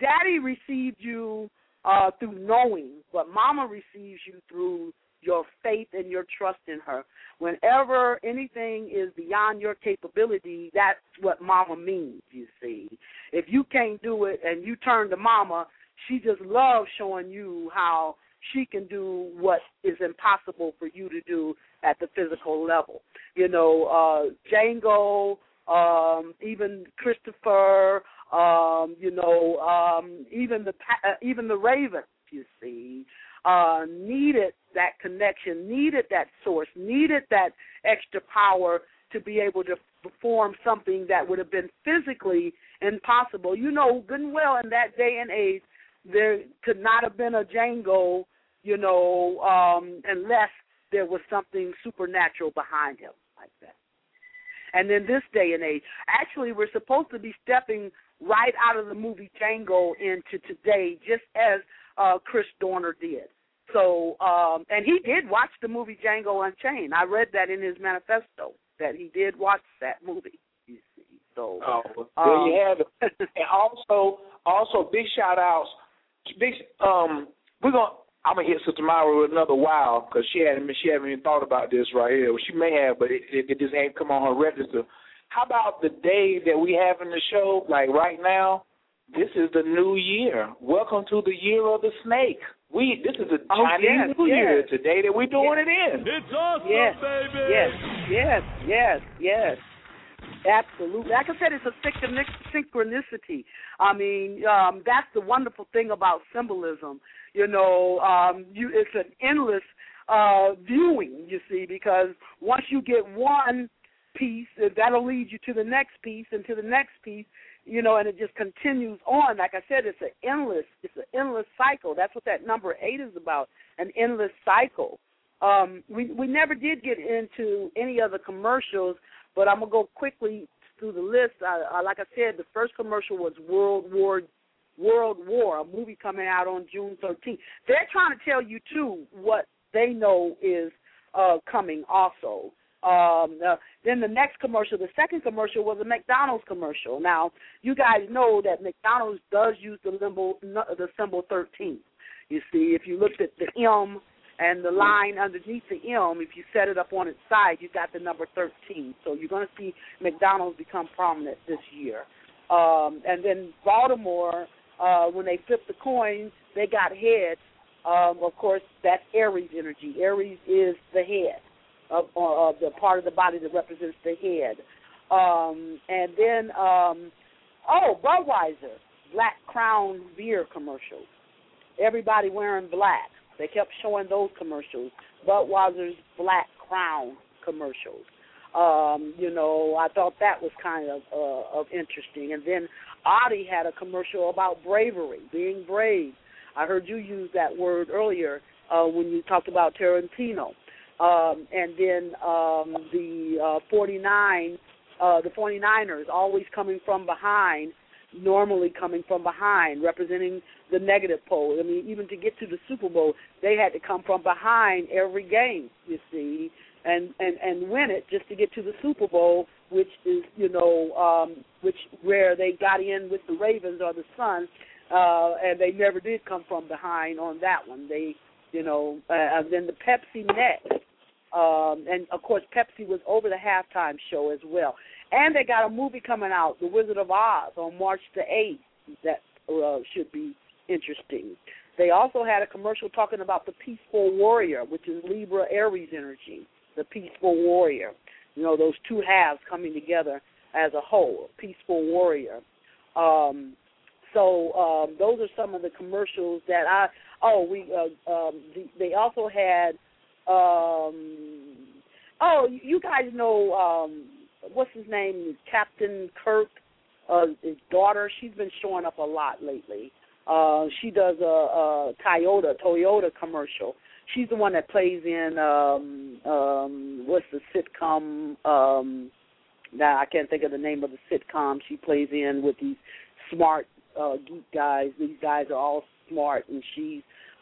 Daddy received you uh, through knowing, but Mama receives you through your faith and your trust in her. Whenever anything is beyond your capability, that's what Mama means, you see. If you can't do it and you turn to Mama, she just loves showing you how she can do what is impossible for you to do at the physical level. You know, uh Django, um, even Christopher, um, you know, um, even the uh, even the Raven, you see, uh, needed that connection, needed that source, needed that extra power to be able to perform something that would have been physically impossible. You know, good and well in that day and age, there could not have been a Django, you know, um, unless there was something supernatural behind him like that. And in this day and age, actually, we're supposed to be stepping right out of the movie Django into today, just as uh, Chris Dorner did. So, um, and he did watch the movie Django Unchained. I read that in his manifesto that he did watch that movie. You see, so oh, there um, you have it. and also, also big shout outs. Big, um, we're gonna. I'm gonna hit Sister Myrah with another wow because she hadn't she hadn't even thought about this right here. Well, she may have, but it, it, it just ain't come on her register. How about the day that we have in the show, like right now? This is the new year. Welcome to the year of the snake. We this is the oh, Chinese yes, New yes. Year today that we're doing yes. it in. It's awesome, yes, baby. Yes, yes, yes, yes. Absolutely. Like I said, it's a synchronicity. I mean, um, that's the wonderful thing about symbolism. You know, um, you it's an endless uh, viewing. You see, because once you get one piece, that'll lead you to the next piece and to the next piece. You know, and it just continues on. Like I said, it's an endless, it's an endless cycle. That's what that number eight is about, an endless cycle. Um, we we never did get into any other commercials, but I'm gonna go quickly through the list. I, like I said, the first commercial was World War World War, a movie coming out on June 13th. They're trying to tell you too what they know is uh, coming also. Um, uh, then the next commercial, the second commercial was a McDonald's commercial. Now you guys know that McDonald's does use the symbol the symbol 13. You see, if you looked at the M and the line underneath the M, if you set it up on its side, you got the number 13. So you're going to see McDonald's become prominent this year. Um, and then Baltimore, uh, when they flipped the coin, they got heads. Um, of course, that's Aries energy. Aries is the head of, of the part of the body that represents the head. Um, and then, um, oh, Budweiser, Black Crown beer commercials. Everybody wearing black. They kept showing those commercials. Budweiser's Black Crown commercials. Um, you know, I thought that was kind of uh, of interesting. And then Audi had a commercial about bravery, being brave. I heard you use that word earlier uh, when you talked about Tarantino. Um, and then um, the uh, 49, uh, the 49ers always coming from behind, normally coming from behind, representing the negative pole. I mean, even to get to the Super Bowl, they had to come from behind every game. You see, and and and win it just to get to the Super Bowl, which is you know um, which where they got in with the Ravens or the Suns, uh, and they never did come from behind on that one. They you know, uh, and then the Pepsi next. Um, and of course, Pepsi was over the halftime show as well. And they got a movie coming out, The Wizard of Oz, on March the 8th. That uh, should be interesting. They also had a commercial talking about the peaceful warrior, which is Libra Aries energy, the peaceful warrior. You know, those two halves coming together as a whole, peaceful warrior. Um, so um, those are some of the commercials that I. Oh, we. Uh, um, the, they also had. Um, oh, you guys know um, what's his name? Captain Kirk. Uh, his daughter. She's been showing up a lot lately. Uh, she does a, a Toyota Toyota commercial. She's the one that plays in um, um, what's the sitcom? Um, now I can't think of the name of the sitcom she plays in with these smart uh, geek guys. These guys are all smart, and she's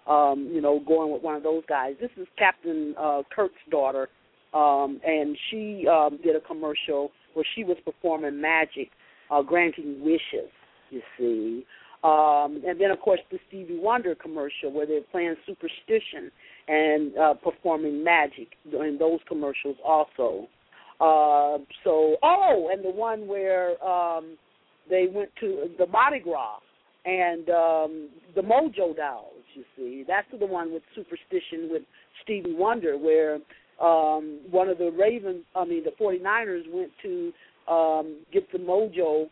um, you know going with one of those guys. This is Captain uh, Kirk's daughter, um, and she um, did a commercial where she was performing magic, uh, granting wishes. You see. Um, and then, of course, the Stevie Wonder commercial where they're playing Superstition and uh, performing magic in those commercials also. Uh, so, oh, and the one where um, they went to the Mardi Gras and um, the Mojo Dolls, you see. That's the one with Superstition with Stevie Wonder where um, one of the Ravens, I mean, the 49ers went to um, get the Mojo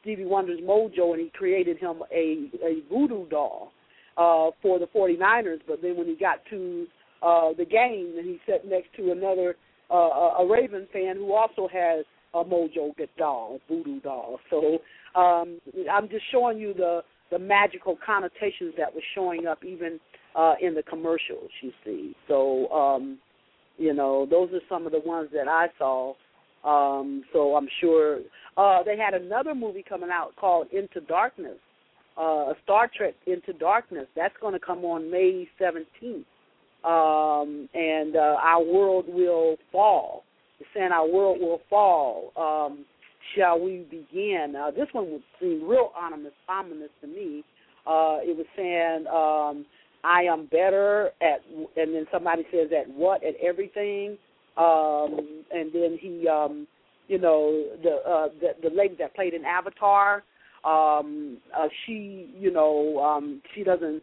Stevie Wonder's mojo, and he created him a a voodoo doll. uh, for the 49ers. But then when he got to uh, the game, and he sat next to another uh, a Raven fan who also has a Mojo doll, voodoo doll. So um, I'm just showing you the the magical connotations that was showing up even uh, in the commercials. You see, so um, you know those are some of the ones that I saw. Um, so I'm sure uh, they had another movie coming out called Into Darkness, uh, Star Trek Into Darkness. That's going to come on May 17th, um, and uh, our world will fall. It's saying our world will fall. Um, shall we begin? Uh, this one would seem real ominous, ominous to me. Uh, it was saying, um, "I am better at," and then somebody says, "At what? At everything." Um, and then he, um, you know, the uh, the the lady that played in Avatar, um, uh, she, you know, um, she doesn't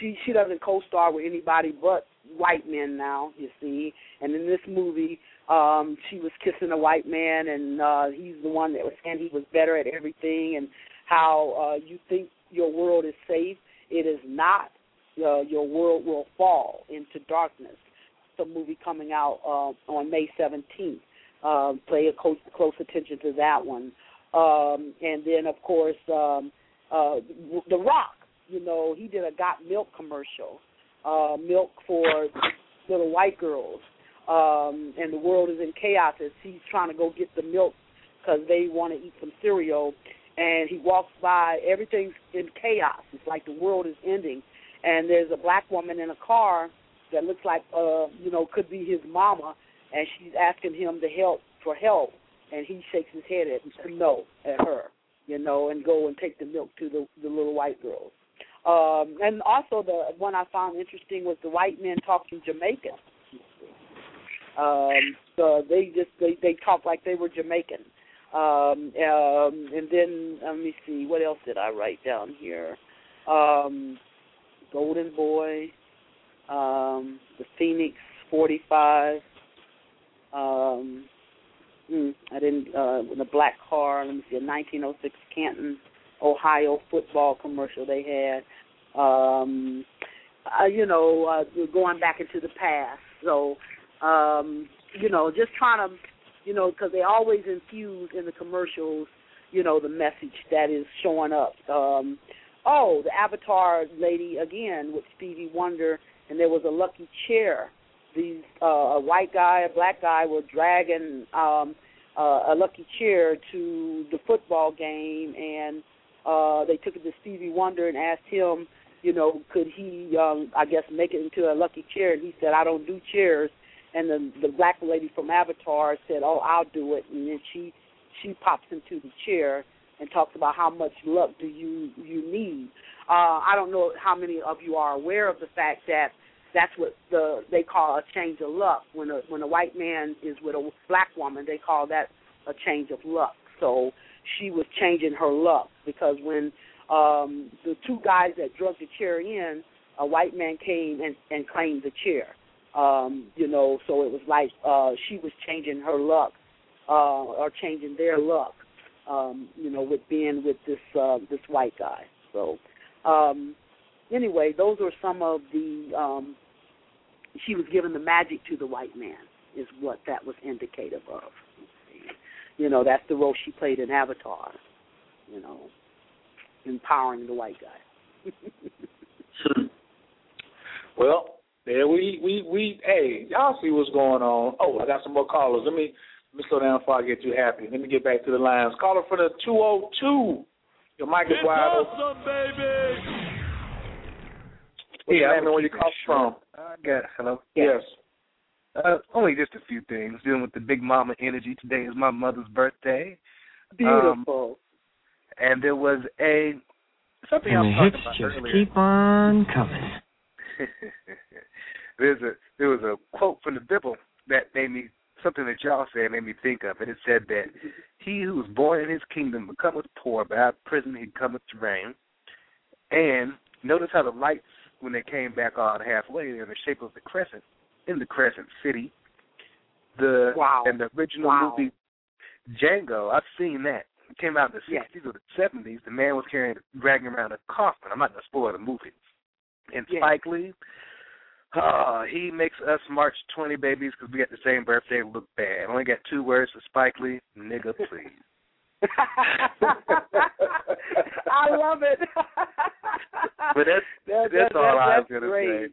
she she doesn't co-star with anybody but white men now. You see, and in this movie, um, she was kissing a white man, and uh, he's the one that was saying he was better at everything, and how uh, you think your world is safe. It is not. Uh, your world will fall into darkness. A movie coming out uh, on May 17th. Uh, pay a close, close attention to that one. Um, and then, of course, um, uh, The Rock. You know, he did a Got Milk commercial, uh, milk for little white girls um, and the world is in chaos as he's trying to go get the milk because they want to eat some cereal. And he walks by, everything's in chaos. It's like the world is ending. And there's a black woman in a car that looks like, uh, you know, could be his mama, and she's asking him to help for help, and he shakes his head at no at her, you know, and go and take the milk to the the little white girls. Um, and also the one I found interesting was the white men talking Jamaican um, so they just they they talk like they were Jamaican. Um, um, and then let me see what else did I write down here. Um, Golden Boy, um, the Phoenix 45. Um, mm, I didn't uh, the black car. Let me see a 1906 Canton, Ohio football commercial they had. Um, uh, you know, uh, going back into the past. So um, you know, just trying to, you know, because they always infuse in the commercials, you know, the message that is showing up. Um, oh, the Avatar lady again with Stevie Wonder, and there was a lucky chair. These uh, a white guy, a black guy were dragging um, uh, a lucky chair to the football game, and uh, they took it to Stevie Wonder and asked him, you know, could he, um, I guess, make it into a lucky chair? And he said, I don't do chairs and the the black lady from Avatar said, "Oh, I'll do it," and then she she pops into the chair and talks about how much luck do you you need. Uh, I don't know how many of you are aware of the fact that that's what the they call a change of luck. When a when a white man is with a black woman, they call that a change of luck. So she was changing her luck because when um the two guys that drug the chair in, a white man came and, and claimed the chair um, you know, so it was like uh, she was changing her luck uh, or changing their luck, um, you know, with being with this uh, this white guy. So um, anyway, those are some of the. Um, she was giving the magic to the white man, is what that was indicative of. You know, that's the role she played in Avatar. You know, empowering the white guy. well, there we we we hey, y'all see what's going on. Oh, I got some more callers. Let me let me slow down before I get too happy. Let me get back to the lines. Caller for the two oh two. Your mic is wide awesome, baby. What's yeah, your name where you call from? I got hello. Yes. Uh, only just a few things dealing with the big mama energy. Today is my mother's birthday. Beautiful. Um, and there was a something and I the was hits talking about just earlier. keep on coming. There's a there was a quote from the Bible that made me something that y'all said made me think of, and it said that he who was born in his kingdom becometh poor, but out of prison he cometh to reign. And notice how the lights, when they came back on halfway, they're in the shape of the crescent in the crescent city. The wow. and the original wow. movie Django, I've seen that. It came out in the sixties or the seventies. The man was carrying dragging around a coffin. I'm not gonna spoil the movie. And Yeah. Spike Lee, uh, he makes us March 20 babies because we got the same birthday. Look bad. I Only got two words for Spike Lee. Nigga, please. I love it. But that's That- that's that- all I was gonna say.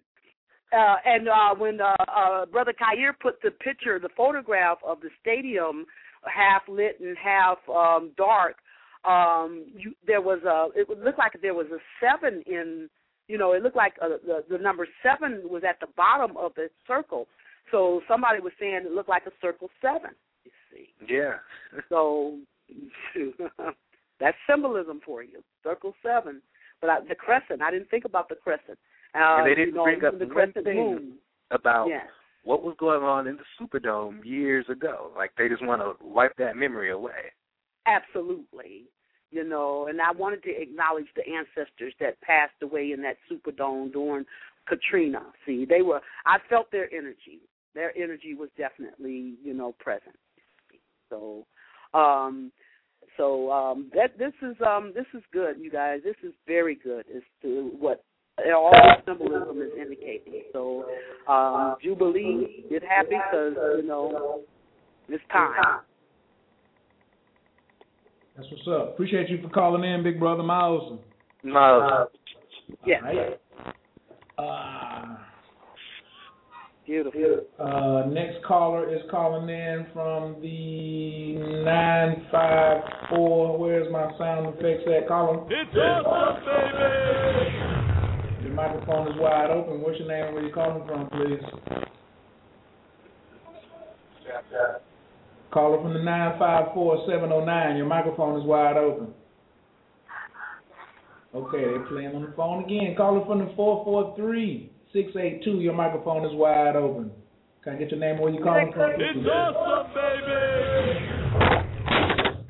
Uh, and uh, when uh, uh, Brother Khayr put the picture, the photograph of the stadium, half lit and half um, dark, um, you, there was a. It would look like there was a seven in. You know, it looked like uh the the number seven was at the bottom of the circle. So somebody was saying it looked like a circle seven. You see. Yeah. So that's symbolism for you. Circle seven. But I, the crescent, I didn't think about the crescent. Uh, and they didn't you know, bring up the crescent thing moon. about Yes. what was going on in the Superdome years ago. Like they just want to wipe that memory away. Absolutely. You know, and I wanted to acknowledge the ancestors that passed away in that Superdome during Katrina. See, they were I felt their energy. Their energy was definitely, you know, present. So um so um that this is um this is good, you guys. This is very good as to what all the symbolism is indicating. So um Jubilee, get happy because, you know, it's time. That's what's up. Appreciate you for calling in, big brother Miles. Miles. Yeah. Uh, Beautiful. uh, next caller is calling in from the nine five four. Where's my sound effects at? Caller. It's awesome, baby. Your microphone is wide open. What's your name and where you calling from, please? Caller from the nine five four seven oh nine. Your microphone is wide open. Okay, they're playing on the phone again. Caller from the four four three six eight two. Your microphone is wide open. Can I get your name and where you calling from? It's please? awesome, baby.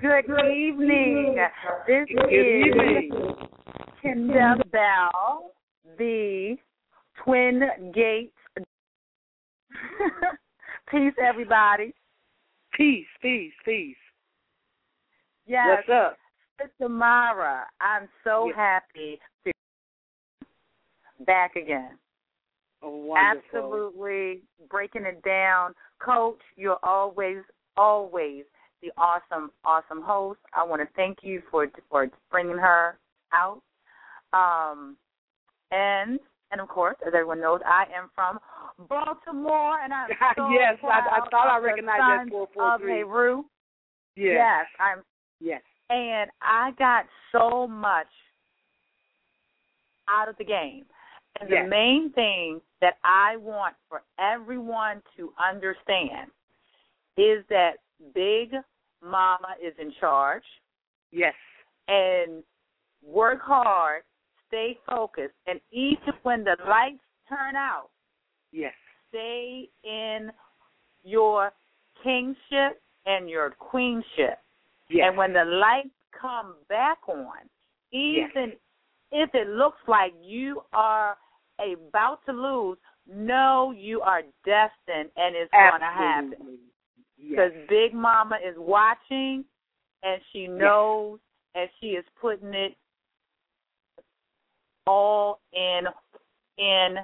Good evening. This Good is evening. Kendall Bell, the Twin Gates. Peace, everybody. Peace, peace, peace. Yes, What's up? Sister Mara, I'm so Yes. happy to be back again. Oh, wonderful. Absolutely breaking it down. Coach, you're always, always the awesome, awesome host. I want to thank you for for bringing her out. Um, and and of course, as everyone knows, I am from Baltimore, and I'm so Yes, I- I thought I recognized that 443. Of Heru. Yes. Yes, I'm Yes. and I got so much out of the game. And Yes. the main thing that I want for everyone to understand is that Big Mama is in charge Yes. and work hard, stay focused, and even when the lights turn out, Yes. stay in your kingship and your queenship. Yes. And when the lights come back on, even if it looks like you are about to lose, know you are destined and it's going to happen. Because Yes. Big Mama is watching and she knows and she is putting it all in in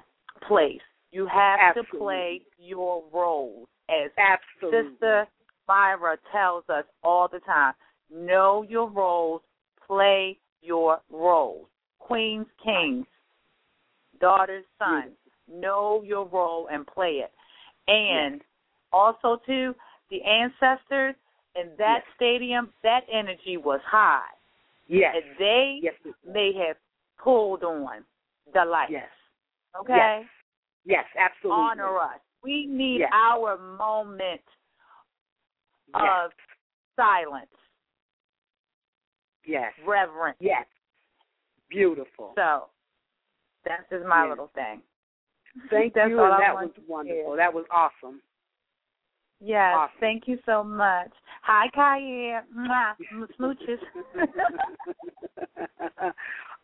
place. You have Absolutely. to play your roles as Absolutely. Sister Myrah tells us all the time. Know your roles, play your roles. Queens, kings, daughters, sons. Know your role and play it. And also too, the ancestors in that stadium, that energy was high. Yes. And they Yes. may have pulled on the light. Yes. Okay? Yes. Yes, absolutely. Honor us. We need Yes. our moment Yes. of silence, Yes. reverence. Yes. Beautiful. So that's just my little thing. Thank That's you, and I that was wonderful. That was awesome. Yes, Awesome. thank you so much. Hi, Kaya. Mwah. Smooches.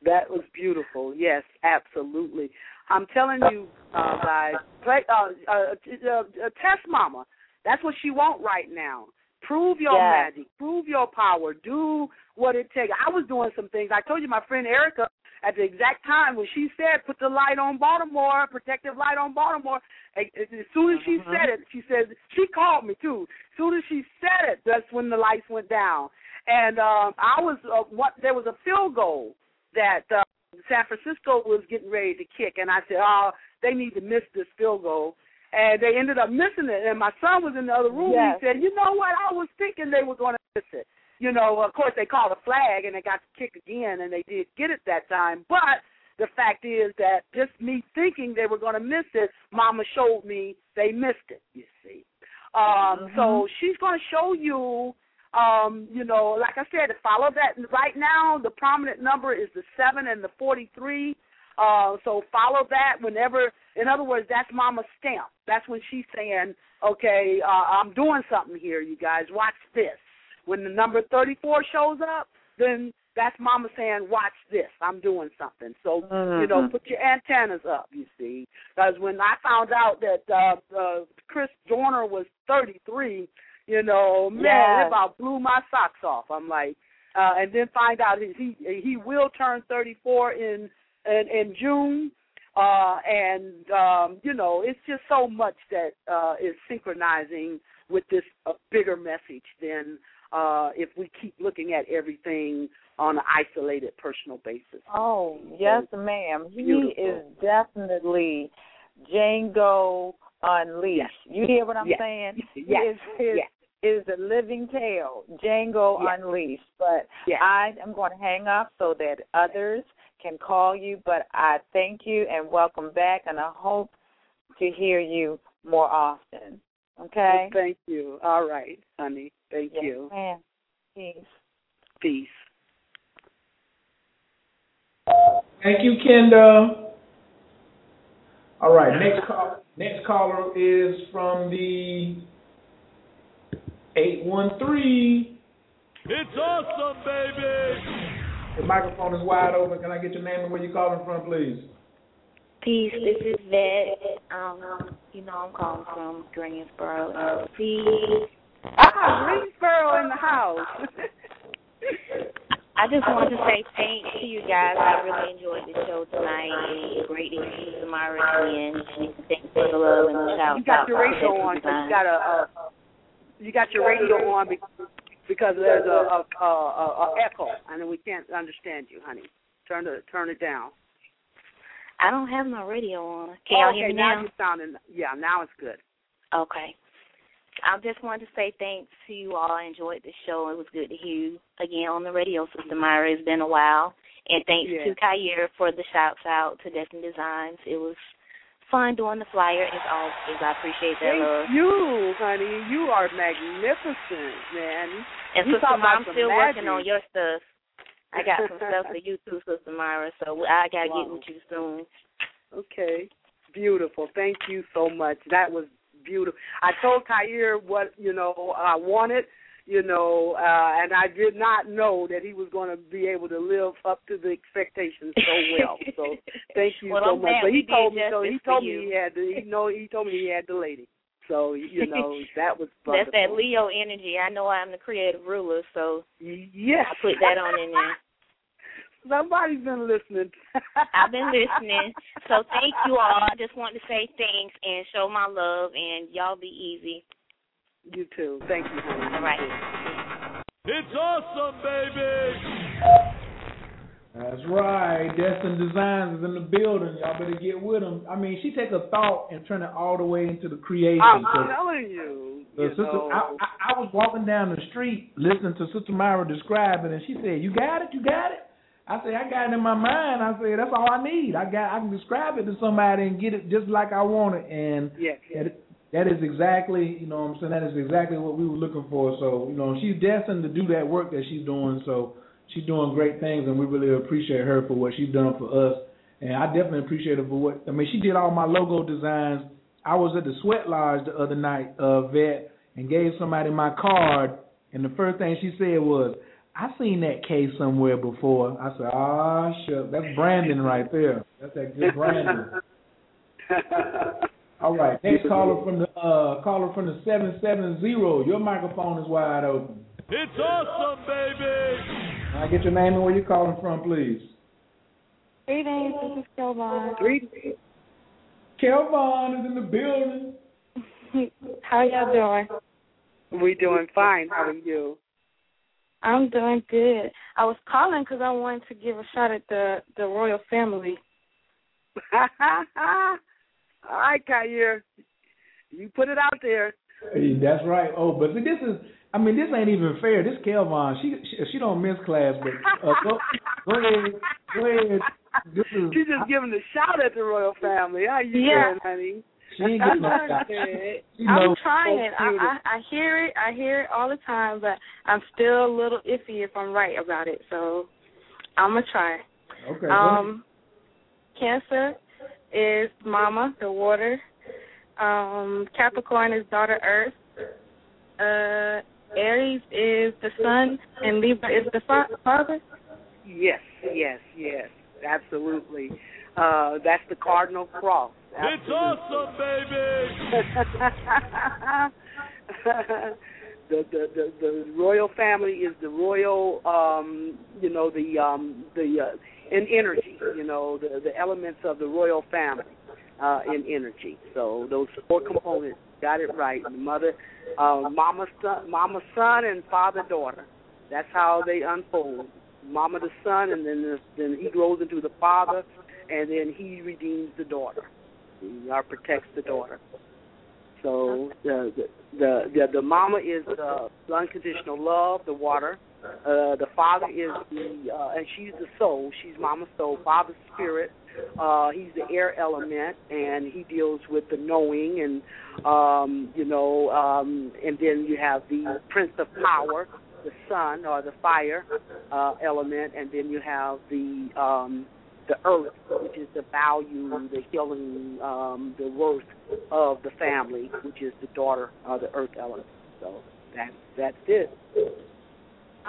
that was beautiful. Yes, absolutely. I'm telling you, uh, guys, play uh, uh, uh, uh, test Mama. That's what she want right now. Prove your Yes. magic. Prove your power. Do what it takes. I was doing some things. I told you, my friend Erica at the exact time when she said, "Put the light on Baltimore, protective light on Baltimore." As soon as she mm-hmm. said it, she says she called me too. As soon as she said it, that's when the lights went down. And um, I was uh, what there was a field goal that uh, San Francisco was getting ready to kick, and I said, "Oh, they need to miss this field goal." And they ended up missing it. And my son was in the other room. Yes. He said, "You know what? I was thinking they were going to miss it." You know, of course they called a flag and they got to kick again, and they did get it that time. But the fact is that just me thinking they were going to miss it, Mama showed me they missed it. You see. Um, Mm-hmm. So she's going to show you um, you know, like I said, to follow that. Right now, the prominent number is the seven and the forty-three. Uh, so follow that whenever. In other words, that's Mama's stamp. That's when she's saying, "Okay, uh, I'm doing something here, you guys. Watch this." When the number thirty-four shows up, then that's Mama saying, "Watch this. I'm doing something." So you know, Mhm. put your antennas up. You see, because when I found out that uh, uh, Chris Dorner was thirty-three, you know, man, Yes. it about blew my socks off. I'm like, uh, and then find out he he, he will turn 34 in in, in June. Uh, and um, you know, it's just so much that uh, is synchronizing with this uh, bigger message than uh, if we keep looking at everything on an isolated personal basis. Oh, yes, ma'am. He Beautiful. is definitely Django Unleashed. You hear what I'm Yes. saying? Yes. He is, his, Yes. Is a living tale, Django Yes. Unleashed. But Yes. I am going to hang up so that others can call you. But I thank you and welcome back, and I hope to hear you more often. Okay? Thank you. All right, honey. Thank Yes, you. ma'am. Peace. Peace. Thank you, Kendall. All right, next call. Next caller is from the eight one three. It's awesome, baby. The microphone is wide open. Can I get your name and where you're calling from, please? Peace. This is Vet. Um, you know I'm calling from Greensboro. Peace. Ah, Greensboro in the house. I just wanted to say thanks to you guys. I really enjoyed the show tonight. It's great to see Samara again. And thanks for the love and the shout you got out. your radio on, so you got a, uh, you got your radio on because there's a, a, a, a, echo, and we can't understand you, honey. Turn it, turn it down. I don't have my radio on. Can y'all okay, hear me now now? you're sounding. Yeah, now it's good. Okay. I just wanted to say thanks to you all. I enjoyed the show. It was good to hear you again on the radio, Sister Myrah. It's been a while. And thanks Yeah. to Khayr for the shouts out to Destined Designs. It was fun doing the flyer as always. I appreciate that Thank love. you, honey. You are magnificent, man. And You Sister Myrah, I'm still working on your stuff. I got some stuff for you too, Sister Myrah. So I gotta get Wow. with you soon. Okay. Beautiful. Thank you so much. That was beautiful. I told Khayr what, you know, I wanted, you know, uh, and I did not know that he was going to be able to live up to the expectations so well. So thank you Well, so I'm much. But he told me so he told me he had the he know he told me he had the lady. So, you know, that was That's that Leo energy. I know I'm the creative ruler, so Yes. I put that on in there. Somebody's been listening. I've been listening. So thank you all. I just want to say thanks and show my love and y'all be easy. You too. Thank you, honey. All right. It's awesome, baby. That's right. Destined Designs is in the building. Y'all better get with them. I mean, she take a thought and turn it all the way into the creation. I'm So- telling you. so you sister. I, I, I was walking down the street listening to Sister Myrah describe it, and she said, "You got it, you got it." I said, "I got it in my mind." I said, "That's all I need. I got, I can describe it to somebody and get it just like I want it." And Yes, yes. that, that is exactly, you know, what I'm saying that is exactly what we were looking for. So, you know, she's destined to do that work that she's doing. So, she's doing great things, and we really appreciate her for what she's done for us. And I definitely appreciate her for what I mean. She did all my logo designs. I was at the Sweat Lodge the other night, uh, vet, and gave somebody my card, and the first thing she said was, "I seen that case somewhere before." I said, "Ah, shit, that's Brandon right there. That's that good Brandon." All right, next caller from the uh, caller from the seven seven zero. Your microphone is wide open. It's awesome, baby. Can I get your name and where you're calling from, please? Greetings, this is Kelvon. Greetings. Kelvon is in the building. How y'all doing? We doing fine. How are you? I'm doing good. I was calling because I wanted to give a shot at the the royal family. All right, Khayr. You put it out there. Hey, that's right. Oh, but see, this is. I mean, this ain't even fair. This Kelvin, she she, she don't miss class, but uh, go, go ahead, go ahead. This is. She's just giving a shout at the royal family. How you Yeah. doing, honey? She ain't getting no I'm shot. She I'm trying. I, I I hear it. I hear it all the time, but I'm still a little iffy if I'm right about it. So I'm gonna try. Okay. Um, Cancer is Mama, the water. Um, Capricorn is daughter Earth. Uh, Aries is the sun, and Libra is the fa- father. Yes, yes, yes, absolutely. Uh, that's the cardinal cross. It's awesome, baby. the, the the the royal family is the royal um you know the um the uh, in energy you know the the elements of the royal family uh in energy. So those four components got it right. Mother uh mama son mama son and father daughter. That's how they unfold. Mama the son and then the, then he grows into the father and then he redeems the daughter. He uh, protects the daughter. So the the the the, mama is the unconditional love, the water. Uh, the father is the uh, and she's the soul. She's mama's soul. Father's spirit. Uh, he's the air element, and he deals with the knowing, and um, you know, um, and then you have the prince of power, the sun or the fire uh, element, and then you have the um, the earth, which is the value, the healing, um, the worth of the family, which is the daughter of the earth element. So that that's it.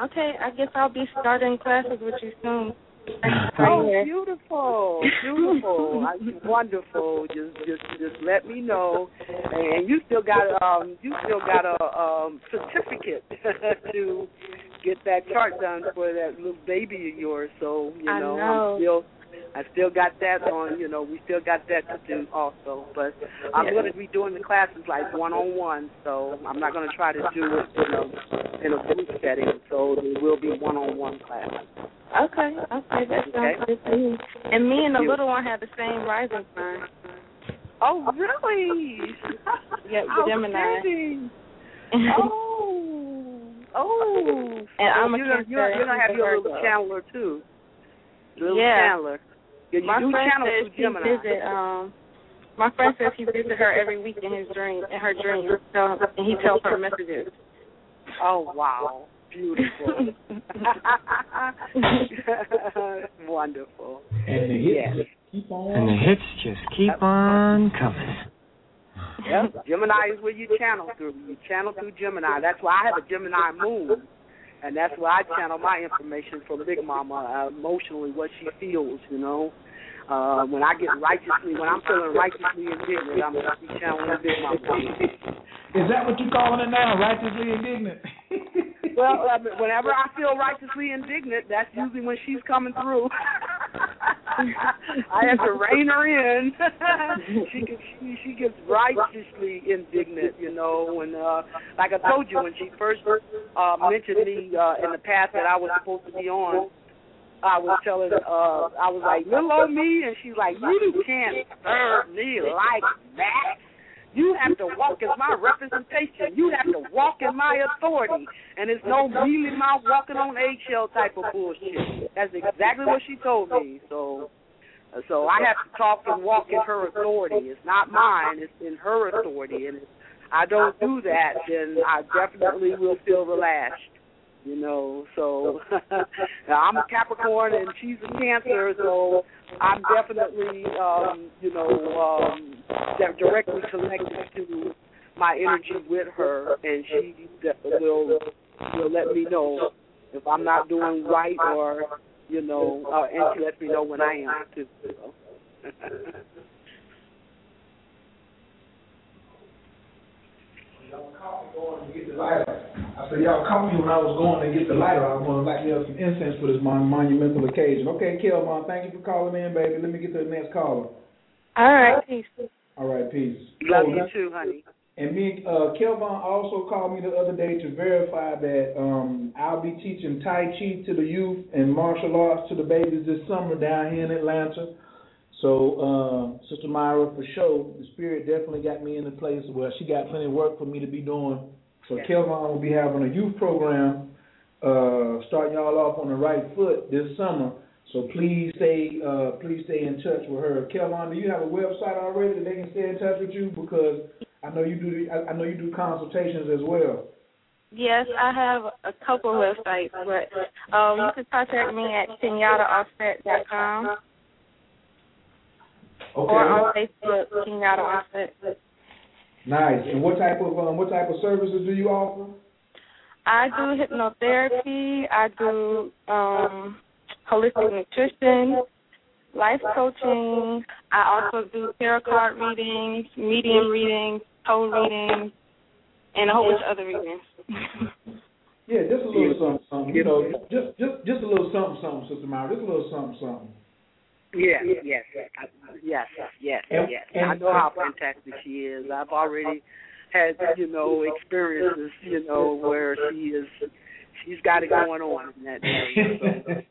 Okay, I guess I'll be starting classes with you soon. Oh, beautiful, beautiful, I- wonderful. Just, just, just let me know. And you still got, um, you still got a um certificate to get that chart done for that little baby of yours. So you know, know. I'm still, I still got that on. You know, we still got that to do also. But I'm Yeah. going to be doing the classes like one on one. So I'm not going to try to do it, you know, in a group setting. So there will be one on one classes. Okay, okay, that sounds good to me. And me and the little one have the same rising sign. Oh, really? Yeah, Gemini. Oh, oh. And I'm a you're gonna, you're, Cancer you're gonna have your little Chandler too. Little Yeah. channeler. Yeah, you my do friend channel says through he Gemini. visit um my friend says he visits her every week in his dream in her dream, So and he tells her messages. Oh wow, beautiful. Wonderful. And the hits Yes. just keep on. And the hits just keep on coming. Yep. Gemini is where you channel through. You channel through Gemini. That's why I have a Gemini moon. And that's where I channel my information from Big Mama, uh, emotionally, what she feels, you know. Uh, when I get righteously, when I'm feeling righteously indignant, I'm to be channeling Big Mama. Is that what you're calling it now? Righteously indignant. Well, uh, whenever I feel righteously indignant, that's usually when she's coming through. I have to rein her in. she gets she, she gets righteously indignant, you know. And uh, like I told you, when she first uh, mentioned me uh, in the path that I was supposed to be on, I was telling, uh, I was like, little old me, and she's like, you can't serve me like that. You have to walk as my representation. You have to walk in my authority. And it's no mealy mouth walking on eggshell type of bullshit. That's exactly what she told me. So so I have to talk and walk in her authority. It's not mine, it's in her authority. And if I don't do that, then I definitely will feel relaxed. You know, so I'm a Capricorn and she's a Cancer, so I'm definitely, um, you know, um, directly connected to my energy with her, and she will will let me know if I'm not doing right, or you know, uh, and she lets me know when I am too. So. Y'all caught me going to get the lighter. I said, y'all caught me when I was going to get the lighter. I was going to light me up some incense for this mon- monumental occasion. Okay, Kelvon, thank you for calling in, baby. Let me get to the next caller. All right, peace. All right, peace. Love Oh, you too, honey. And me, uh, Kelvon also called me the other day to verify that um, I'll be teaching Tai Chi to the youth and martial arts to the babies this summer down here in Atlanta. So, uh, Sister Myrah, for sure, the Spirit definitely got me in a place where she got plenty of work for me to be doing. So, Yes. Kelvon will be having a youth program uh, starting y'all off on the right foot this summer. So please stay, uh, please stay in touch with her. Kelvon, do you have a website already that they can stay in touch with you? Because I know you do. I I know you do consultations as well. Yes, I have a couple websites, but um, you can contact me at kenyattaaoffset.com Okay. or on Facebook, Kenyatta Offset. Nice. And what type of um, what type of services do you offer? I do hypnotherapy. I do um, holistic nutrition, life coaching. I also do tarot card readings, medium readings, toe readings, and a whole bunch of other readings. Yeah, just a little something, something. You know, just just just a little something, something, Sister Myrah. Just a little something, something. Yes, yes, I- yes, yes, And- yes. and- I know how fantastic she is. I've already had, you know, experiences, you know, where she is, she's got it going on in that area. So.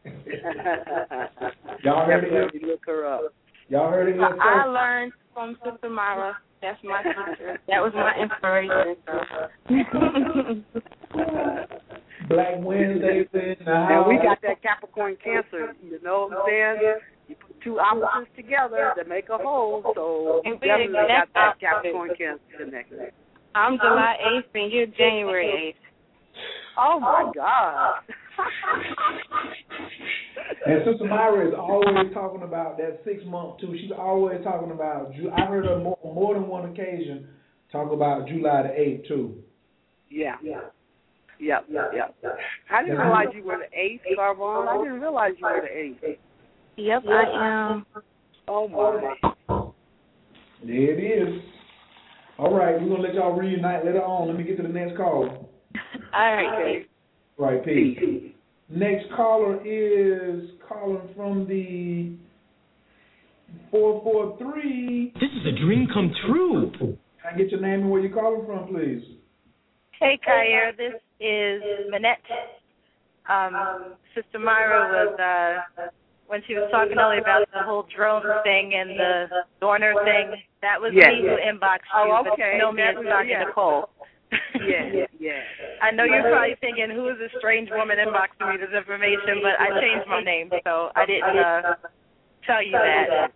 Y'all heard it? Look her up. Y'all heard it here I, I learned from Sister Myrah. That's my teacher. That was my inspiration. Black Wednesdays in the house. And we got that Capricorn Cancer, you know what I'm saying? You put two opposites together to make a whole, so And definitely got that opposite. Capricorn Cancer connected. I'm July 8th and you're January 8th. Oh my God. And Sister Myrah is always talking about that six month too. She's always talking about. Ju- I heard her more, more than one occasion talk about July the eighth too. Yeah. Yeah. Yep, yep, yep. I didn't realize you were the eighth, Carvon. I didn't realize you were the eighth. Yep, I am. Oh my. There it is. All right, we're gonna let y'all reunite later on. Let me get to the next caller. All right. Okay. Right, peace. Next caller is calling from the four four three. This is a dream come true. Can I get your name and where you're calling from, please? Hey, Khayr, this is Manette. Um, Sister Myrah was, uh, when she was talking to earlier about the whole drone thing and the Dorner thing, that was Yes. me who inboxed you, Oh, but okay. you know me as That was- Sonia yeah. Nicole. Yeah, yeah. I know you're probably thinking, who is this strange woman inboxing me this information, but I changed my name, so I didn't uh, tell you that.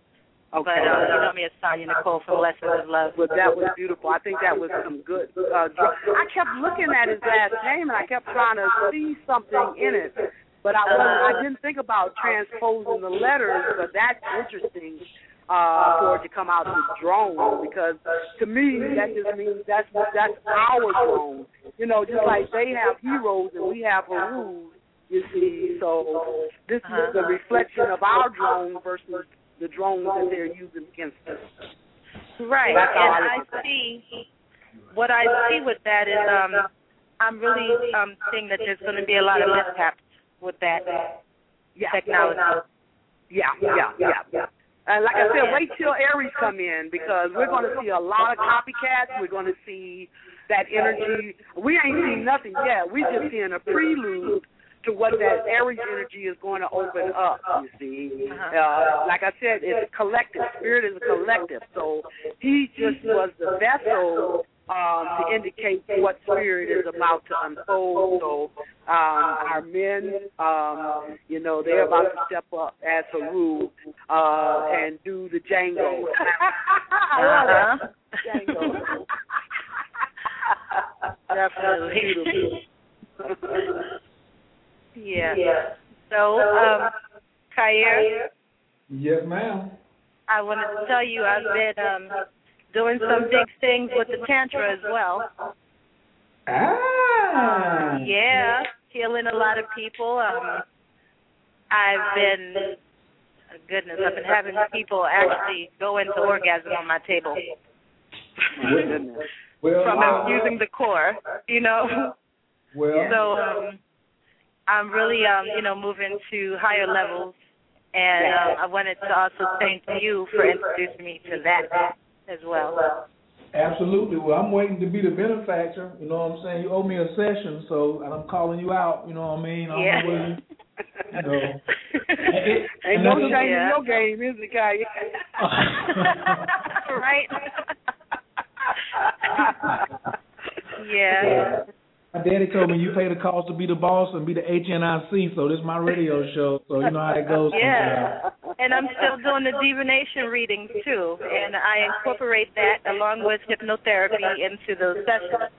Okay. But uh, you know me as Sonia Nicole from Lessons of Love. But that was beautiful. I think that was some good. Uh, I kept looking at his last name and I kept trying to see something in it, but I wasn't, I didn't think about transposing the letters. But that's interesting uh, for it to come out as drone because to me that just means that's that's our drone. You know, just like they have heroes and we have Harus. You see, so this is the reflection of our drone versus the drones that they're using against us. Right, That's how I and I see what I see with that is um I'm really um seeing that there's going to be a lot of mishaps with that Yeah. technology. Yeah, yeah, yeah, yeah. And like I said, wait till Aries come in because we're going to see a lot of copycats. We're going to see that energy. We ain't seen nothing yet. We're just seeing a prelude to what that Aries energy is going to open up. You see, uh, like I said, it's a collective. Spirit is a collective. So he just was the vessel um, to indicate what spirit is about to unfold. So um, our men, um, you know, they're about to step up as Haru uh, and do the Django. Uh-huh. Django. Definitely. yeah. So, um, Khayr, Yes, ma'am. I wanted to tell you I've been um doing some big things with the Tantra as well. Ah. Yeah, healing a lot of people. Um, I've been, goodness, I've been having people actually go into orgasm on my table. Well, from wow. using the core, you know. Well, So um, I'm really, um, you know, moving to higher levels, and um, I wanted to also thank you for introducing me to that as well. Absolutely. Well, I'm waiting to be the benefactor. You know what I'm saying? You owe me a session, so and I'm calling you out. You know what I mean? I Yeah. whether you, know. It- Ain't no shame in your game, is it, Kai? right? yeah. My daddy told me you pay the cost to be the boss and be the HNIC, so this is my radio show, so you know how it goes. Yeah. And I'm still doing the divination readings too, and I incorporate that along with hypnotherapy into those sessions.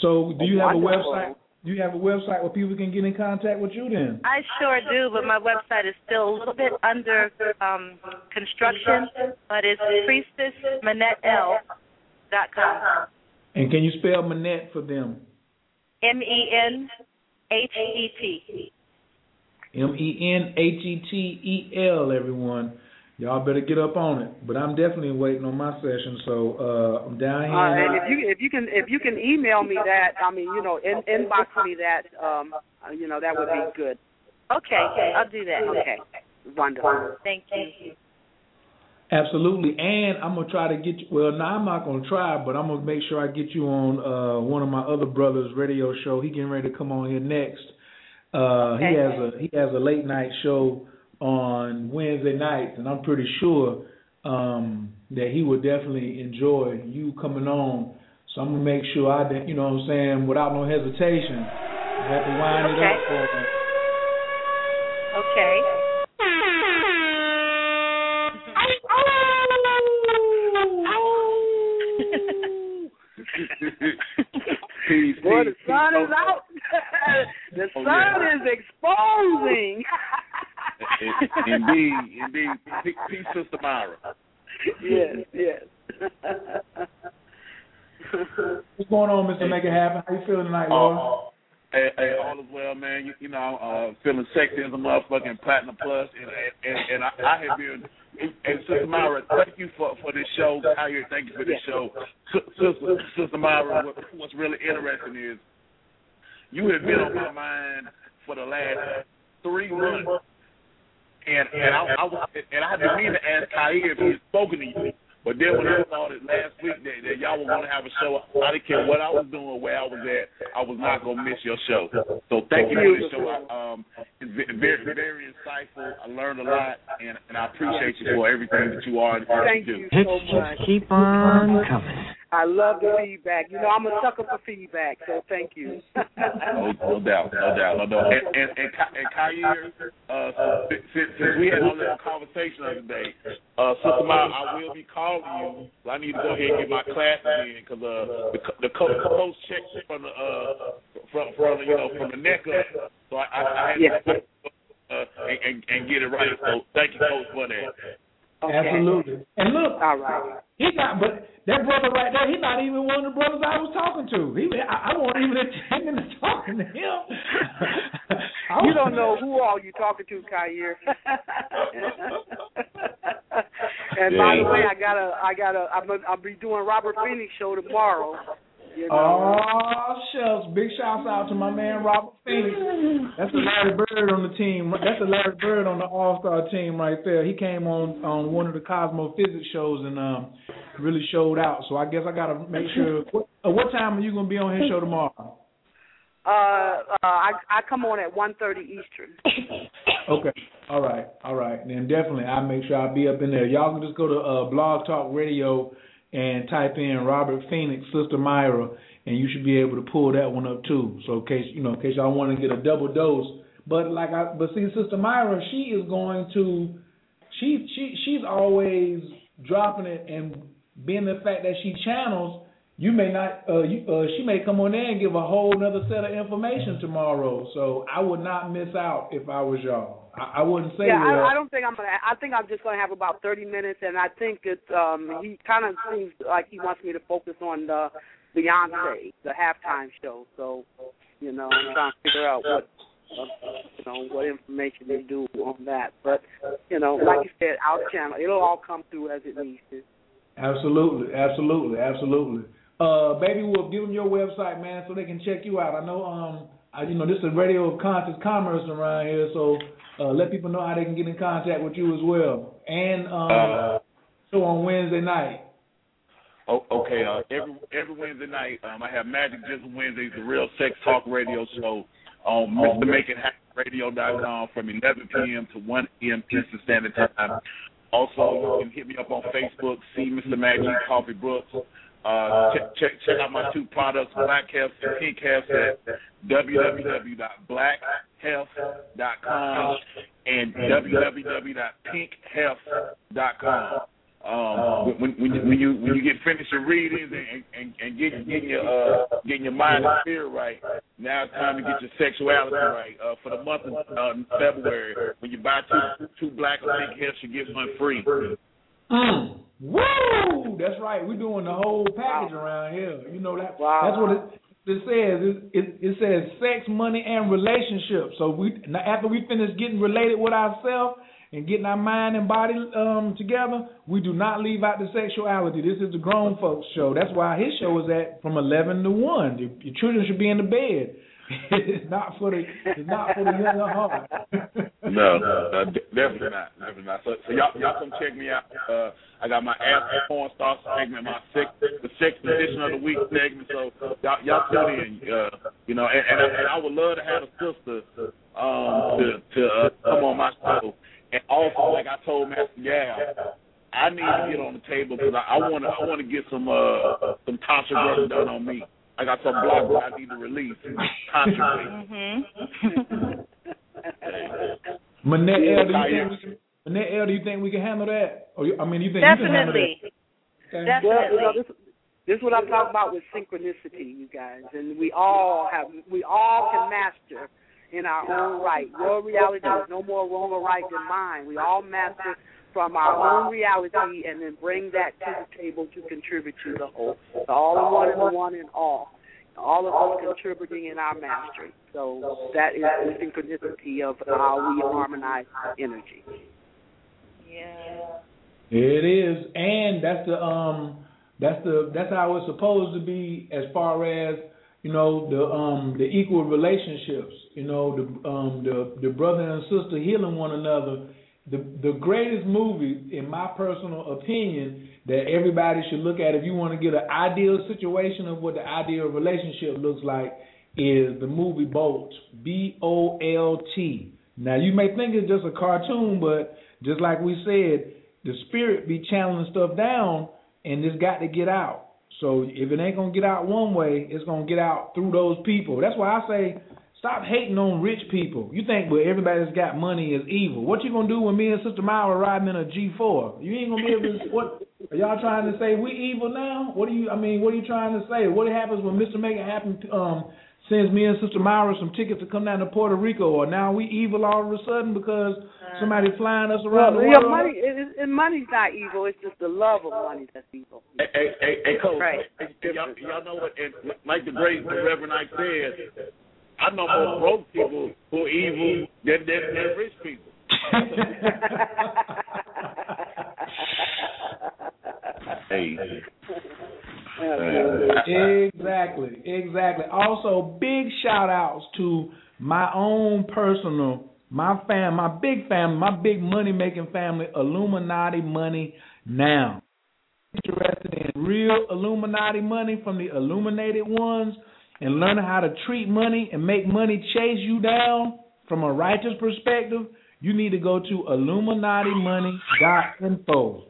So do you have a website? Do you have a website where people can get in contact with you then? I sure do, but my website is still a little bit under um, construction, but it's priestessmanettel.com. And can you spell Manette for them? M E N H E T. M E N H E T E L, everyone. Y'all better get up on it. But I'm definitely waiting on my session, so uh, I'm down here. Uh, and if you if you can if you can email me that, I mean, you know, in, inbox me that, um, uh, you know, that would be good. Okay, I'll do that. Okay, wonderful. Thank you. Absolutely, and I'm gonna try to get you. Well, no, I'm not gonna try, but I'm gonna make sure I get you on uh one of my other brothers' radio show. He getting ready to come on here next. Uh He has a he has a late night show on Wednesday nights, and I'm pretty sure um that he would definitely enjoy you coming on. So I'm gonna make sure I, de- you know what I'm saying, without no hesitation, I have to wind it up for him. Okay. peace, Boy, the sun is out. the Oh, sun yeah. is exposing. indeed, indeed. Peace, peace, Sister Myrah. yes, yes. What's going on, Mr. Make It Happen? How you feeling tonight, Laura? Hey, hey, all is well, man. You, you know, uh, feeling sexy as a motherfucking platinum plus, and and, and I, I have been. And Sister Myrah, thank you for for this show. Out here, thank you for this show, S- Sister Sister Myrah. What, what's really interesting is you have been on my mind for the last three months, and and I, I was and I had been meaning to ask Khayr if he had spoken to you. But then when I saw that last week that, that y'all were going to have a show, I didn't care what I was doing, where I was at, I was not going to miss your show. So thank you for the show. I, um, it's very, very insightful. I learned a lot, and, and I appreciate you for everything that you are and Thank you do. you so much. Keep on coming. I love the feedback. You know, I'm a sucker for feedback, so thank you. No, no doubt, no doubt, no doubt. And and and, Ka- and Khayr, uh, since, since since we had a little conversation the other day, uh, Sister Ma, I will be calling you. I need to go ahead and get my classes in because uh, the co- the coach, coach checked from the uh from from the, you know from the neck up, so I I, I had Yeah. to uh, and, and and get it right. So thank you, coach, for that. Absolutely. And look, All right. He not, but that brother right there, he's not even one of the brothers I was talking to. He, I, I wasn't even intending to talking to him. I You don't know who all you talking to, Khayr. and by the way, I gotta, I gotta, I'm, gonna- I'll be doing Robert Phoenix show tomorrow. You know. Oh shucks! Big shouts out to my man Robert Phoenix. That's a Larry Bird on the team. That's a Larry Bird on the All Star team right there. He came on on one of the Cosmo Physics shows and um really showed out. So I guess I gotta make sure. What, uh, what time are you gonna be on his show tomorrow? Uh, uh, I I come on at one thirty Eastern. Okay. All right. All right. Then definitely I'll make sure I'll be up in there. Y'all can just go to uh, Blog Talk Radio and type in Robert Phoenix, Sister Myrah, and you should be able to pull that one up too. So in case you know, in case y'all want to get a double dose. But like I but see Sister Myrah, she is going to she she she's always dropping it and being the fact that she channels you may not uh you uh she may come on there and give a whole other set of information tomorrow. So I would not miss out if I was y'all. I, I wouldn't say yeah, well, I, I don't think I'm gonna. I think I'm just gonna have about thirty minutes, and I think it. Um, he kind of seems like he wants me to focus on the Beyonce, the halftime show. So, you know, I'm trying to figure out what, you know, what information they do on that. But, you know, like you said, our channel, it'll all come through as it needs to. Absolutely, absolutely, absolutely. Uh, baby Wolf, give them your website, man, so they can check you out. I know, um, I, you know, this is radio of conscious commerce around here, so uh, let people know how they can get in contact with you as well. And um, uh, so on Wednesday night. Oh, okay. Uh, every every Wednesday night, um, I have Magic Just Wednesdays, the Real Sex Talk Radio Show on Mr. Make It Happen Radio.com from 11 p.m. to 1 p.m. Eastern Standard Time. Also, you can hit me up on Facebook, see Mr. Magic Coffee Brooks. Uh, check, check check out my two products, Black Health and Pink Health at www.blackhealth.com and www.pinkhealth.com. Um, when, when, when you when you get finished your readings and and, and get getting your uh, getting your mind and spirit right, now it's time to get your sexuality right. Uh, for the month of uh, February, when you buy two two black or pink health, you get one free. Mm. Woo! That's right. We're doing the whole package wow. around here. You know that. Wow. That's what it, it says. It, it, it says sex, money, and relationships. So we after we finish getting related with ourselves and getting our mind and body um, together, we do not leave out the sexuality. This is the grown folks show. That's why his show is at from eleven to one. Your, your children should be in the bed. It's not for the it's not for the young at heart. no, uh, definitely not. Definitely not. So, so y'all y'all come check me out. Uh, I got my the Porn Star segment, my sixth the sixth edition of the week segment. So y'all y'all tune in. Uh, you know, and, and, I, and I would love to have a sister um to to uh, come on my show. And also, like I told Master Gal, I need to get on the table because I want to I want to get some uh some Tasha brother done on me. I got some blog that I need to release constantly. Mm-hmm. Manette L, do you think we can? Manette L, do you think we can handle that? Or I mean, you think Definitely. you can handle that? Okay. Definitely. Well, you know, this, this is what I'm talking about with synchronicity, you guys, and we all have, we all can master in our own right. Your reality is no more wrong or right than mine. We all master from our own reality and then bring that to the table to contribute to the whole. The all in one and the one in all. All of us contributing in our mastery. So that is the synchronicity of how we harmonize energy. Yeah. It is, and that's the um, that's the that's how it's supposed to be as far as you know the um the equal relationships. You know the um the the brother and sister healing one another the the greatest movie, in my personal opinion, that everybody should look at if you want to get an ideal situation of what the ideal relationship looks like is the movie Bolt. B O L T. Now you may think it's just a cartoon, but just like we said, the spirit be channeling stuff down, and it's got to get out. So if it ain't gonna get out one way, it's gonna get out through those people. That's why I say Stop hating on rich people. You think well everybody that's got money is evil. What you gonna do when me and Sister Myrah riding in a G four? You ain't gonna be able to what are y'all trying to say we evil now? What do you I mean what are you trying to say? What happens when Mr. Make It Happen um sends me and Sister Myrah some tickets to come down to Puerto Rico or now we evil all of a sudden because somebody flying us around well, the world? money it, it, money's not evil, it's just the love of money that's evil. Hey, hey, hey, hey Coach, right. y'all, y'all know what and like the great the Reverend Ike said I know more broke people who are evil than, than, than rich people. hey. exactly, exactly. Also, big shout outs to my own personal, my fam, my big family, my big money making family, Illuminati Money Now. Interested in real Illuminati money from the illuminated ones? And learning how to treat money and make money chase you down from a righteous perspective, you need to go to illuminatimoney.info.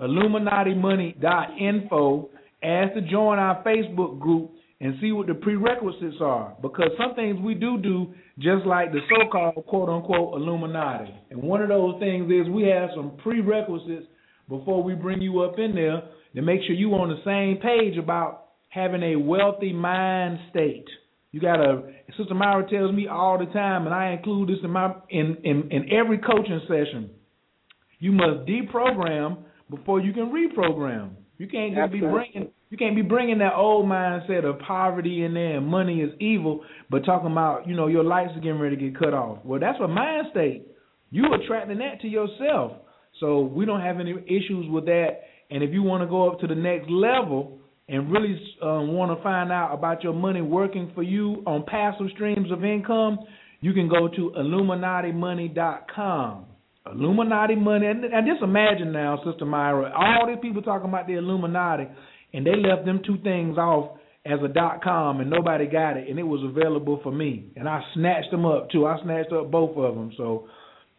illuminatimoney.info. Ask to join our Facebook group and see what the prerequisites are because some things we do do just like the so-called quote unquote Illuminati. And one of those things is we have some prerequisites before we bring you up in there to make sure you're on the same page about having a wealthy mind state. You gotta Sister Myrah tells me all the time, and I include this in my in, in, in every coaching session. You must deprogram before you can reprogram. You can't just Absolutely. be bringing you can't be bringing that old mindset of poverty in there and money is evil, but talking about you know your lights are getting ready to get cut off. Well, that's a mind state. You attracting that to yourself. So we don't have any issues with that And if you want to go up to the next level and really um, want to find out about your money working for you on passive streams of income, you can go to illuminatimoney.com. Illuminati money, and, and just imagine now, Sister Myrah, all these people talking about the Illuminati, and they left them two things off as a dot com, and nobody got it, and it was available for me, and I snatched them up too. I snatched up both of them, so,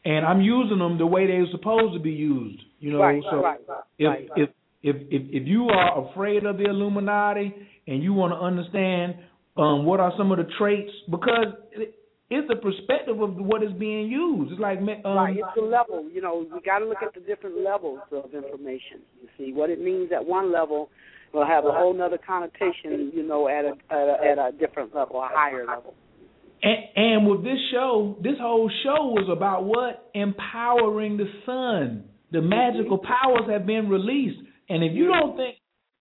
and I'm using them the way they were supposed to be used, you know. Right, so right, if right. if if if if you are afraid of the Illuminati and you want to understand um, what are some of the traits, because it, it's the perspective of what is being used. It's like um, right, it's the level. You know, we got to look at the different levels of information. You see, what it means at one level will have a whole other connotation. You know, at a at a, at a different level, a higher level. And, and with this show, this whole show was about what empowering the sun. The magical powers have been released, and if you don't think